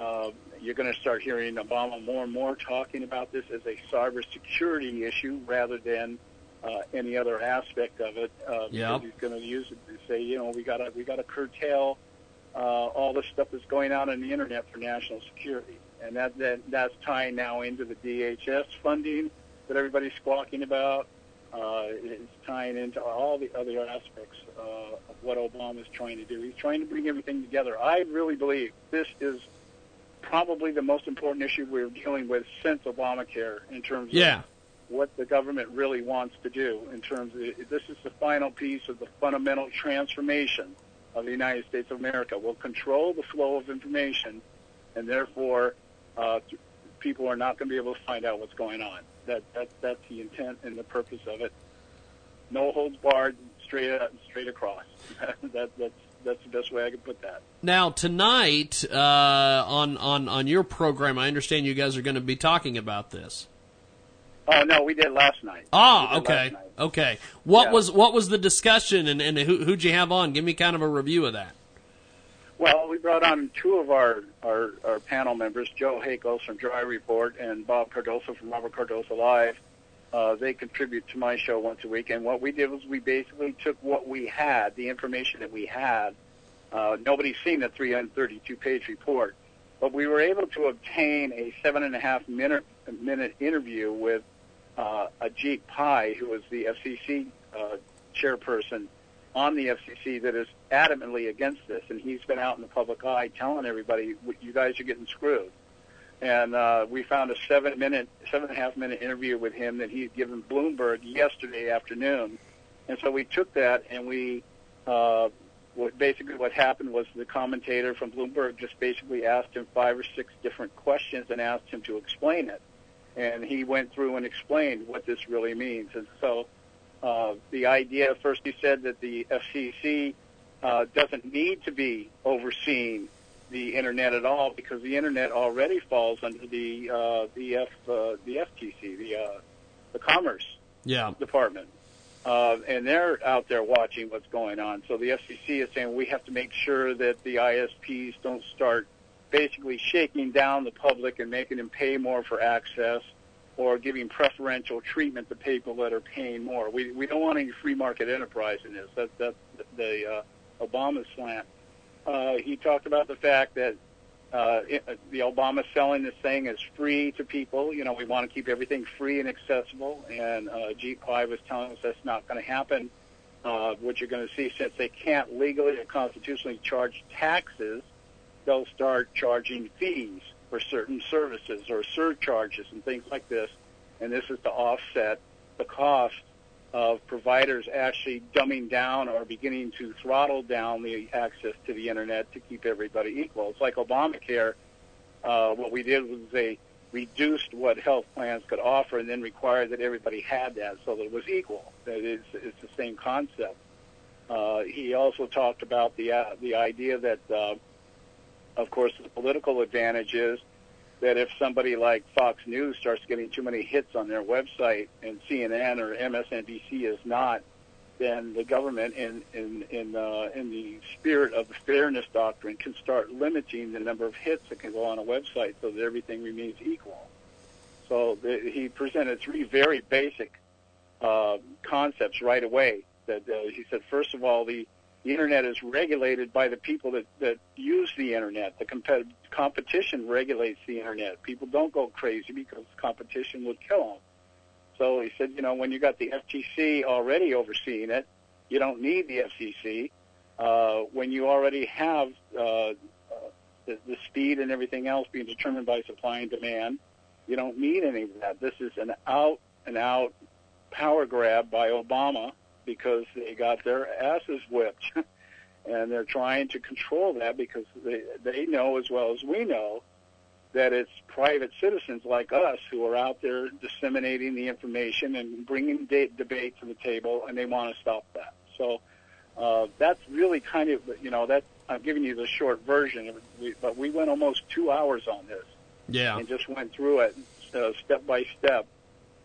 Uh, you're going to start hearing Obama more and more talking about this as a cybersecurity issue rather than uh, any other aspect of it. Uh, Yep. He's going to use it to say, you know, we got to we got to curtail uh, all the stuff that's going on on the internet for national security, and that, that that's tying now into the DHS funding that everybody's squawking about. Uh, it's tying into all the other aspects uh, of what Obama is trying to do. He's trying to bring everything together. I really believe this is probably the most important issue we're dealing with since Obamacare in terms of what the government really wants to do in terms of this is the final piece of the fundamental transformation of the United States of America. We'll control the flow of information, and therefore uh, people are not going to be able to find out what's going on. That, that that's the intent and the purpose of it. No holds barred, straight out, straight across. that, that's that's the best way I can put that. Now tonight uh, on on on your program, I understand you guys are going to be talking about this. Oh no, we did last night. Ah, okay, night. okay. What Yeah. was what was the discussion, and, and who who'd you have on? Give me kind of a review of that. Well, we brought on two of our, our, our panel members, Joe Hakos from Dry Report and Bob Cardoso from Robert Cardoso Live. Uh, they contribute to my show once a week, and what we did was we basically took what we had, the information that we had. Uh, nobody's seen the 332-page report, but we were able to obtain a seven and a half minute, minute interview with uh, Ajit Pai, who was the FCC uh, chairperson on the FCC that is adamantly against this, and he's been out in the public eye telling everybody, "You guys are getting screwed." And uh, we found a seven-minute, seven and a half minute interview with him that he had given Bloomberg yesterday afternoon, and so we took that and we, uh, what basically what happened was the commentator from Bloomberg just basically asked him five or six different questions and asked him to explain it, and he went through and explained what this really means, and so uh, the idea first he said that the FCC uh, doesn't need to be overseeing the internet at all because the internet already falls under the uh, the F uh, the FTC the uh, the Commerce Yeah. Department, uh, and they're out there watching what's going on. So the FCC is saying we have to make sure that the ISPs don't start basically shaking down the public and making them pay more for access or giving preferential treatment to people that are paying more. We we don't want any free market enterprise in this. That's that's the uh, Obama slant. Uh, he talked about the fact that uh, uh, the Obama selling this thing is free to people. You know, we want to keep everything free and accessible. And uh, G5 was telling us that's not going to happen. Uh, what you're going to see, since they can't legally or constitutionally charge taxes, they'll start charging fees for certain services or surcharges and things like this. And this is to offset the cost of providers actually dumbing down or beginning to throttle down the access to the internet to keep everybody equal. It's like Obamacare. Uh, what we did was they reduced what health plans could offer and then required that everybody had that so that it was equal. That is, it's the same concept. Uh, he also talked about the uh, the idea that, uh, of course, the political advantage is that if somebody like Fox News starts getting too many hits on their website and CNN or MSNBC is not, then the government, in in in, uh, in the spirit of the fairness doctrine, can start limiting the number of hits that can go on a website so that everything remains equal. So the, he presented three very basic uh, concepts right away. That uh, he said, first of all, the the internet is regulated by the people that, that use the internet. The compet- competition regulates the internet. People don't go crazy because competition would kill them. So he said, you know, when you got the FTC already overseeing it, you don't need the FCC. Uh, when you already have uh, the, the speed and everything else being determined by supply and demand, you don't need any of that. This is an out and out power grab by Obama because they got their asses whipped. and they're trying to control that because they, they know as well as we know that it's private citizens like us who are out there disseminating the information and bringing de- debate to the table, and they want to stop that. So uh, that's really kind of, you know, that I'm giving you the short version, we, but we went almost two hours on this Yeah. and just went through it uh, step by step.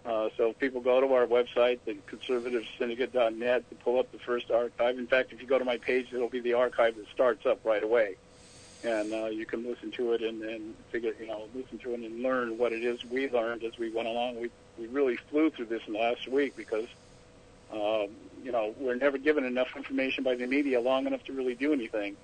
Uh, so if people go to our website, the conservativesyndicate.net, to pull up the first archive. In fact, if you go to my page, it'll be the archive that starts up right away. and uh, you can listen to it and, and figure, you know, listen to it and learn what it is we learned as we went along. We we really flew through this in the last week because, um, you know, we're never given enough information by the media long enough to really do anything.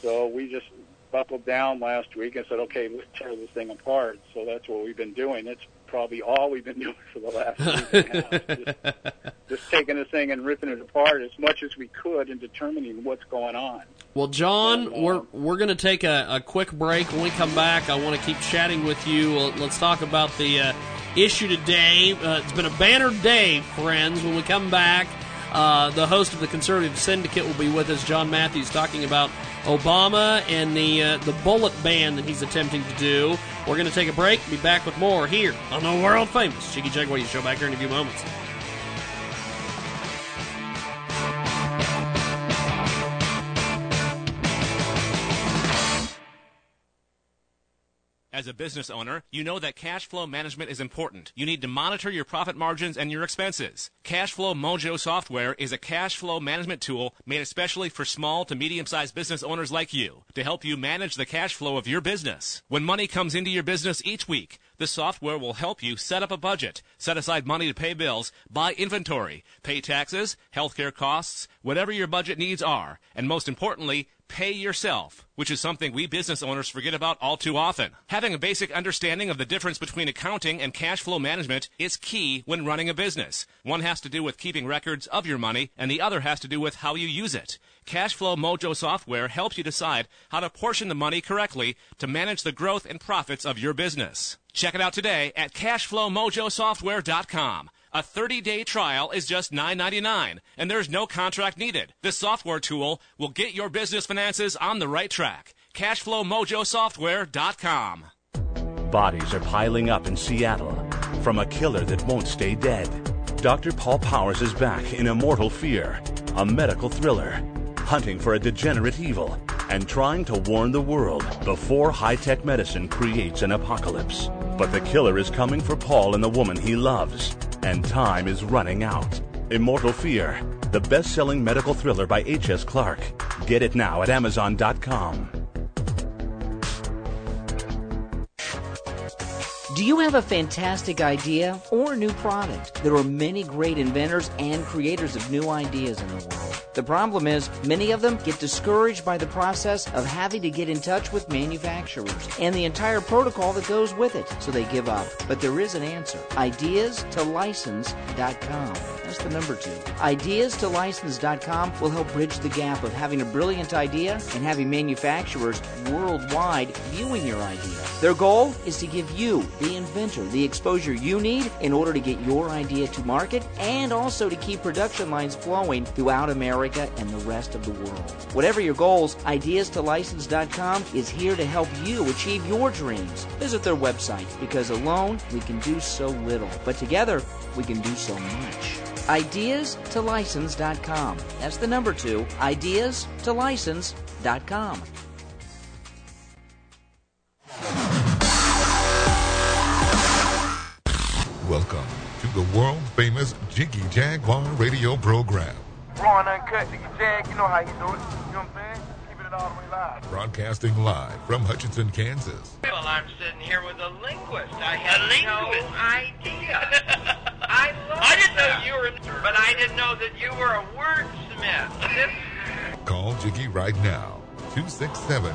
So we just buckled down last week and said, okay, let's tear this thing apart. So that's what we've been doing. It's probably all we've been doing for the last week and a half. Just, just taking this thing and ripping it apart as much as we could and determining what's going on. Well, John, we're we're going to take a, a quick break. When we come back, I want to keep chatting with you. Let's talk about the uh, issue today. Uh, it's been a banner day, friends. When we come back, uh, the host of the Conservative Syndicate will be with us, John Matthews, talking about Obama and the uh, the bullet ban that he's attempting to do. We're going to take a break. Be back with more here on the world famous Jiggy Jaguar Show. Back here in a few moments. As a business owner, you know that cash flow management is important. You need to monitor your profit margins and your expenses. Cashflow Mojo software is a cash flow management tool made especially for small to medium sized business owners like you to help you manage the cash flow of your business. When money comes into your business each week, the software will help you set up a budget, set aside money to pay bills, buy inventory, pay taxes, healthcare costs, whatever your budget needs are, and most importantly, pay yourself, which is something we business owners forget about all too often. Having a basic understanding of the difference between accounting and cash flow management is key when running a business. One has to do with keeping records of your money, and the other has to do with how you use it. Cashflow Mojo software helps you decide how to portion the money correctly to manage the growth and profits of your business. Check it out today at cashflowmojosoftware.com. A 30-day trial is just $9.99, and there's no contract needed. This software tool will get your business finances on the right track. CashflowMojoSoftware.com. Bodies are piling up in Seattle from a killer that won't stay dead. Dr. Paul Powers is back in Immortal Fear, a medical thriller, hunting for a degenerate evil and trying to warn the world before high-tech medicine creates an apocalypse. But the killer is coming for Paul and the woman he loves, and time is running out. Immortal Fear, the best-selling medical thriller by H.S. Clark. Get it now at Amazon.com. Do you have a fantastic idea or new product? There are many great inventors and creators of new ideas in the world. The problem is, many of them get discouraged by the process of having to get in touch with manufacturers and the entire protocol that goes with it, so they give up. But there is an answer. Ideas to license.com. The number two. Ideas to license.com will help bridge the gap of having a brilliant idea and having manufacturers worldwide viewing your idea. Their goal is to give you, the inventor, the exposure you need in order to get your idea to market and also to keep production lines flowing throughout America and the rest of the world. Whatever your goals, Ideas to License.com is here to help you achieve your dreams. Visit their website because alone we can do so little, but together we can do so much. Ideas to License.com. That's the number two. Ideas to License.com. Welcome to the world famous Jiggy Jaguar radio program. Raw and uncut, nigga Jag, you know how you do it. You know what I'm saying? Broadcasting live from Hutchinson, Kansas. Well, I'm sitting here with a linguist. I had no idea. I love I didn't know you were, but I didn't know that you were a wordsmith. Call Jiggy right now. 267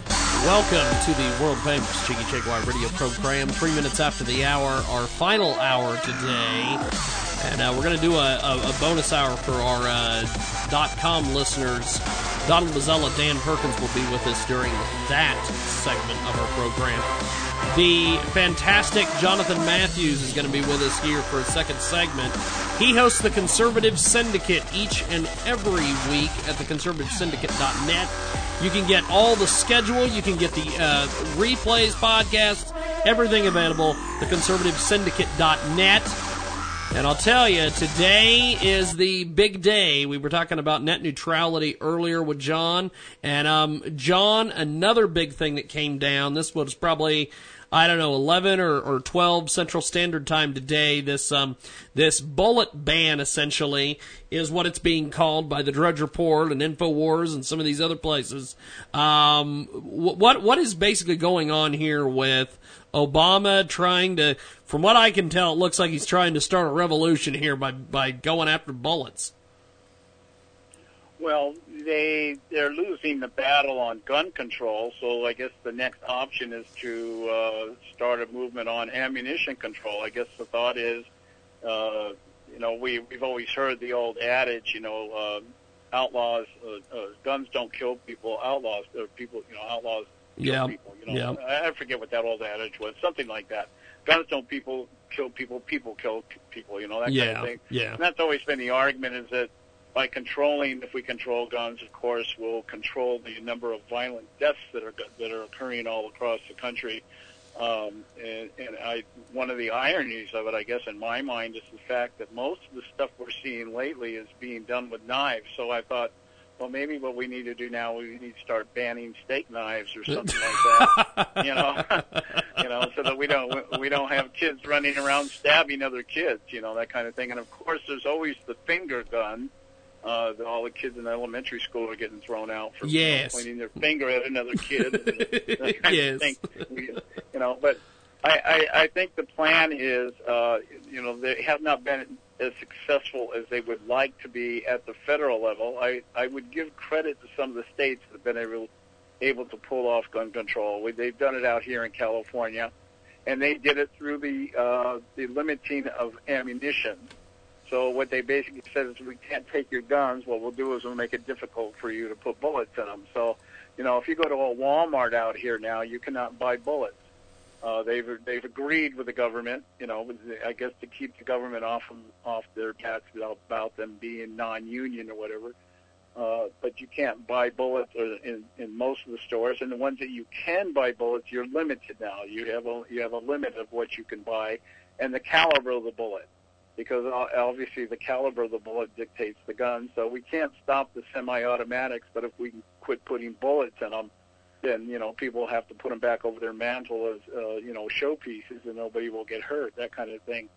Welcome to the world famous Jiggy Jaguar radio program. Three minutes after the hour, our final hour today. And uh, we're going to do a, a, a bonus hour for our uh, .com listeners. Donald Mazzella, Dan Perkins will be with us during that segment of our program. The fantastic Jonathan Matthews is going to be with us here for a second segment. He hosts the Conservative Syndicate each and every week at theconservativesyndicate.net. You can get all the schedule, you can get the uh, replays, podcasts, Everything available. TheConservativeSyndicate.net. And I'll tell you, today is the big day. We were talking about net neutrality earlier with John. And, um, John, another big thing that came down, this was probably, I don't know, 11 or, or 12 Central Standard Time today. This, um, this bullet ban essentially is what it's being called by the Drudge Report and InfoWars and some of these other places. Um, what, what is basically going on here with Obama trying to, from what I can tell, it looks like he's trying to start a revolution here by, by going after bullets. Well, they they're losing the battle on gun control, so I guess the next option is to uh, start a movement on ammunition control. I guess the thought is, uh, you know, we we've always heard the old adage, you know, uh, outlaws uh, uh, guns don't kill people, outlaws or people, you know, outlaws kill Yeah. people. You know, I I forget what that old adage was, something like that. Guns don't people kill people, people kill people. You know that kind of thing. yeah. And that's always been the argument is that by controlling, if we control guns, of course, we'll control the number of violent deaths that are that are occurring all across the country. Um, and, and I, one of the ironies of it, I guess, in my mind, is the fact that most of the stuff we're seeing lately is being done with knives. So I thought, well, maybe what we need to do now, we need to start banning steak knives or something like that. You know, you know, so that we don't we don't have kids running around stabbing other kids. You know, that kind of thing. And of course, there's always the finger gun. Uh, that all the kids in elementary school are getting thrown out for you know, pointing their finger at another kid. Yes. We, you know, but I, I, I think the plan is, uh, you know, they have not been as successful as they would like to be at the federal level. I, I would give credit to some of the states that have been able, able to pull off gun control. We- They've done it out here in California, and they did it through the uh, the limiting of ammunition. So what they basically said is, we can't take your guns. What we'll do is we'll make it difficult for you to put bullets in them. So, you know, if you go to a Walmart out here now, you cannot buy bullets. Uh, they've they've agreed with the government, you know, I guess to keep the government off of, off their backs about, about them being non-union or whatever. Uh, but you can't buy bullets in, in most of the stores, and the ones that you can buy bullets, you're limited now. You have a you have a limit of what you can buy, and the caliber of the bullet, because obviously the caliber of the bullet dictates the gun. So we can't stop the semi-automatics, but if we quit putting bullets in them, then you know people have to put them back over their mantle as uh, you know showpieces, and nobody will get hurt. That kind of thing.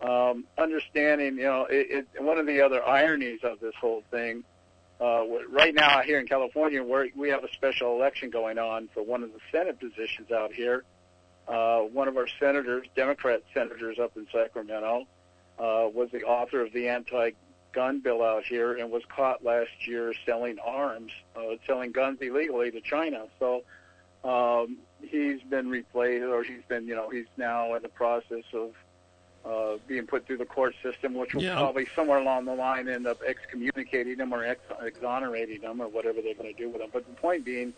Um, understanding, you know, it, it, one of the other ironies of this whole thing. Uh, right now, here in California, where we have a special election going on for one of the Senate positions out here. Uh, one of our senators, Democrat senators up in Sacramento, uh, was the author of the anti-gun bill out here and was caught last year selling arms, uh, selling guns illegally to China. So um, he's been replaced, or he's been, you know, he's now in the process of uh, being put through the court system, which will Yeah. probably somewhere along the line end up excommunicating him or ex- exonerating him or whatever they're going to do with him. But the point being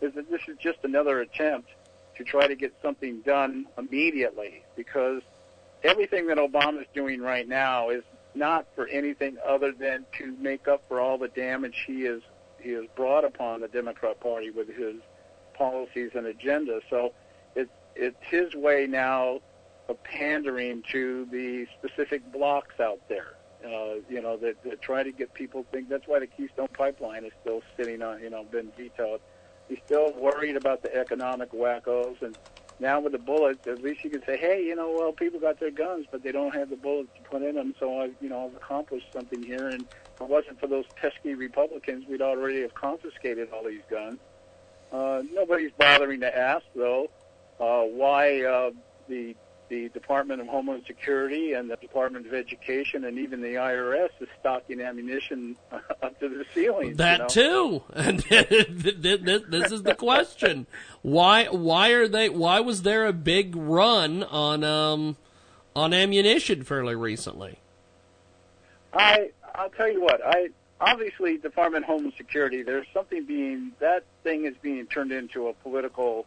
is that this is just another attempt to try to get something done immediately because everything that Obama's doing right now is not for anything other than to make up for all the damage he has he has brought upon the Democrat Party with his policies and agenda. So it's it's his way now of pandering to the specific blocks out there. Uh, you know, that, that try to get people to think that's why the Keystone Pipeline is still sitting on, you know, been vetoed. He's still worried about the economic wackos, and now with the bullets, at least you can say, hey, you know, well, people got their guns, but they don't have the bullets to put in them, so I, you know, I've accomplished something here. And if it wasn't for those pesky Republicans, we'd already have confiscated all these guns. Uh, nobody's bothering to ask, though, uh, why uh, the the Department of Homeland Security and the Department of Education and even the IRS is stocking ammunition up to the ceiling. That you know? too, and this, this is the question: why why are they? Why was there a big run on um on ammunition fairly recently? I I'll tell you what. I obviously Department of Homeland Security. There's something being that thing is being turned into a political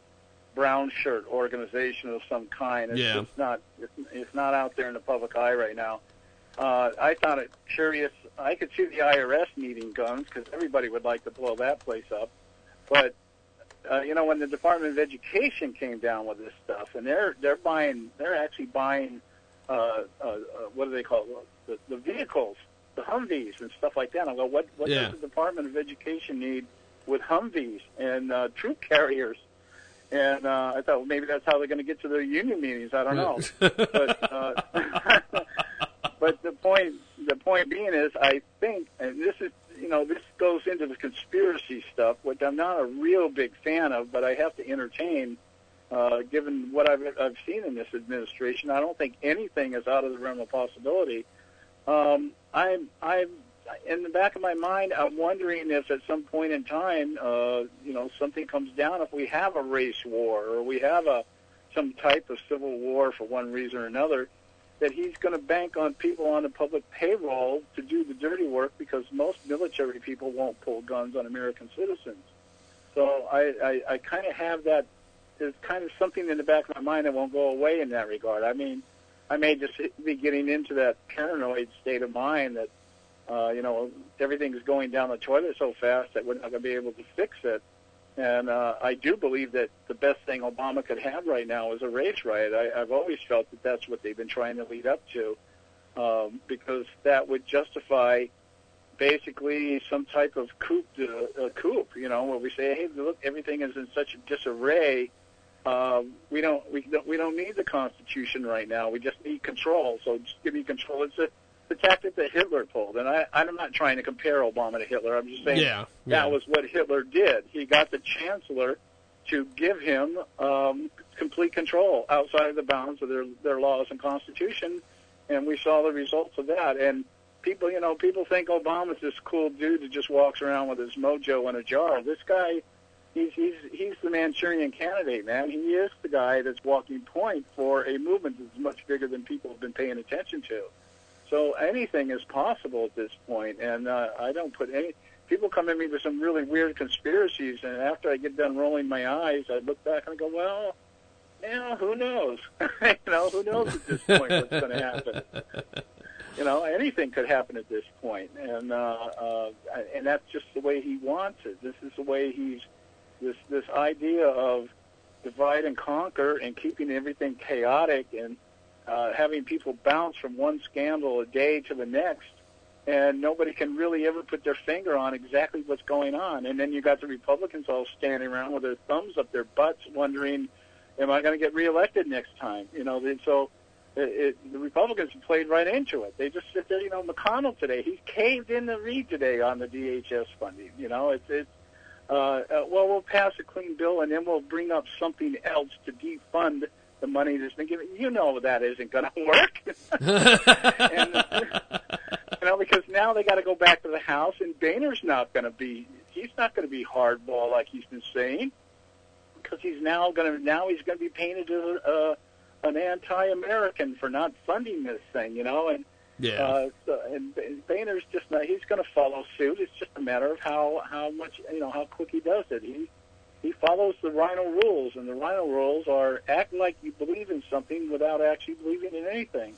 brown shirt organization of some kind. It's Yeah. just not it's, it's not out there in the public eye right now. Uh, I found it curious. I could see the IRS needing guns because everybody would like to blow that place up, but uh, you know, when the Department of Education came down with this stuff, and they're they're buying, they're actually buying, uh, uh, uh, what do they call it? The, the vehicles, the Humvees and stuff like that. I go, what what Yeah. does the Department of Education need with Humvees and uh, troop carriers? And uh, I thought well, maybe that's how they're going to get to their union meetings. I don't know, but uh, but the point the point being is, I think, and this is you know this goes into the conspiracy stuff, which I'm not a real big fan of, but I have to entertain. Uh, given what I've I've seen in this administration, I don't think anything is out of the realm of possibility. Um, I'm I'm in the back of my mind, I'm wondering if at some point in time, uh, you know, something comes down. If we have a race war or we have a some type of civil war for one reason or another, that he's going to bank on people on the public payroll to do the dirty work because most military people won't pull guns on American citizens. So I, I, I kind of have that. There's kind of something in the back of my mind that won't go away in that regard. I mean, I may just be getting into that paranoid state of mind that, uh, you know, everything's going down the toilet so fast that we're not going to be able to fix it. And uh, I do believe that the best thing Obama could have right now is a race riot. I, I've always felt that that's what they've been trying to lead up to, um, because that would justify basically some type of coup, uh, uh, coup. You know, where we say, "Hey, look, everything is in such disarray. Um, we don't, we don't, we don't need the Constitution right now. We just need control. So just give me control." It's a the tactic that Hitler pulled, and I, I'm not trying to compare Obama to Hitler. I'm just saying Yeah, yeah. that was what Hitler did. He got the chancellor to give him um, complete control outside of the bounds of their their laws and constitution, and we saw the results of that. And people, you know, people think Obama's this cool dude that just walks around with his mojo in a jar. This guy, he's he's he's the Manchurian candidate, man. He is the guy that's walking point for a movement that's much bigger than people have been paying attention to. So anything is possible at this point, and uh, I don't put any. People come at me with some really weird conspiracies, and after I get done rolling my eyes, I look back and I go, "Well, yeah, who knows? you know, who knows at this point what's going to happen? You know, anything could happen at this point, and uh, uh, and that's just the way he wants it. This is the way he's this this idea of divide and conquer and keeping everything chaotic and uh, having people bounce from one scandal a day to the next, and nobody can really ever put their finger on exactly what's going on. And then you got the Republicans all standing around with their thumbs up their butts, wondering, "Am I going to get reelected next time?" You know, and so it, it, the Republicans played right into it. They just sit there. You know, McConnell today, he caved in the Reed today on the DHS funding. You know, it's it's. Uh, uh, well, we'll pass a clean bill and then we'll bring up something else to defund the money that's been given. You know that isn't going to work. and, you know, because now they got to go back to the House, and Boehner's not going to be. He's not going to be hardball like he's been saying, because he's now going to now he's going to be painted as uh, an anti-American for not funding this thing. You know, and Yeah. uh, so, and, and Boehner's just not. He's going to follow suit. It's just a matter of how how much you know how quick he does it. He he follows the RINO rules, and the RINO rules are act like you believe in something without actually believing in anything.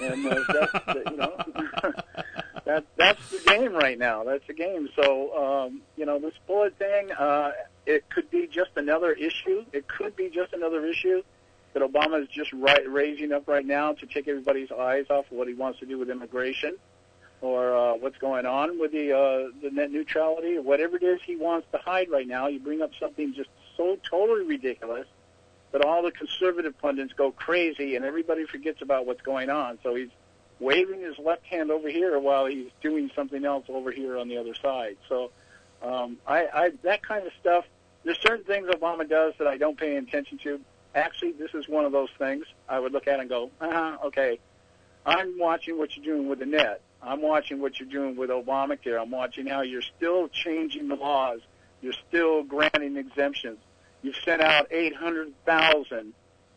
And uh, that's the, you know that that's the game right now. That's the game. So um, you know this bullet thing. Uh, it could be just another issue. It could be just another issue that Obama is just right, raising up right now to take everybody's eyes off of what he wants to do with immigration or uh, what's going on with the uh, the net neutrality or whatever it is he wants to hide right now. You bring up something just so totally ridiculous that all the conservative pundits go crazy and everybody forgets about what's going on. So he's waving his left hand over here while he's doing something else over here on the other side. So um, I, I that kind of stuff. There's certain things Obama does that I don't pay attention to. Actually, this is one of those things I would look at and go, uh-huh, okay, I'm watching what you're doing with the net. I'm watching what you're doing with Obamacare. I'm watching how you're still changing the laws. You're still granting exemptions. You've sent out 800,000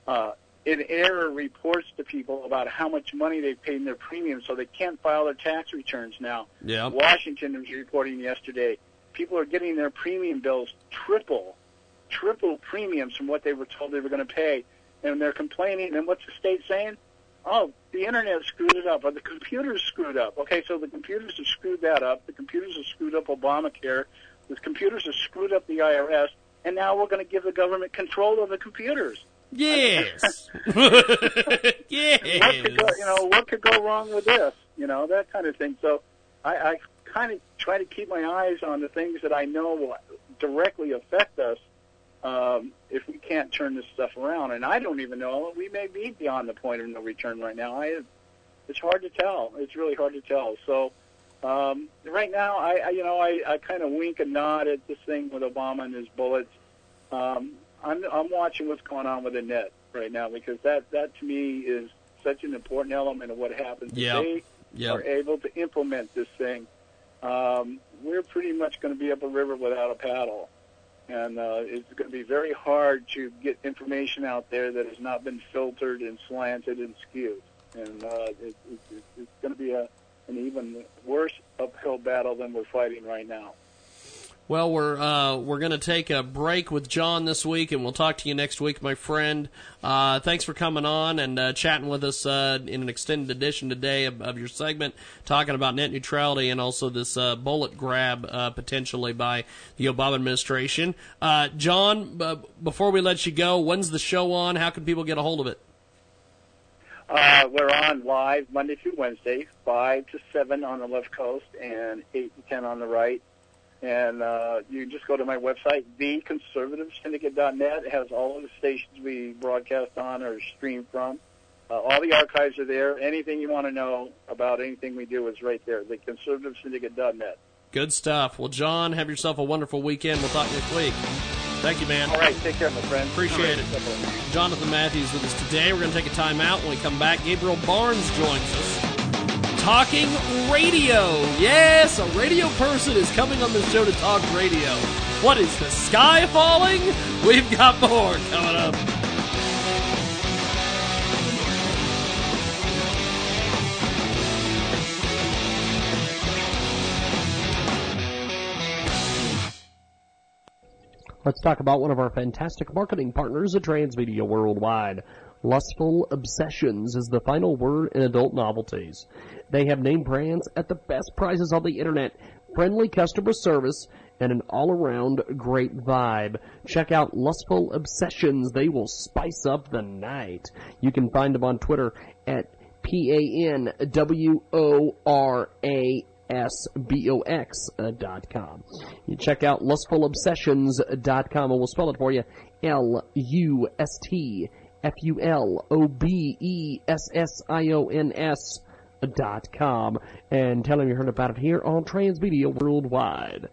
uh, in error reports to people about how much money they've paid in their premiums, so they can't file their tax returns now. Yeah. Washington was reporting yesterday. People are getting their premium bills triple, triple premiums from what they were told they were going to pay, and they're complaining. And what's the state saying? Oh, the internet screwed it up, or the computers screwed up. Okay, so the computers have screwed that up. The computers have screwed up Obamacare. The computers have screwed up the IRS. and now we're going to give the government control of the computers. Yes. yes. What could go, you know, what could go wrong with this? You know, that kind of thing. So I, I kind of try to keep my eyes on the things that I know will directly affect us um, if we can't turn this stuff around. And I don't even know. We may be beyond the point of no return right now. I, it's hard to tell. It's really hard to tell. So um, right now, I, I you know, I, I kind of wink and nod at this thing with Obama and his bullets. Um, I'm, I'm watching what's going on with the net right now because that, that to me is such an important element of what happens. If they Yep. are able to implement this thing, um, we're pretty much going to be up a river without a paddle. And uh, it's going to be very hard to get information out there that has not been filtered and slanted and skewed. And uh, it, it, it, it's going to be a, an even worse uphill battle than we're fighting right now. Well, we're uh, we're going to take a break with John this week, and we'll talk to you next week, my friend. Uh, thanks for coming on and uh, chatting with us uh, in an extended edition today of, of your segment, talking about net neutrality and also this uh, bullet grab uh, potentially by the Obama administration. Uh, John, before we let you go, when's the show on? How can people get a hold of it? Uh, we're on live Monday through Wednesday, 5 to 7 on the left coast and 8 to 10 on the right. And uh, you just go to my website, theconservativesyndicate.net. It has all of the stations we broadcast on or stream from. Uh, all the archives are there. Anything you want to know about anything we do is right there, theconservativesyndicate.net. Good stuff. Well, John, have yourself a wonderful weekend. We'll talk next week. Thank you, man. All right, take care, my friend. Appreciate it. Jonathan Matthews with us today. We're going to take a time out. When we come back, Gabriel Barnes joins us. Talking radio. Yes, a radio person is coming on the show to talk radio. What is the sky falling? We've got more coming up. Let's talk about one of our fantastic marketing partners at Transmedia Worldwide. Lustful Obsessions is the final word in adult novelties. They have name brands at the best prices on the internet, friendly customer service, and an all-around great vibe. Check out Lustful Obsessions. They will spice up the night. You can find them on Twitter at P-A-N-W-O-R-A S-B-O-X uh, dot com. You check out lustfulobsessions dot com and we'll spell it for you. L-U-S-T-F-U-L-O-B-E-S-S-I-O-N-S dot com and tell them you heard about it here on Transmedia Worldwide.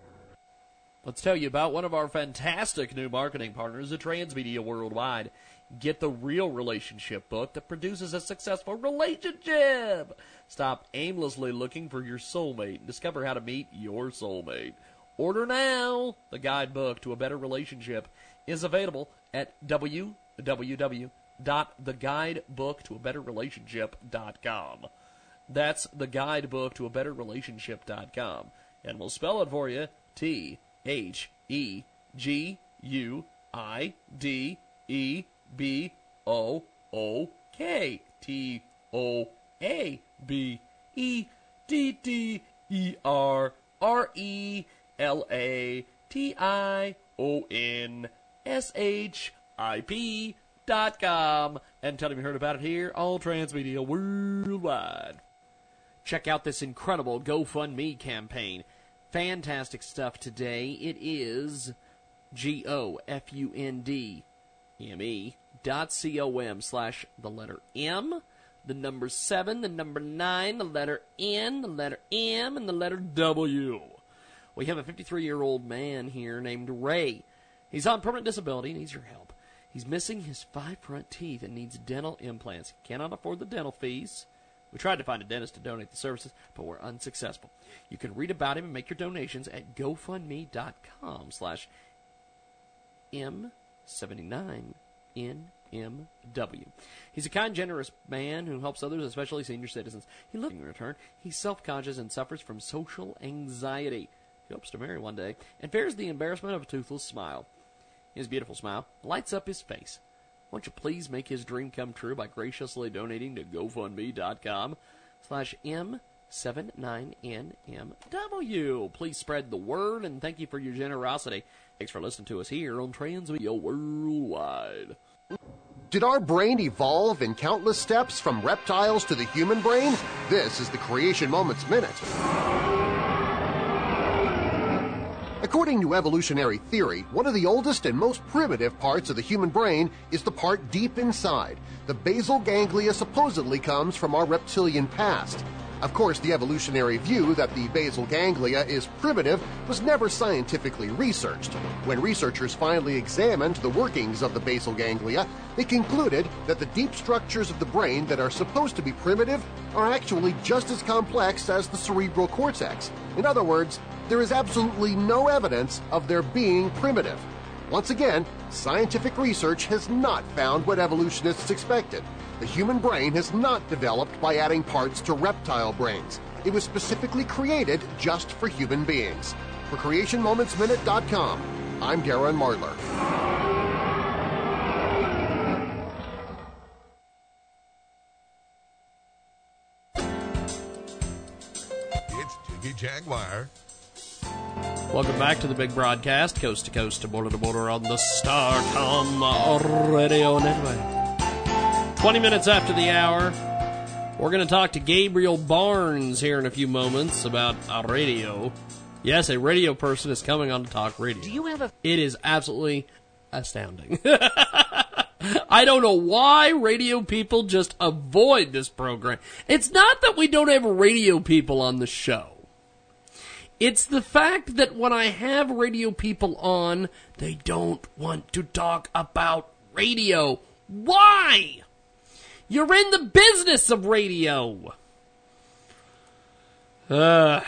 Let's tell you about one of our fantastic new marketing partners at Transmedia Worldwide. Get the real relationship book that produces a successful relationship. Stop aimlessly looking for your soulmate and discover how to meet your soulmate. Order now. The guidebook to a better relationship is available at www.theguidebooktoabetterrelationship.com. That's the guidebook to a better relationship.com. And we'll spell it for you T H E G U I D E B O O K T O A B E D D E R R E L A T I O N S H I P dot com and tell them you heard about it here on Transmedia Worldwide. Check out this incredible GoFundMe campaign. Fantastic stuff today. It is G O F U N D M E dot C O M slash the letter M, the number seven, the number nine, the letter N, the letter M, and the letter W. We have a 53 year old man here named Ray. He's on permanent disability needs your help. He's missing his five front teeth and needs dental implants. He cannot afford the dental fees. We tried to find a dentist to donate the services, but we're unsuccessful. You can read about him and make your donations at gofundme.com slash M79NMW. He's a kind, generous man who helps others, especially senior citizens. He lives in return. He's self-conscious and suffers from social anxiety. He hopes to marry one day and fears the embarrassment of a toothless smile. His beautiful smile lights up his face. Won't you please make his dream come true by graciously donating to GoFundMe.com slash M79NMW. Please spread the word and thank you for your generosity. Thanks for listening to us here on Transmedia Worldwide. Did our brain evolve in countless steps from reptiles to the human brain? This is the Creation Moments Minute. According to evolutionary theory, one of the oldest and most primitive parts of the human brain is the part deep inside. The basal ganglia supposedly comes from our reptilian past. Of course, the evolutionary view that the basal ganglia is primitive was never scientifically researched. When researchers finally examined the workings of the basal ganglia, they concluded that the deep structures of the brain that are supposed to be primitive are actually just as complex as the cerebral cortex. In other words, there is absolutely no evidence of their being primitive. Once again, scientific research has not found what evolutionists expected. The human brain has not developed by adding parts to reptile brains. It was specifically created just for human beings. For CreationMomentsMinute.com, I'm Darren Marlar. Jaguar. Welcome back to the big broadcast, coast to coast to border to border on the Starcom Radio Network. 20 minutes after the hour, we're going to talk to Gabriel Barnes here in a few moments about a radio. Yes, a radio person is coming on to talk radio. Do you have a. It is absolutely astounding. I don't know why radio people just avoid this program. It's not that we don't have radio people on the show. It's the fact that when I have radio people on, they don't want to talk about radio. Why? You're in the business of radio. Uh,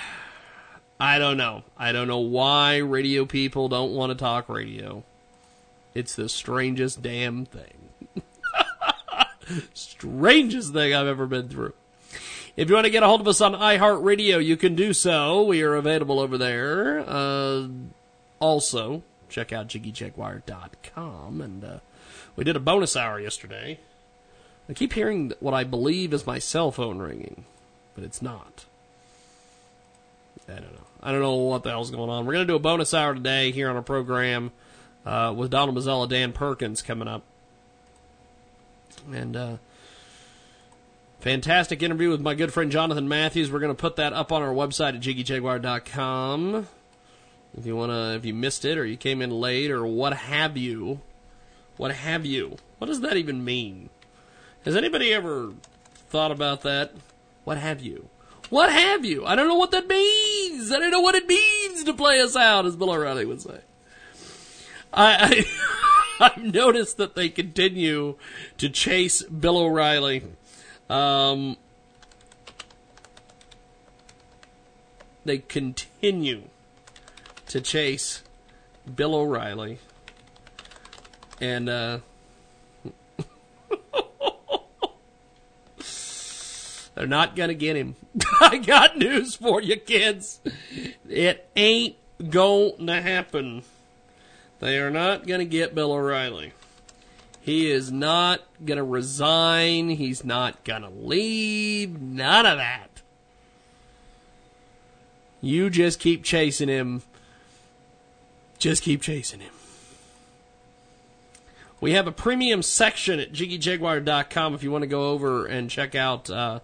I don't know. I don't know why radio people don't want to talk radio. It's the strangest damn thing. strangest thing I've ever been through. If you want to get a hold of us on iHeartRadio, you can do so. We are available over there. Uh, also, check out JiggyJaguar.com. And uh, we did a bonus hour yesterday. I keep hearing what I believe is my cell phone ringing, but it's not. I don't know. I don't know what the hell's going on. We're going to do a bonus hour today here on our program uh, with Donald Mazzella, Dan Perkins coming up. And uh, fantastic interview with my good friend Jonathan Matthews. We're going to put that up on our website at jiggyjaguar.com. If you want to, if you missed it or you came in late or what have you, what have you? What does that even mean? Has anybody ever thought about that? What have you? What have you? I don't know what that means. I don't know what it means to play us out, as Bill O'Reilly would say. I, I I've noticed that they continue to chase Bill O'Reilly. Um, they continue to chase Bill O'Reilly, and uh, they're not gonna get him. I got news for you, kids. It ain't going to happen. They are not going to get Bill O'Reilly. He is not going to resign. He's not going to leave. None of that. You just keep chasing him. Just keep chasing him. We have a premium section at jiggyjaguar.com if you want to go over and check out, uh,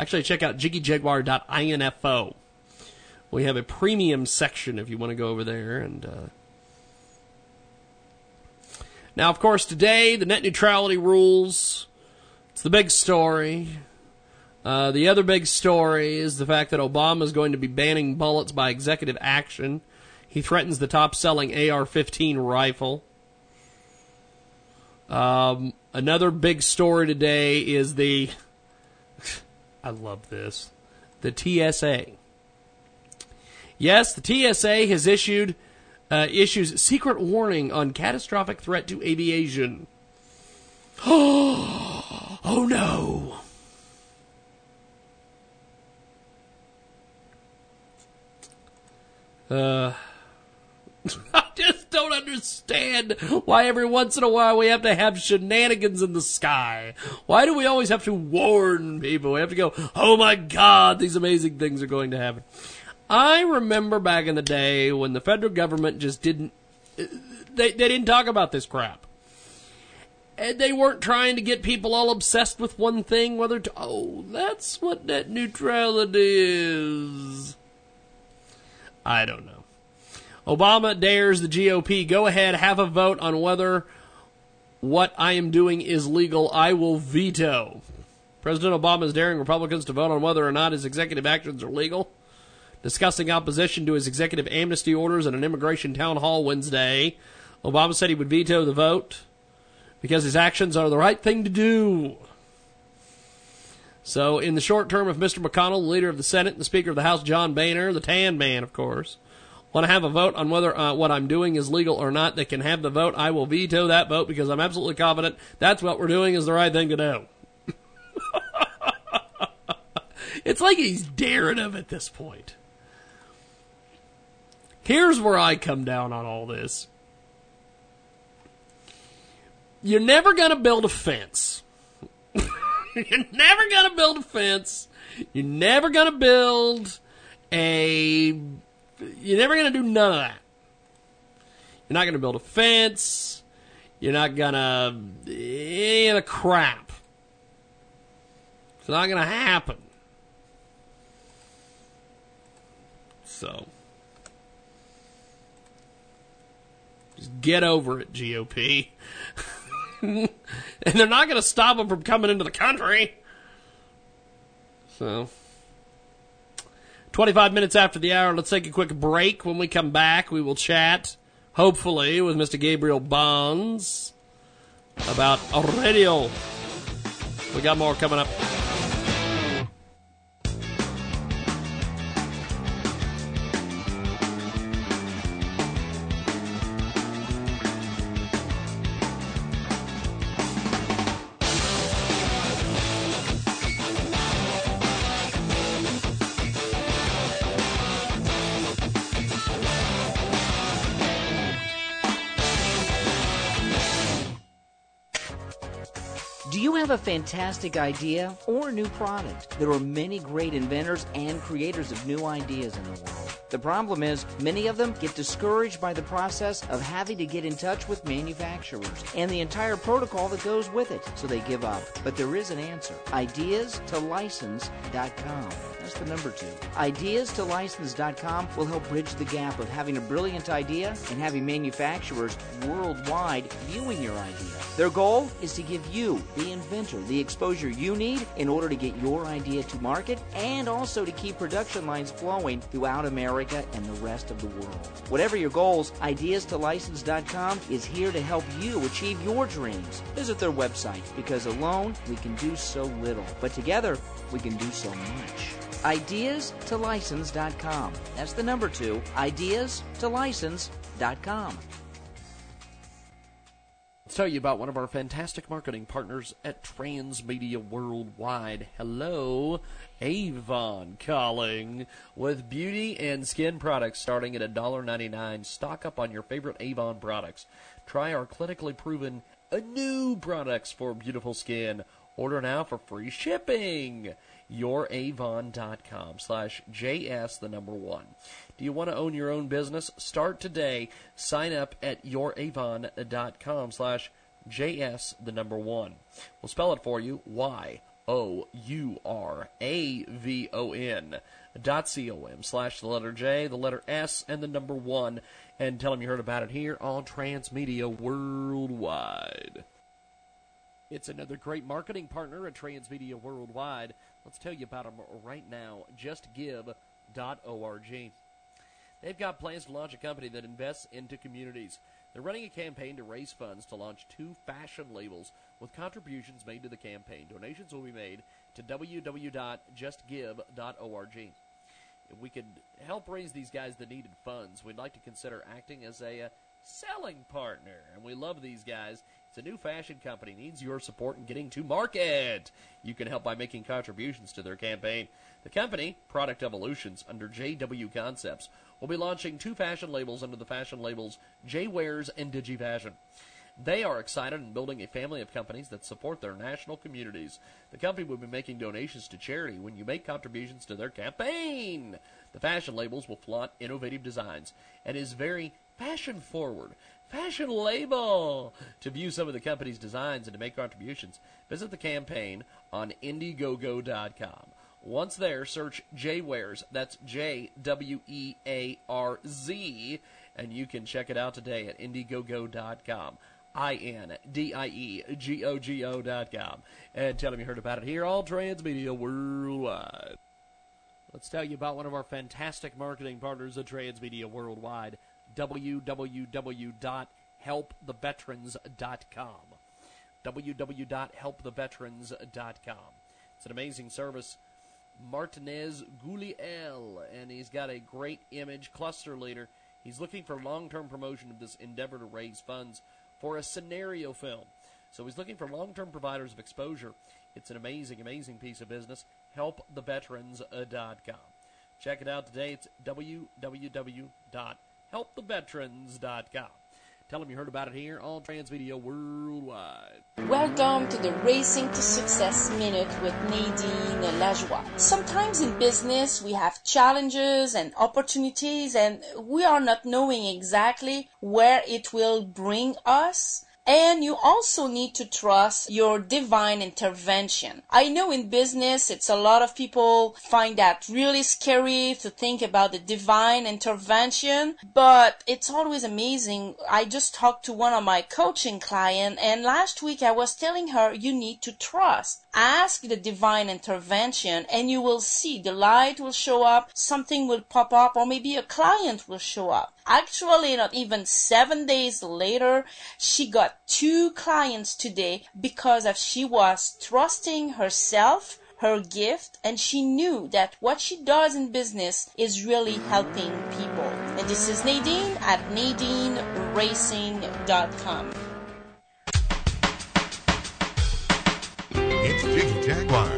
actually, check out jiggyjaguar.info. We have a premium section if you want to go over there and, uh, now, of course, today, the net neutrality rules. It's the big story. Uh, the other big story is the fact that Obama is going to be banning bullets by executive action. He threatens the top selling AR 15 rifle. Um, another big story today is the. I love this. The TSA. Yes, the TSA has issued uh, issues secret warning on catastrophic threat to aviation. oh no! Uh, I just don't understand why every once in a while we have to have shenanigans in the sky. Why do we always have to warn people? We have to go, oh my god, these amazing things are going to happen. I remember back in the day when the federal government just didn't They, they didn't talk about this crap. And they weren't trying to get people all obsessed with one thing, whether to, oh, that's what net neutrality is. I don't know. Obama dares the GOP. Go ahead, have a vote on whether what I am doing is legal. I will veto. President Obama is daring Republicans to vote on whether or not his executive actions are legal. Discussing opposition to his executive amnesty orders at an immigration town hall Wednesday, Obama said he would veto the vote because his actions are the right thing to do. So, in the short term, if Mr. McConnell, the leader of the Senate, and the Speaker of the House, John Boehner, the tan man, of course, want to have a vote on whether uh, what I'm doing is legal or not, they can have the vote. I will veto that vote because I'm absolutely confident that's what we're doing is the right thing to do. it's like he's daring him at this point. Here's where I come down on all this. You're never going to build a fence. You're never going to build a fence. You're never going to build a. You're never going to do none of that. You're not going to build a fence. You're not going to. Any of the crap. It's not going to happen. So. Just get over it, GOP. and they're not going to stop them from coming into the country. So, 25 minutes after the hour, let's take a quick break. When we come back, we will chat, hopefully, with Mr. Gabriel Bonds about a radio. We got more coming up. Have a fantastic idea or new product? There are many great inventors and creators of new ideas in the world. The problem is, many of them get discouraged by the process of having to get in touch with manufacturers and the entire protocol that goes with it, so they give up. But there is an answer. Ideas to license.com. The number to license.com will help bridge the gap of having a brilliant idea and having manufacturers worldwide viewing your idea. Their goal is to give you, the inventor, the exposure you need in order to get your idea to market and also to keep production lines flowing throughout America and the rest of the world. Whatever your goals, Ideas to License.com is here to help you achieve your dreams. Visit their website because alone we can do so little, but together we can do so much. Ideas to License.com. That's the number two. Ideas to License.com. Let's tell you about one of our fantastic marketing partners at Transmedia Worldwide. Hello, Avon calling with beauty and skin products starting at $1.99. Stock up on your favorite Avon products. Try our clinically proven uh, new products for beautiful skin. Order now for free shipping. YourAvon.com slash JS the number one. Do you want to own your own business? Start today. Sign up at YourAvon.com slash JS the number one. We'll spell it for you. Y O U R A V O N dot C O M slash the letter J, the letter S, and the number one. And tell them you heard about it here on Transmedia Worldwide. It's another great marketing partner at Transmedia Worldwide. Let's tell you about them right now. JustGive.org. They've got plans to launch a company that invests into communities. They're running a campaign to raise funds to launch two fashion labels with contributions made to the campaign. Donations will be made to www.justgive.org. If we could help raise these guys the needed funds, we'd like to consider acting as a uh, selling partner. And we love these guys. A new fashion company, needs your support in getting to market. You can help by making contributions to their campaign. The company, Product Evolutions, under JW Concepts, will be launching two fashion labels under the fashion labels J Wearz and DigiFashion. They are excited in building a family of companies that support their national communities. The company will be making donations to charity when you make contributions to their campaign. The fashion labels will flaunt innovative designs and is very fashion forward, fashion label. To view some of the company's designs and to make contributions, visit the campaign on Indiegogo.com. Once there, search J Wearz. That's J W E A R Z, and you can check it out today at Indiegogo.com. I N D I E G O G O dot com. And tell them you heard about it here, all transmedia worldwide. Let's tell you about one of our fantastic marketing partners at Transmedia Worldwide, www.helptheveterans.com. www.helptheveterans.com. It's an amazing service. Martinez Guliel, and he's got a great image cluster leader. He's looking for long term promotion of this endeavor to raise funds for a scenario film. So he's looking for long term providers of exposure. It's an amazing, amazing piece of business. HelpTheVeterans.com. Uh, Check it out today. It's www.helptheveterans.com. Tell them you heard about it here on Transmedia Worldwide. Welcome to the Racing to Success Minute with Nadine Lajoie. Sometimes in business we have challenges and opportunities and we are not knowing exactly where it will bring us. And you also need to trust your divine intervention. I know in business, it's a lot of people find that really scary to think about the divine intervention, but it's always amazing. I just talked to one of my coaching clients and last week I was telling her you need to trust. Ask the divine intervention and you will see the light will show up, something will pop up, or maybe a client will show up. Actually, not even seven days later, she got two clients today because of she was trusting herself, her gift, and she knew that what she does in business is really helping people. And this is Nadine at NadineRacing.com. It's Jiggy Jaguar.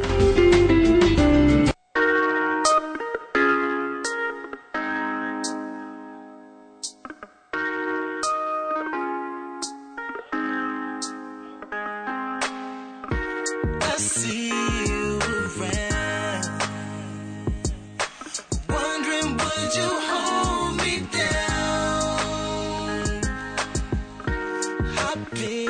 In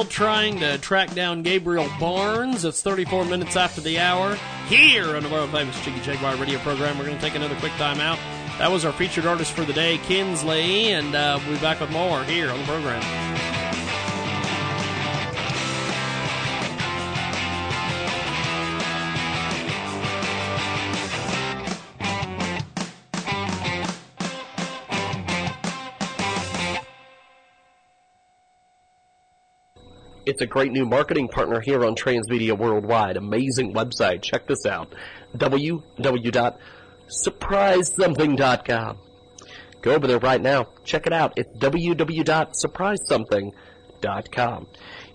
Still trying to track down Gabriel Barnes. It's 34 minutes after the hour. Here on the world famous Jiggy Jaguar radio program, we're going to take another quick time out. That was our featured artist for the day, Kinsley, and uh, we'll be back with more here on the program. A great new marketing partner here on Transmedia Worldwide. Amazing website. Check this out. www.surprisesomething.com. Go over there right now. Check it out. It's www.surprisesomething.com.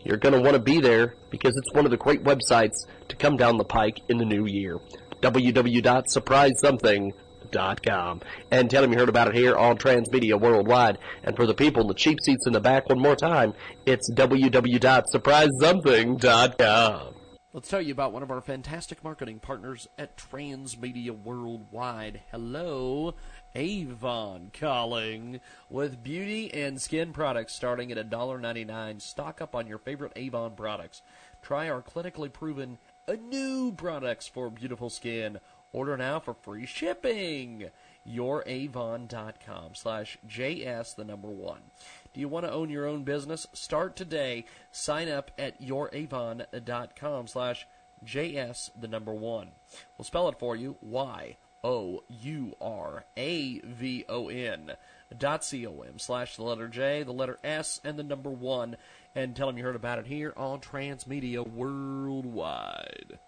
You're going to want to be there because it's one of the great websites to come down the pike in the new year. www.surprisesomething.com. And tell them you heard about it here on Transmedia Worldwide. And for the people in the cheap seats in the back, one more time, it's www.surprisesomething.com. Let's tell you about one of our fantastic marketing partners at Transmedia Worldwide. Hello, Avon calling with beauty and skin products starting at $1.99. Stock up on your favorite Avon products. Try our clinically proven uh, new products for beautiful skin. Order now for free shipping. YourAvon.com slash JS the number one. Do you want to own your own business? Start today. Sign up at youravon.com slash JS the number one. We'll spell it for you. Y O U R A V O N dot C O M slash the letter J, the letter S, and the number one. And tell them you heard about it here on Transmedia Worldwide.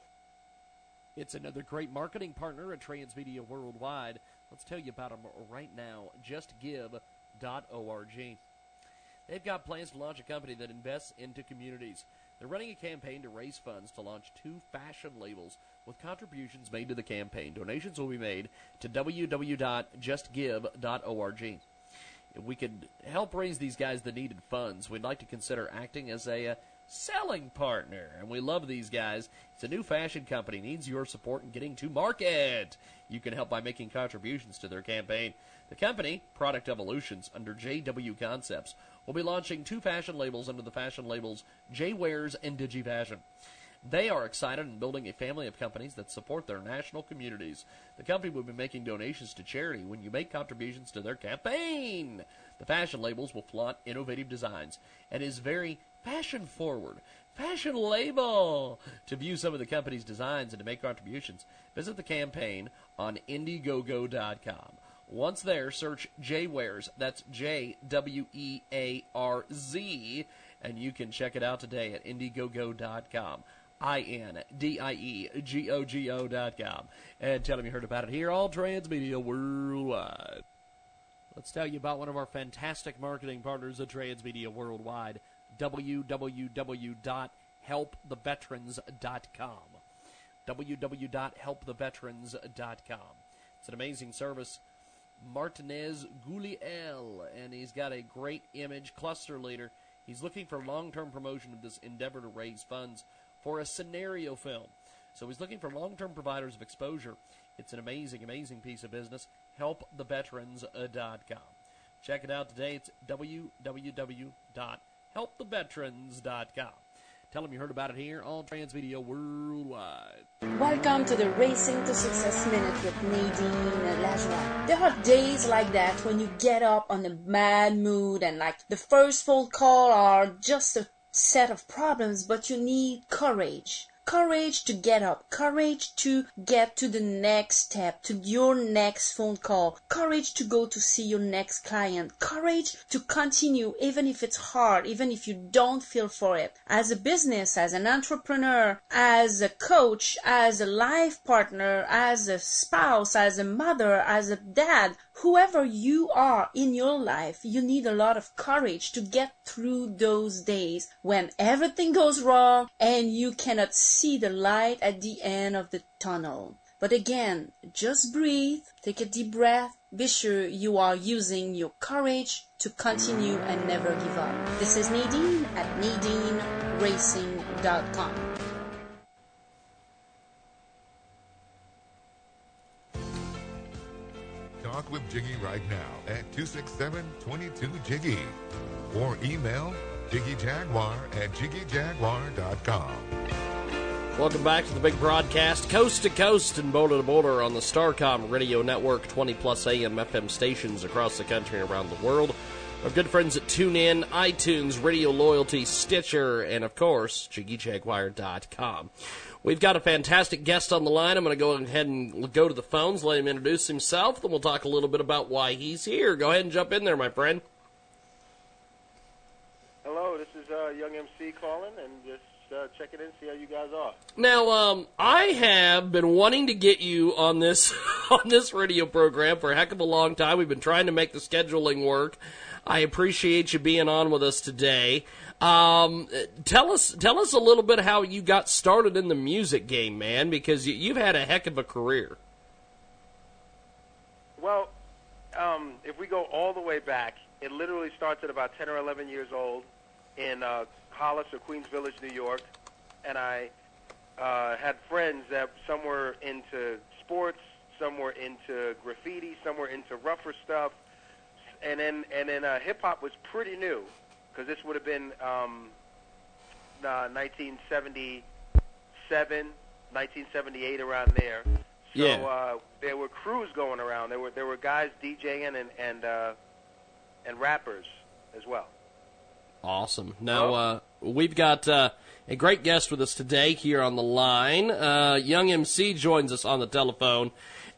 It's another great marketing partner at Transmedia Worldwide. Let's tell you about them right now. JustGive.org. They've got plans to launch a company that invests into communities. They're running a campaign to raise funds to launch two fashion labels with contributions made to the campaign. Donations will be made to www.justgive.org. If we could help raise these guys the needed funds, we'd like to consider acting as a uh, selling partner. And we love these guys. It's a new fashion company, needs your support in getting to market. You can help by making contributions to their campaign. The company, Product Evolutions, under JW Concepts, will be launching two fashion labels under the fashion labels J Wearz and DigiFashion. They are excited in building a family of companies that support their national communities. The company will be making donations to charity when you make contributions to their campaign. The fashion labels will flaunt innovative designs and is very fashion forward. Fashion label! To view some of the company's designs and to make contributions, visit the campaign on Indiegogo.com. Once there, search J Wearz. That's J W E A R Z, and you can check it out today at Indiegogo.com. I N D I E G O G O dot com. And tell them you heard about it here, all Transmedia Worldwide. Let's tell you about one of our fantastic marketing partners at Transmedia Worldwide, www.helptheveterans.com. www.helptheveterans.com. It's an amazing service. Martinez Guliel, and he's got a great image cluster leader. He's looking for long term promotion of this endeavor to raise funds for a scenario film. So he's looking for long term providers of exposure. It's an amazing, amazing piece of business. HelpTheVeterans.com. Check it out today. It's www.helptheveterans.com. Tell them you heard about it here on Transmedia Worldwide. Welcome to the Racing to Success Minute with Nadine Lajoie. There are days like that when you get up on a mad mood and like the first phone call are just a set of problems, but you need courage. Courage to get up, courage to get to the next step, to your next phone call, courage to go to see your next client, courage to continue even if it's hard, even if you don't feel for it. As a business, as an entrepreneur, as a coach, as a life partner, as a spouse, as a mother, as a dad, whoever you are in your life, you need a lot of courage to get through those days when everything goes wrong and you cannot see the light at the end of the tunnel. But again, just breathe, take a deep breath, be sure you are using your courage to continue and never give up. This is Nadine at NadineRacing.com. Talk with Jiggy right now at 267-22-JIGGY or email jiggyjaguar at jiggyjaguar.com. Welcome back to the big broadcast, coast to coast and border to border on the Starcom Radio Network, 20 plus AM FM stations across the country and around the world. Our good friends at TuneIn, iTunes, Radio Loyalty, Stitcher, and of course, JiggyJaguar.com. We've got a fantastic guest on the line. I'm going to go ahead and go to the phones, let him introduce himself, then we'll talk a little bit about why he's here. Go ahead and jump in there, my friend. Hello, this is uh, Young MC calling and uh, checking in, see how you guys are. Now, um, I have been wanting to get you on this on this radio program for a heck of a long time. We've been trying to make the scheduling work. I appreciate you being on with us today. Um, tell us tell us a little bit how you got started in the music game, man, because you, you've had a heck of a career. Well, um, if we go all the way back, it literally starts at about 10 or 11 years old in uh, Hollis or Queens Village, New York, and I uh, had friends that some were into sports, some were into graffiti, some were into rougher stuff, and then and then uh, hip hop was pretty new because this would have been um, uh, 1977, 1978, around there. So Yeah. uh, there were crews going around. There were there were guys DJing and and uh, and rappers as well. Awesome. Now, uh, we've got uh, a great guest with us today here on the line. Uh, Young MC joins us on the telephone.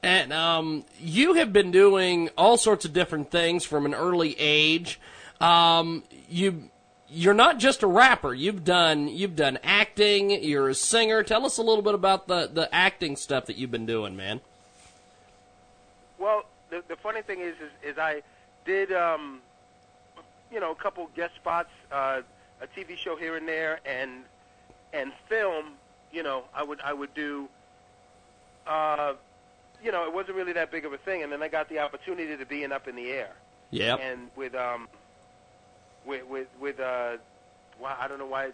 And um, you have been doing all sorts of different things from an early age. Um, you you're not just a rapper. You've done you've done acting. You're a singer. Tell us a little bit about the the acting stuff that you've been doing, man. Well, the the funny thing is is, is I did um, you know a couple guest spots, uh, a TV show here and there, and and film. You know, I would I would do. Uh, you know, it wasn't really that big of a thing, and then I got the opportunity to be in Up in the Air. Yep. And with um, with with with uh, why I don't know why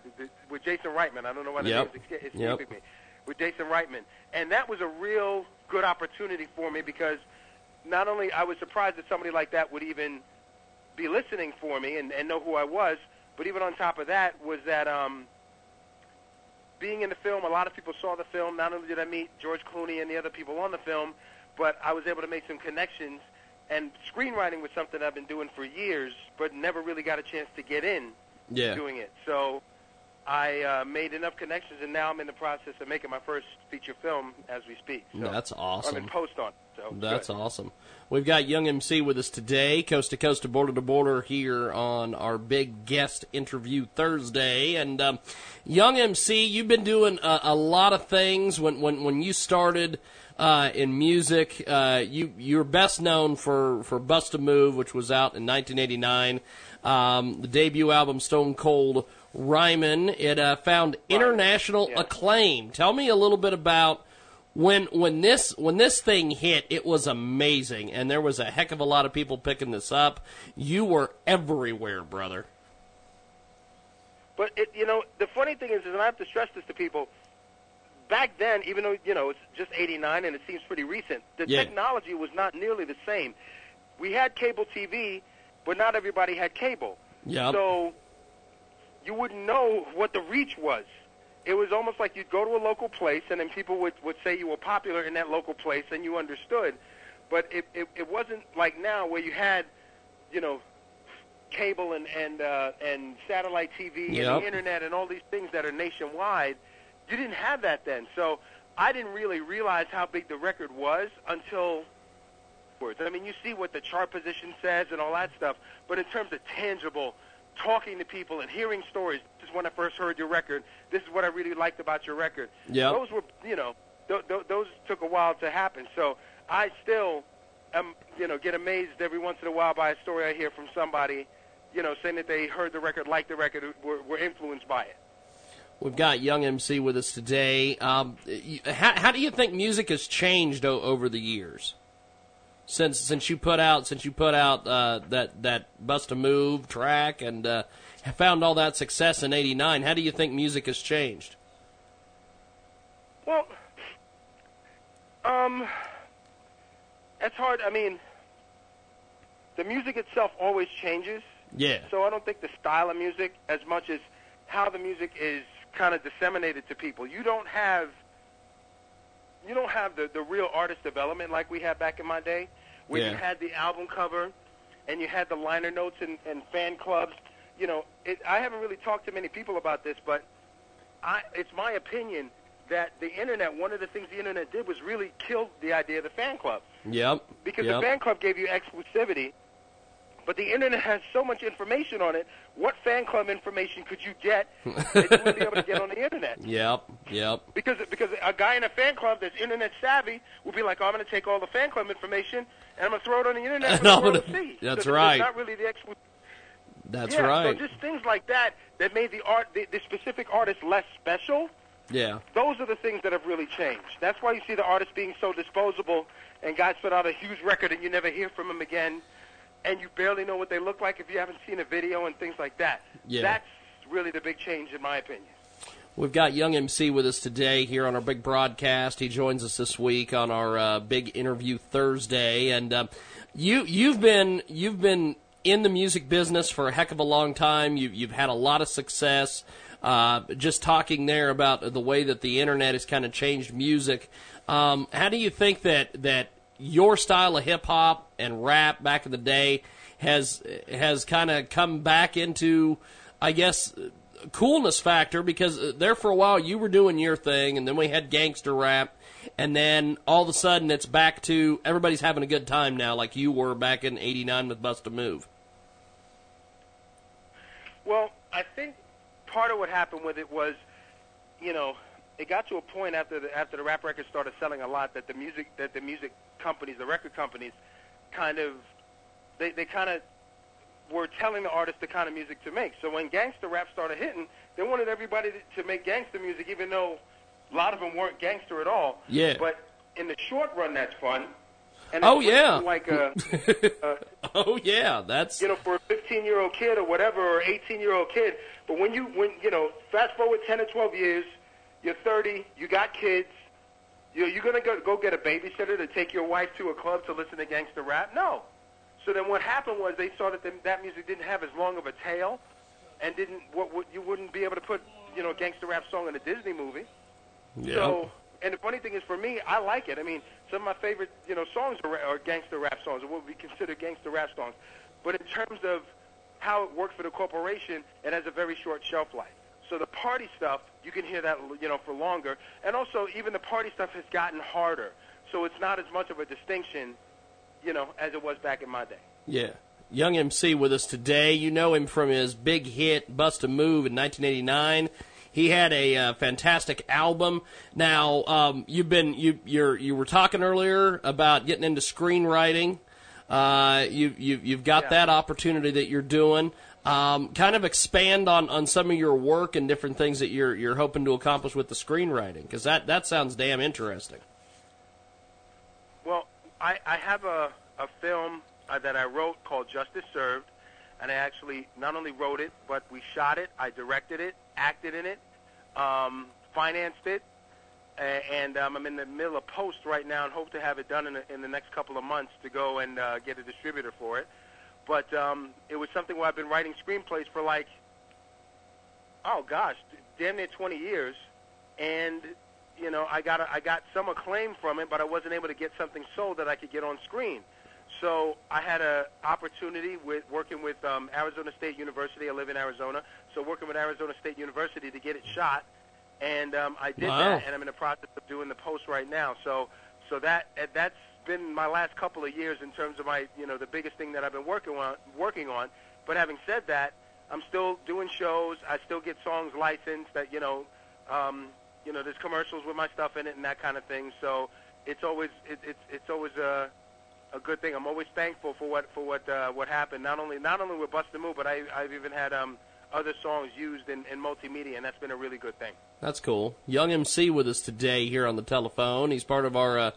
with Jason Reitman. I don't know why the Yep. name's esca- escaping Yep. me. With Jason Reitman, and that was a real good opportunity for me because not only I was surprised that somebody like that would even be listening for me and, and know who I was, but even on top of that was that um, being in the film, a lot of people saw the film. Not only did I meet George Clooney and the other people on the film, but I was able to make some connections. And screenwriting was something I've been doing for years, but never really got a chance to get in Yeah. doing it. So I uh, made enough connections, and now I'm in the process of making my first feature film as we speak. So That's I'm awesome. in post on. So That's good. awesome. We've got Young MC with us today, coast to coast to border to border here on our big guest interview Thursday. And um, Young MC, you've been doing a, a lot of things. When when when you started uh, in music, uh, you you're best known for for Bust a Move, which was out in 1989. Um, the debut album Stone Cold Rhymin'. It uh, found international acclaim. Tell me a little bit about when when this when this thing hit, it was amazing, and there was a heck of a lot of people picking this up. You were everywhere, brother. But it, you know, the funny thing is, is, and I have to stress this to people. Back then, even though you know it's just '89 and it seems pretty recent, the Yeah. technology was not nearly the same. We had cable TV, but not everybody had cable. Yep. So you wouldn't know what the reach was. It was almost like you'd go to a local place, and then people would would say you were popular in that local place, and you understood. But it it, it wasn't like now where you had, you know, cable and and uh, and satellite TV and the internet and all these things that are nationwide. you didn't have that then. So I didn't really realize how big the record was until. I mean, you see what the chart position says and all that stuff, but in terms of tangible, talking to people and hearing stories. This is when I first heard your record. This is what I really liked about your record. Yeah. Those were, you know, th- th- those took a while to happen. So I still am, you know, get amazed every once in a while by a story I hear from somebody, you know, saying that they heard the record, liked the record, were, were influenced by it. We've got Young MC with us today. Um, how, how do you think music has changed o- over the years? Since since you put out since you put out uh, that that Bust a Move track and uh, found all that success in '89, how do you think music has changed? Well, um, it's hard. I mean, the music itself always changes. Yeah. So I don't think the style of music as much as how the music is kind of disseminated to people. You don't have you don't have the the real artist development like we had back in my day, where you had the album cover and you had the liner notes and, and fan clubs. You know, it, I haven't really talked to many people about this, but I, it's my opinion that the internet. One of the things the internet did was really kill the idea of the fan club Yep. because yep. the fan club gave you exclusivity, but the internet has so much information on it. What fan club information could you get that you wouldn't be able to get on the internet? Yep. Yep. Because because a guy in a fan club that's internet savvy will be like, oh, I'm going to take all the fan club information and I'm going to throw it on the internet for the world to see. that's So right. Not really the That's yeah, right. So just things like that that made the art, the, the specific artist, less special. Yeah. Those are the things that have really changed. That's why you see the artist being so disposable, and guys put out a huge record and you never hear from them again, and you barely know what they look like if you haven't seen a video and things like that. Yeah. That's really the big change, in my opinion. We've got Young MC with us today here on our big broadcast. He joins us this week on our uh, big interview Thursday, and uh, you you've been you've been in the music business for a heck of a long time. You, you've had a lot of success. Uh, just talking there about the way that the internet has kind of changed music. Um, how do you think that that your style of hip hop and rap back in the day has has kind of come back into, I guess, coolness factor because uh, there for a while you were doing your thing and then we had gangster rap and then all of a sudden it's back to everybody's having a good time now like you were back in 89 with Bust a Move. Well, I think part of what happened with it was, you know, it got to a point after the after the rap records started selling a lot that the music that the music companies, the record companies, kind of they they kind of were telling the artists the kind of music to make. So when gangster rap started hitting, they wanted everybody to, to make gangster music, even though a lot of them weren't gangster at all. Yeah. But in the short run, that's fun. And Oh, yeah. like uh, a, a uh, Oh yeah, that's you know, for a 15 year old kid or whatever, or 18 year old kid. But when you, when you know, fast forward 10 or 12 years, you're 30, you got kids. You you're gonna go go get a babysitter to take your wife to a club to listen to gangster rap? No. So then what happened was they saw that the, that music didn't have as long of a tail, and didn't what, what you wouldn't be able to put you know a gangster rap song in a Disney movie. yeah. So, and the funny thing is, for me, I like it. I mean, some of my favorite, you know, songs are, are gangster rap songs, or what would be considered gangster rap songs. But in terms of how it works for the corporation, it has a very short shelf life. So the party stuff, you can hear that, you know, for longer. And also, even the party stuff has gotten harder. So it's not as much of a distinction, you know, as it was back in my day. Yeah. Young MC with us today. You know him from his big hit Bust a Move in 1989. He had a uh, fantastic album. Now, um, you've been you you're you were talking earlier about getting into screenwriting. Uh, you you you've got Yeah. that opportunity that you're doing. Um, kind of expand on, on some of your work and different things that you're you're hoping to accomplish with the screenwriting because that that sounds damn interesting. Well, I, I have a, a film uh, that I wrote called Justice Served, and I actually not only wrote it, but we shot it, I directed it, acted in it, um, financed it, and um, I'm in the middle of post right now and hope to have it done in the, in the next couple of months to go and uh, get a distributor for it. But um, it was something where I've been writing screenplays for like, oh gosh, damn near 20 years, and you know I got a, I got some acclaim from it, but I wasn't able to get something sold that I could get on screen. So I had a opportunity with working with um, Arizona State University. I live in Arizona, so working with Arizona State University to get it shot and um, I did Wow. that, and I'm in the process of doing the post right now. So, so that that's been my last couple of years in terms of my, you know, the biggest thing that I've been working on. Working on. But having said that, I'm still doing shows. I still get songs licensed. That you know, um, you know, there's commercials with my stuff in it and that kind of thing. So it's always it, it's it's always a a good thing. I'm always thankful for what for what uh, what happened. Not only not only with Bust a Move, but I I've even had um other songs used in, in multimedia, and that's been a really good thing. That's cool. Young MC with us today here on the telephone. He's part of our uh,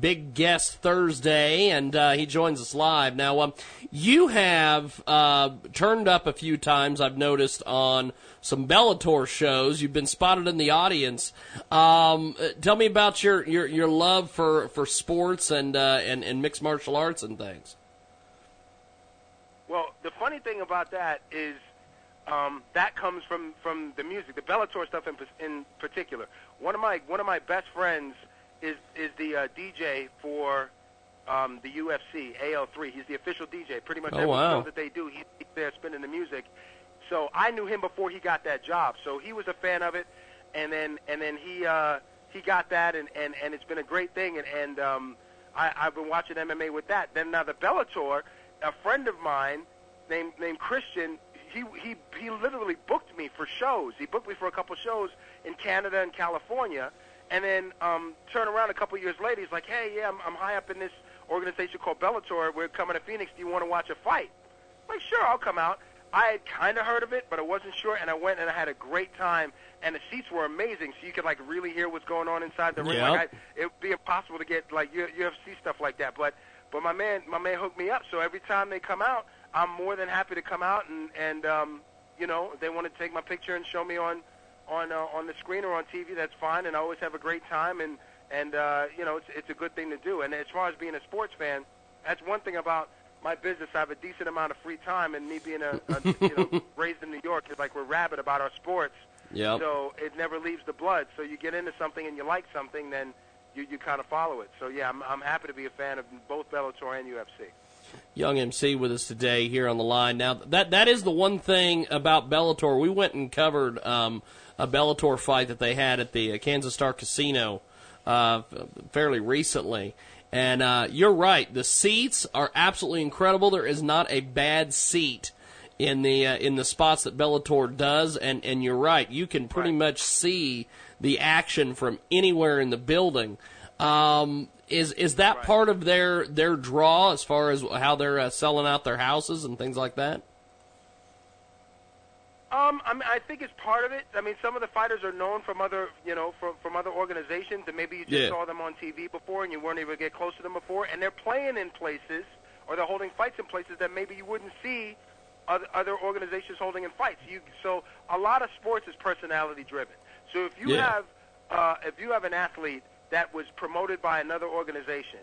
big guest Thursday, and uh, he joins us live. Now, um, you have uh, turned up a few times, I've noticed, on some Bellator shows. You've been spotted in the audience. Um, tell me about your, your, your love for, for sports and, uh, and, and mixed martial arts and things. Well, the funny thing about that is um, that comes from from the music, the Bellator stuff in in particular. One of my one of my best friends is is the uh, DJ for um, the UFC AL3. He's the official DJ. Pretty much Oh, every wow. show that they do, he's there spinning the music. So I knew him before he got that job. So he was a fan of it, and then and then he uh, he got that, and, and, and it's been a great thing. And, and um, I, I've been watching MMA with that. Then now the Bellator, a friend of mine named named Christian, he he he literally booked me for shows. He booked me for a couple shows in Canada and California, and then um, turn around a couple years later, he's like, "Hey, yeah, I'm, I'm high up in this organization called Bellator. We're coming to Phoenix. Do you want to watch a fight?" I'm like, sure, I'll come out. I had kind of heard of it, but I wasn't sure, and I went and I had a great time. And the seats were amazing, so you could like really hear what's going on inside the ring. Yep. Like I, it would be impossible to get like UFC stuff like that. But but my man my man hooked me up. So every time they come out, I'm more than happy to come out and and um, you know they want to take my picture and show me on on uh, on the screen or on TV. That's fine, and I always have a great time. And and uh, you know it's it's a good thing to do. And as far as being a sports fan, that's one thing about my business. I have a decent amount of free time, and me being a, a you know raised in New York is like we're rabid about our sports. Yep. So it never leaves the blood. So you get into something and you like something, then you you kind of follow it. So yeah, I'm I'm happy to be a fan of both Bellator and UFC. Young MC with us today here on the line. Now that that is the one thing about Bellator. We went and covered um, a Bellator fight that they had at the uh, Kansas Star Casino uh, fairly recently. And uh, you're right. The seats are absolutely incredible. There is not a bad seat in the uh, in the spots that Bellator does. And and you're right. You can pretty much see the action from anywhere in the building. Um, is is that part of their their draw as far as how they're uh, selling out their houses and things like that? Um, I mean, I think it's part of it. I mean, some of the fighters are known from other, you know, from from other organizations, and maybe you just Yeah. saw them on TV before, and you weren't able to get close to them before, and they're playing in places, or they're holding fights in places that maybe you wouldn't see other, other organizations holding in fights. You so a lot of sports is personality driven. So if you Yeah. have uh, if you have an athlete that was promoted by another organization,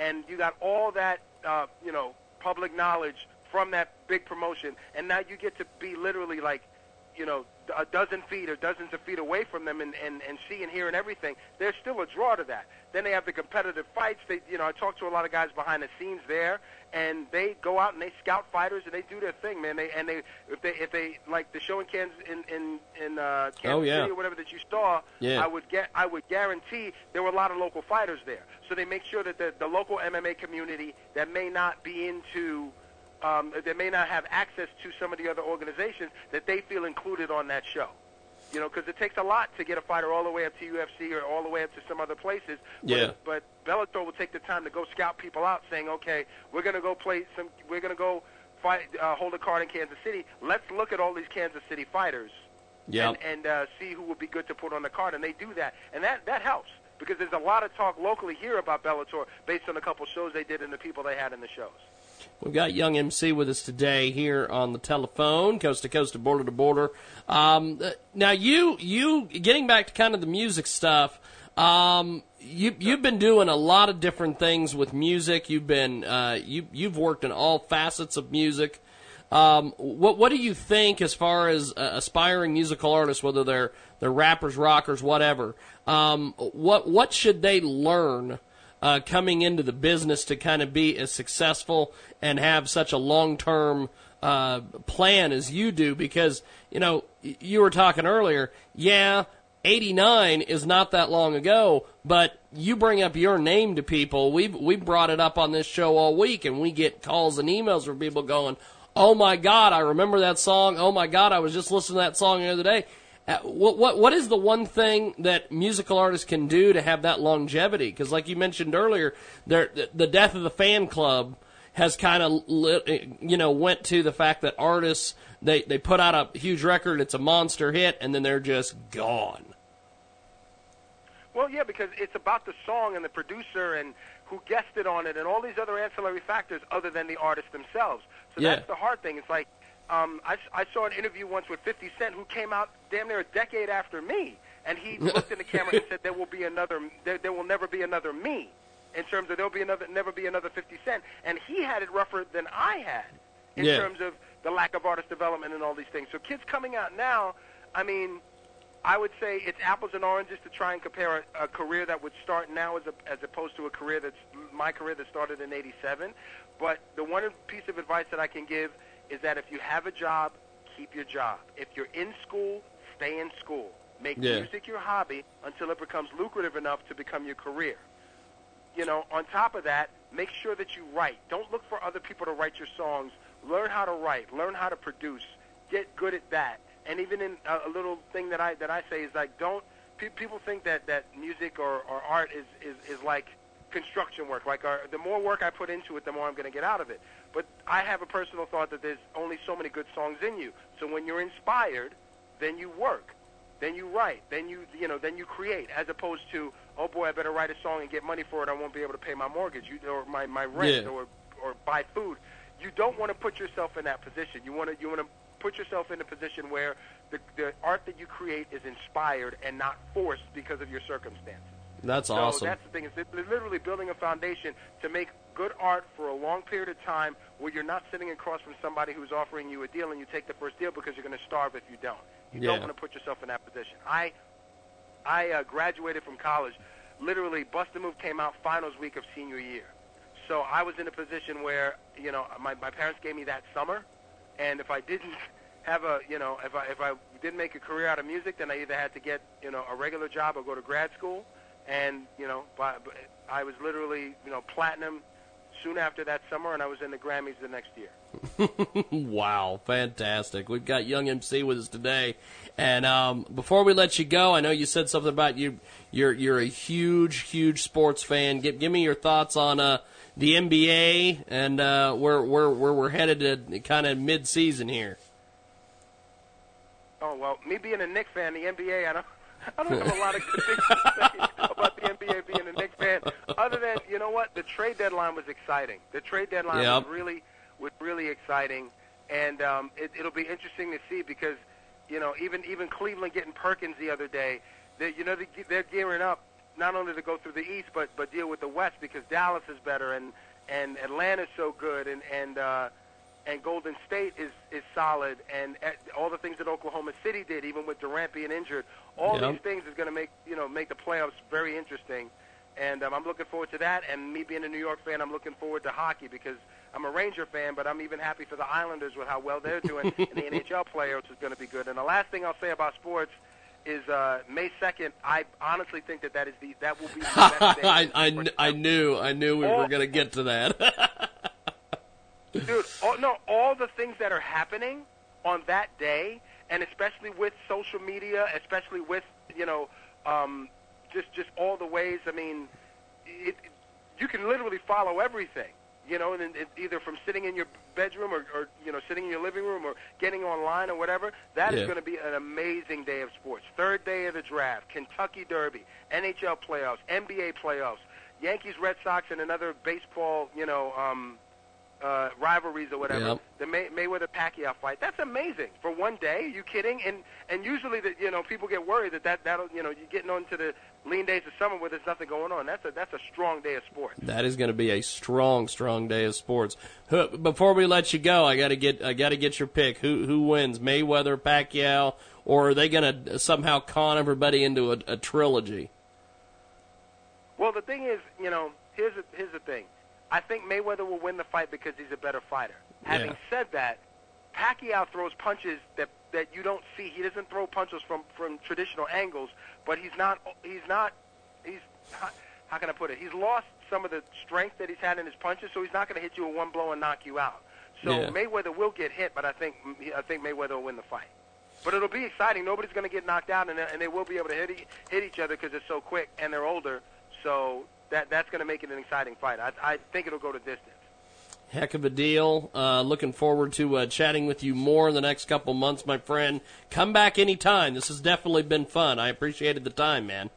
and you got all that uh, you know public knowledge from that big promotion, and now you get to be literally like you know a dozen feet or dozens of feet away from them and, and, and see and hear and everything, there's still a draw to that. Then they have the competitive fights. They, you know, I talk to a lot of guys behind the scenes there, and they go out and they scout fighters and they do their thing, man. They and they if they if they like the show in Kansas in in in uh, Kansas Oh, yeah. City or whatever that you saw, Yeah. I would get I would guarantee there were a lot of local fighters there. So they make sure that the the local MMA community that may not be into um, that may not have access to some of the other organizations that they feel included on that show. You know, because it takes a lot to get a fighter all the way up to UFC or all the way up to some other places. Yeah. But, but Bellator will take the time to go scout people out, saying, okay, we're going to go play some, we're going to go fight, uh, hold a card in Kansas City. Let's look at all these Kansas City fighters Yep. and, and uh, see who would be good to put on the card. And they do that, and that that helps because there's a lot of talk locally here about Bellator based on a couple shows they did and the people they had in the shows. We've got Young MC with us today here on the telephone, coast to coast, to border to border. Um, uh, now, you you getting back to kind of the music stuff. Um, you you've been doing a lot of different things with music. You've been uh, you you've worked in all facets of music. Um, what what do you think as far as uh, aspiring musical artists, whether they're they're rappers, rockers, whatever? Um, what what should they learn? Uh, coming into the business to kind of be as successful and have such a long term uh, plan as you do because you know you were talking earlier yeah 89 is not that long ago, but you bring up your name to people. We've we've brought it up on this show all week, and we get calls and emails from people going, "Oh my God, I remember that song. Oh my God, I was just listening to that song the other day." Uh, what what what is the one thing that musical artists can do to have that longevity? Because, like you mentioned earlier, there the, the death of the fan club has kind of you know went to the fact that artists they they put out a huge record, it's a monster hit, and then they're just gone. Well, yeah, because it's about the song and the producer and who guested on it and all these other ancillary factors other than the artists themselves. So Yeah. that's the hard thing. It's like um, I, I saw an interview once with 50 Cent who came out damn near a decade after me, and he looked in the camera and said, "There will be another. There, there will never be another me." In terms of there'll be another, never be another 50 Cent, and he had it rougher than I had in Yeah. terms of the lack of artist development and all these things. So kids coming out now, I mean, I would say it's apples and oranges to try and compare a, a career that would start now as, a, as opposed to a career that's my career that started in '87. But the one piece of advice that I can give is that if you have a job, keep your job. If you're in school, stay in school. Make Yeah. music your hobby until it becomes lucrative enough to become your career. You know, on top of that, make sure that you write. Don't look for other people to write your songs. Learn how to write. Learn how to produce. Get good at that. And even in a, a little thing that I that I say is like, don't. Pe- people think that that music or, or art is, is is like construction work. Like, our, the more work I put into it, the more I'm going to get out of it. But I have a personal thought that there's only so many good songs in you. So when you're inspired, then you work, then you write, then you you know then you create, as opposed to oh boy, I better write a song and get money for it. I won't be able to pay my mortgage you, or my my rent Yeah. or or buy food. You don't want to put yourself in that position. You want to you want to put yourself in a position where the the art that you create is inspired and not forced because of your circumstances. That's so awesome. that's the thing. Is li- literally building a foundation to make good art for a long period of time, where you're not sitting across from somebody who's offering you a deal and you take the first deal because you're going to starve if you don't. You Yeah. don't want to put yourself in that position. I I uh, graduated from college. Literally, Bust a Move came out finals week of senior year. So I was in a position where you know my my parents gave me that summer, and if I didn't have a you know if I if I didn't make a career out of music, then I either had to get you know a regular job or go to grad school, and you know I was literally you know platinum soon after that summer, and I was in the Grammys the next year. wow, fantastic. We've got Young MC with us today. And um, before we let you go, I know you said something about you you're you're a huge, huge sports fan. Give give me your thoughts on uh, the NBA and uh, where where where we're headed to kind of mid season here. Oh well, me being a Knicks fan, the NBA, I don't, I don't have a lot of good things to say about the NBA being a Knicks fan, other than you know what, the trade deadline was exciting. The trade deadline Yep. was really was really exciting, and um, it, it'll be interesting to see because you know even even Cleveland getting Perkins the other day, they you know they, they're gearing up not only to go through the East but but deal with the West because Dallas is better and and Atlanta's so good and and uh, and Golden State is is solid, and uh, all the things that Oklahoma City did, even with Durant being injured, all Yep. these things is going to make you know make the playoffs very interesting. And um, I'm looking forward to that. And me being a New York fan, I'm looking forward to hockey because I'm a Ranger fan, but I'm even happy for the Islanders with how well they're doing, and the NHL players is going to be good. And the last thing I'll say about sports is uh, May 2nd. I honestly think that that is the that will be the best day. I, I, I knew I knew we were going to get to that. Dude, all, no, all the things that are happening on that day, and especially with social media, especially with you know, um, just just all the ways. I mean, it, you can literally follow everything. You know, and it, either from sitting in your bedroom or, or you know sitting in your living room or getting online or whatever. That is Yeah. going to be an amazing day of sports. Third day of the draft, Kentucky Derby, NHL playoffs, NBA playoffs, Yankees, Red Sox, and another baseball. You know. Um, uh, rivalries or whatever. Yep. The May- Mayweather Pacquiao fight. That's amazing for one day. Are you kidding? And and usually that you know people get worried that that that'll you know you're getting on to the lean days of summer where there's nothing going on. That's a that's a strong day of sports. That is going to be a strong, strong day of sports. Before we let you go, I got to get I got to get your pick. Who who wins, Mayweather, Pacquiao, or are they going to somehow con everybody into a, a trilogy? Well, the thing is, you know, here's the, here's the thing. I think Mayweather will win the fight because he's a better fighter. Having Yeah. said that, Pacquiao throws punches that that you don't see. He doesn't throw punches from from traditional angles, but he's not he's not he's not, how can I put it? He's lost some of the strength that he's had in his punches, so he's not going to hit you with one blow and knock you out. So Yeah. Mayweather will get hit, but I think I think Mayweather will win the fight. But it'll be exciting. Nobody's going to get knocked out, and, and they will be able to hit hit each other because it's so quick and they're older. So that that's going to make it an exciting fight. I, I think it'll go to distance. Heck of a deal. Uh, looking forward to uh, chatting with you more in the next couple months, my friend. Come back anytime. This has definitely been fun. I appreciated the time, man.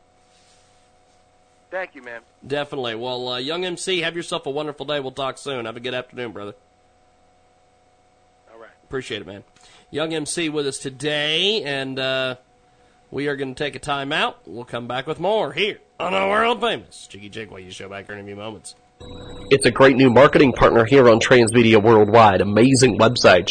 Thank you, man. Definitely. Well, uh, Young MC, have yourself a wonderful day. We'll talk soon. Have a good afternoon, brother. All right. Appreciate it, man. Young MC with us today, and uh, we are going to take a time out. We'll come back with more here on our world famous Jiggy Jaguar show back in a few moments. It's a great new marketing partner here on Transmedia Worldwide. Amazing website.